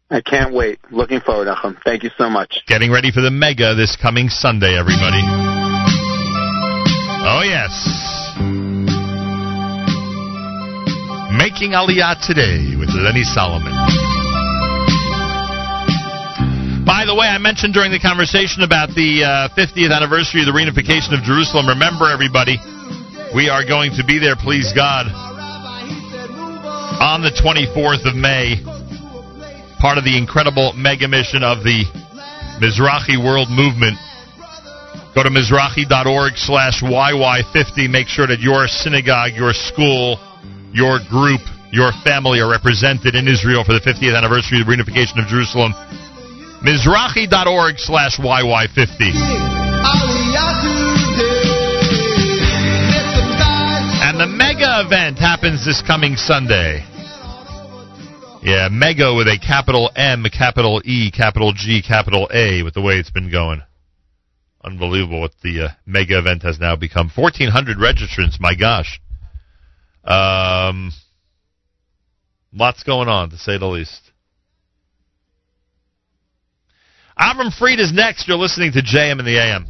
I can't wait. Looking forward, Achim. Thank you so much. Getting ready for the mega this coming Sunday, everybody. Oh, yes. Making Aliyah today with Lenny Solomon. The way, I mentioned during the conversation about the uh, 50th anniversary of the reunification of Jerusalem. Remember, everybody, we are going to be there, please God, on the 24th of May, part of the incredible mega mission of the Mizrachi World Movement. Go to Mizrachi.org slash YY50. Make sure that your synagogue, your school, your group, your family are represented in Israel for the 50th anniversary of the reunification of Jerusalem. Mizrachi.org slash YY50. And the mega event happens this coming Sunday. Yeah, mega with a capital M, capital E, capital G, capital A, with the way it's been going. Unbelievable what the uh, mega event has now become. 1,400 registrants, my gosh. Um, lots going on, to say the least. Avram Fried is next. You're listening to JM in the AM.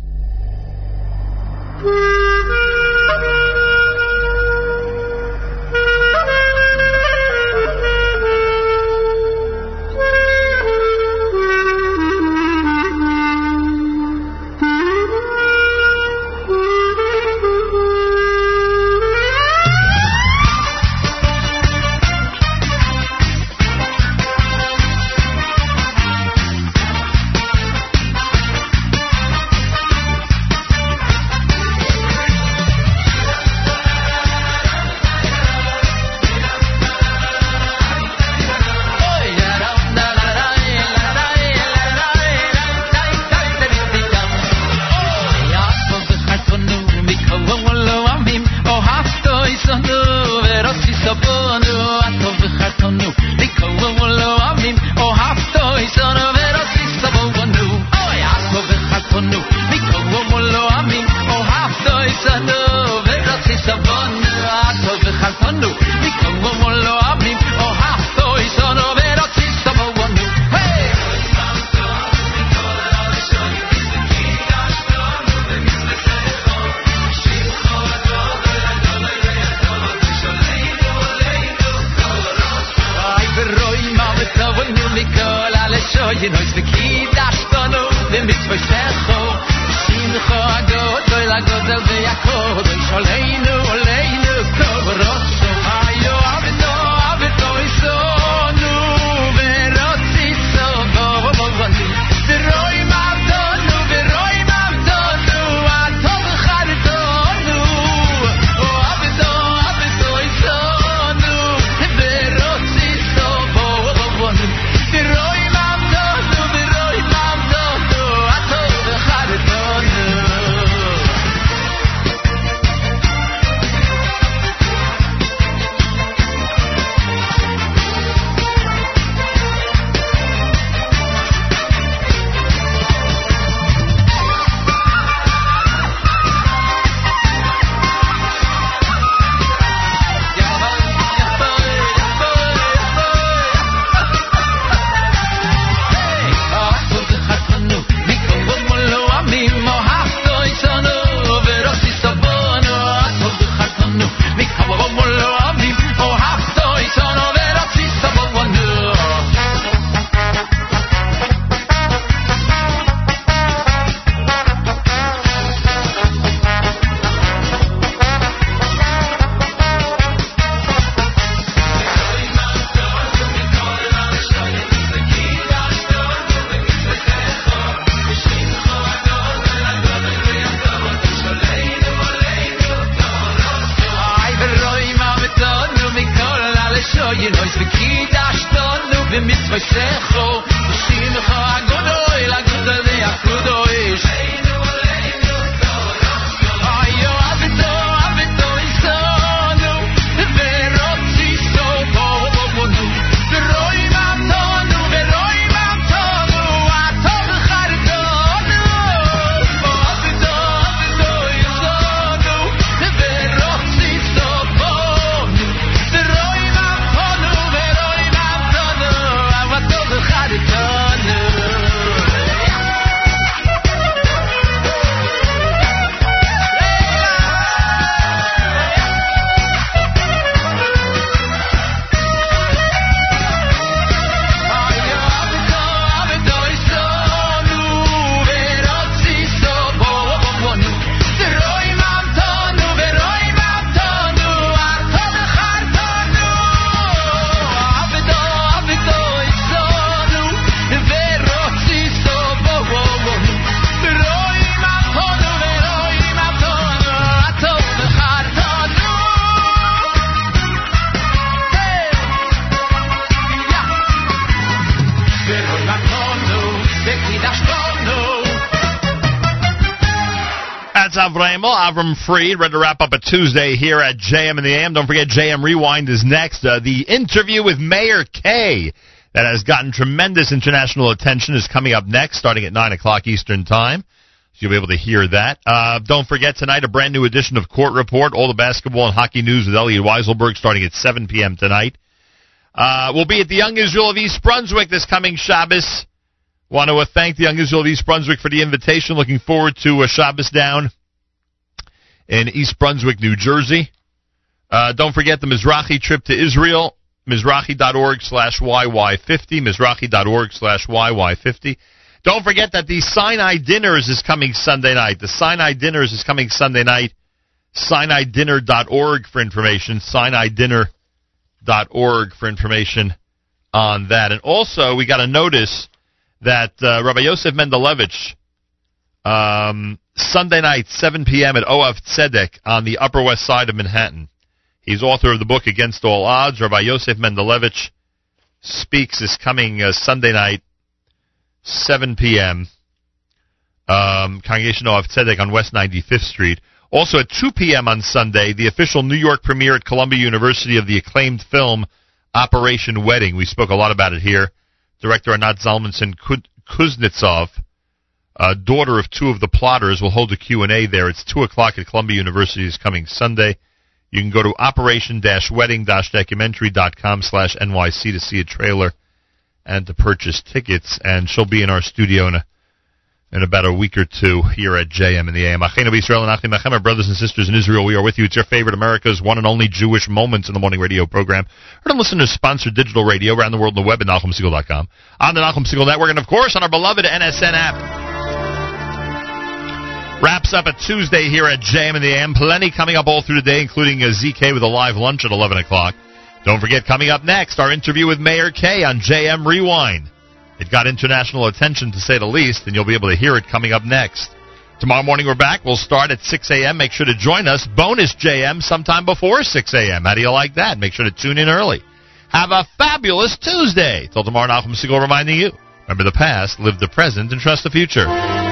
Avremel, Avram Fried, ready to wrap up a Tuesday here at JM in the AM. Don't forget, JM Rewind is next. Uh, the interview with Mayor K that has gotten tremendous international attention is coming up next, starting at 9 o'clock Eastern Time. So you'll be able to hear that. Uh, don't forget tonight a brand new edition of Court Report, all the basketball and hockey news with Elliot Weiselberg starting at 7 p.m. tonight. Uh, we'll be at the Young Israel of East Brunswick this coming Shabbos. Want to uh, thank the Young Israel of East Brunswick for the invitation. Looking forward to a Shabbos down in East Brunswick, New Jersey. Uh, don't forget the Mizrachi trip to Israel, Mizrachi.org slash YY50, Mizrachi.org slash YY50. Don't forget that the Sinai Dinners is coming Sunday night. The Sinai Dinners is coming Sunday night. SinaiDinner.org for information. SinaiDinner.org for information on that. And also, we got a notice that uh, Rabbi Yosef Mendelevich, um, Sunday night, 7 p.m. at Oav Tzedek on the Upper West Side of Manhattan. He's author of the book Against All Odds. Rabbi Yosef Mendelevich speaks is coming uh, Sunday night, 7 p.m. Um, Congregation Oav Tzedek on West 95th Street. Also at 2 p.m. on Sunday, the official New York premiere at Columbia University of the acclaimed film Operation Wedding. We spoke a lot about it here. Director Anat Zalmanson Kuznetsov, uh, daughter of two of the plotters, will hold a Q&A there. It's 2 o'clock at Columbia University this coming Sunday. You can go to operation-wedding-documentary.com slash NYC to see a trailer and to purchase tickets. And she'll be in our studio in a in about a week or two here at JM in the AM. Achenu Israel and Achim our brothers and sisters in Israel, we are with you. It's your favorite America's one and only Jewish Moments in the Morning radio program. Heard and listen to sponsored digital radio around the world on the web at NachumSegal.com, on the Nachum Segal Network, and of course on our beloved NSN app. Wraps up a Tuesday here at JM in the AM. Plenty coming up all through the day, including uh, a ZK with a live lunch at 11 o'clock. Don't forget, coming up next, our interview with Mayor K on JM Rewind. It got international attention, to say the least, and you'll be able to hear it coming up next. Tomorrow morning we're back. We'll start at 6 a.m. Make sure to join us. Bonus JM sometime before 6 a.m. How do you like that? Make sure to tune in early. Have a fabulous Tuesday. Till tomorrow, Nachum Segal reminding you, remember the past, live the present, and trust the future.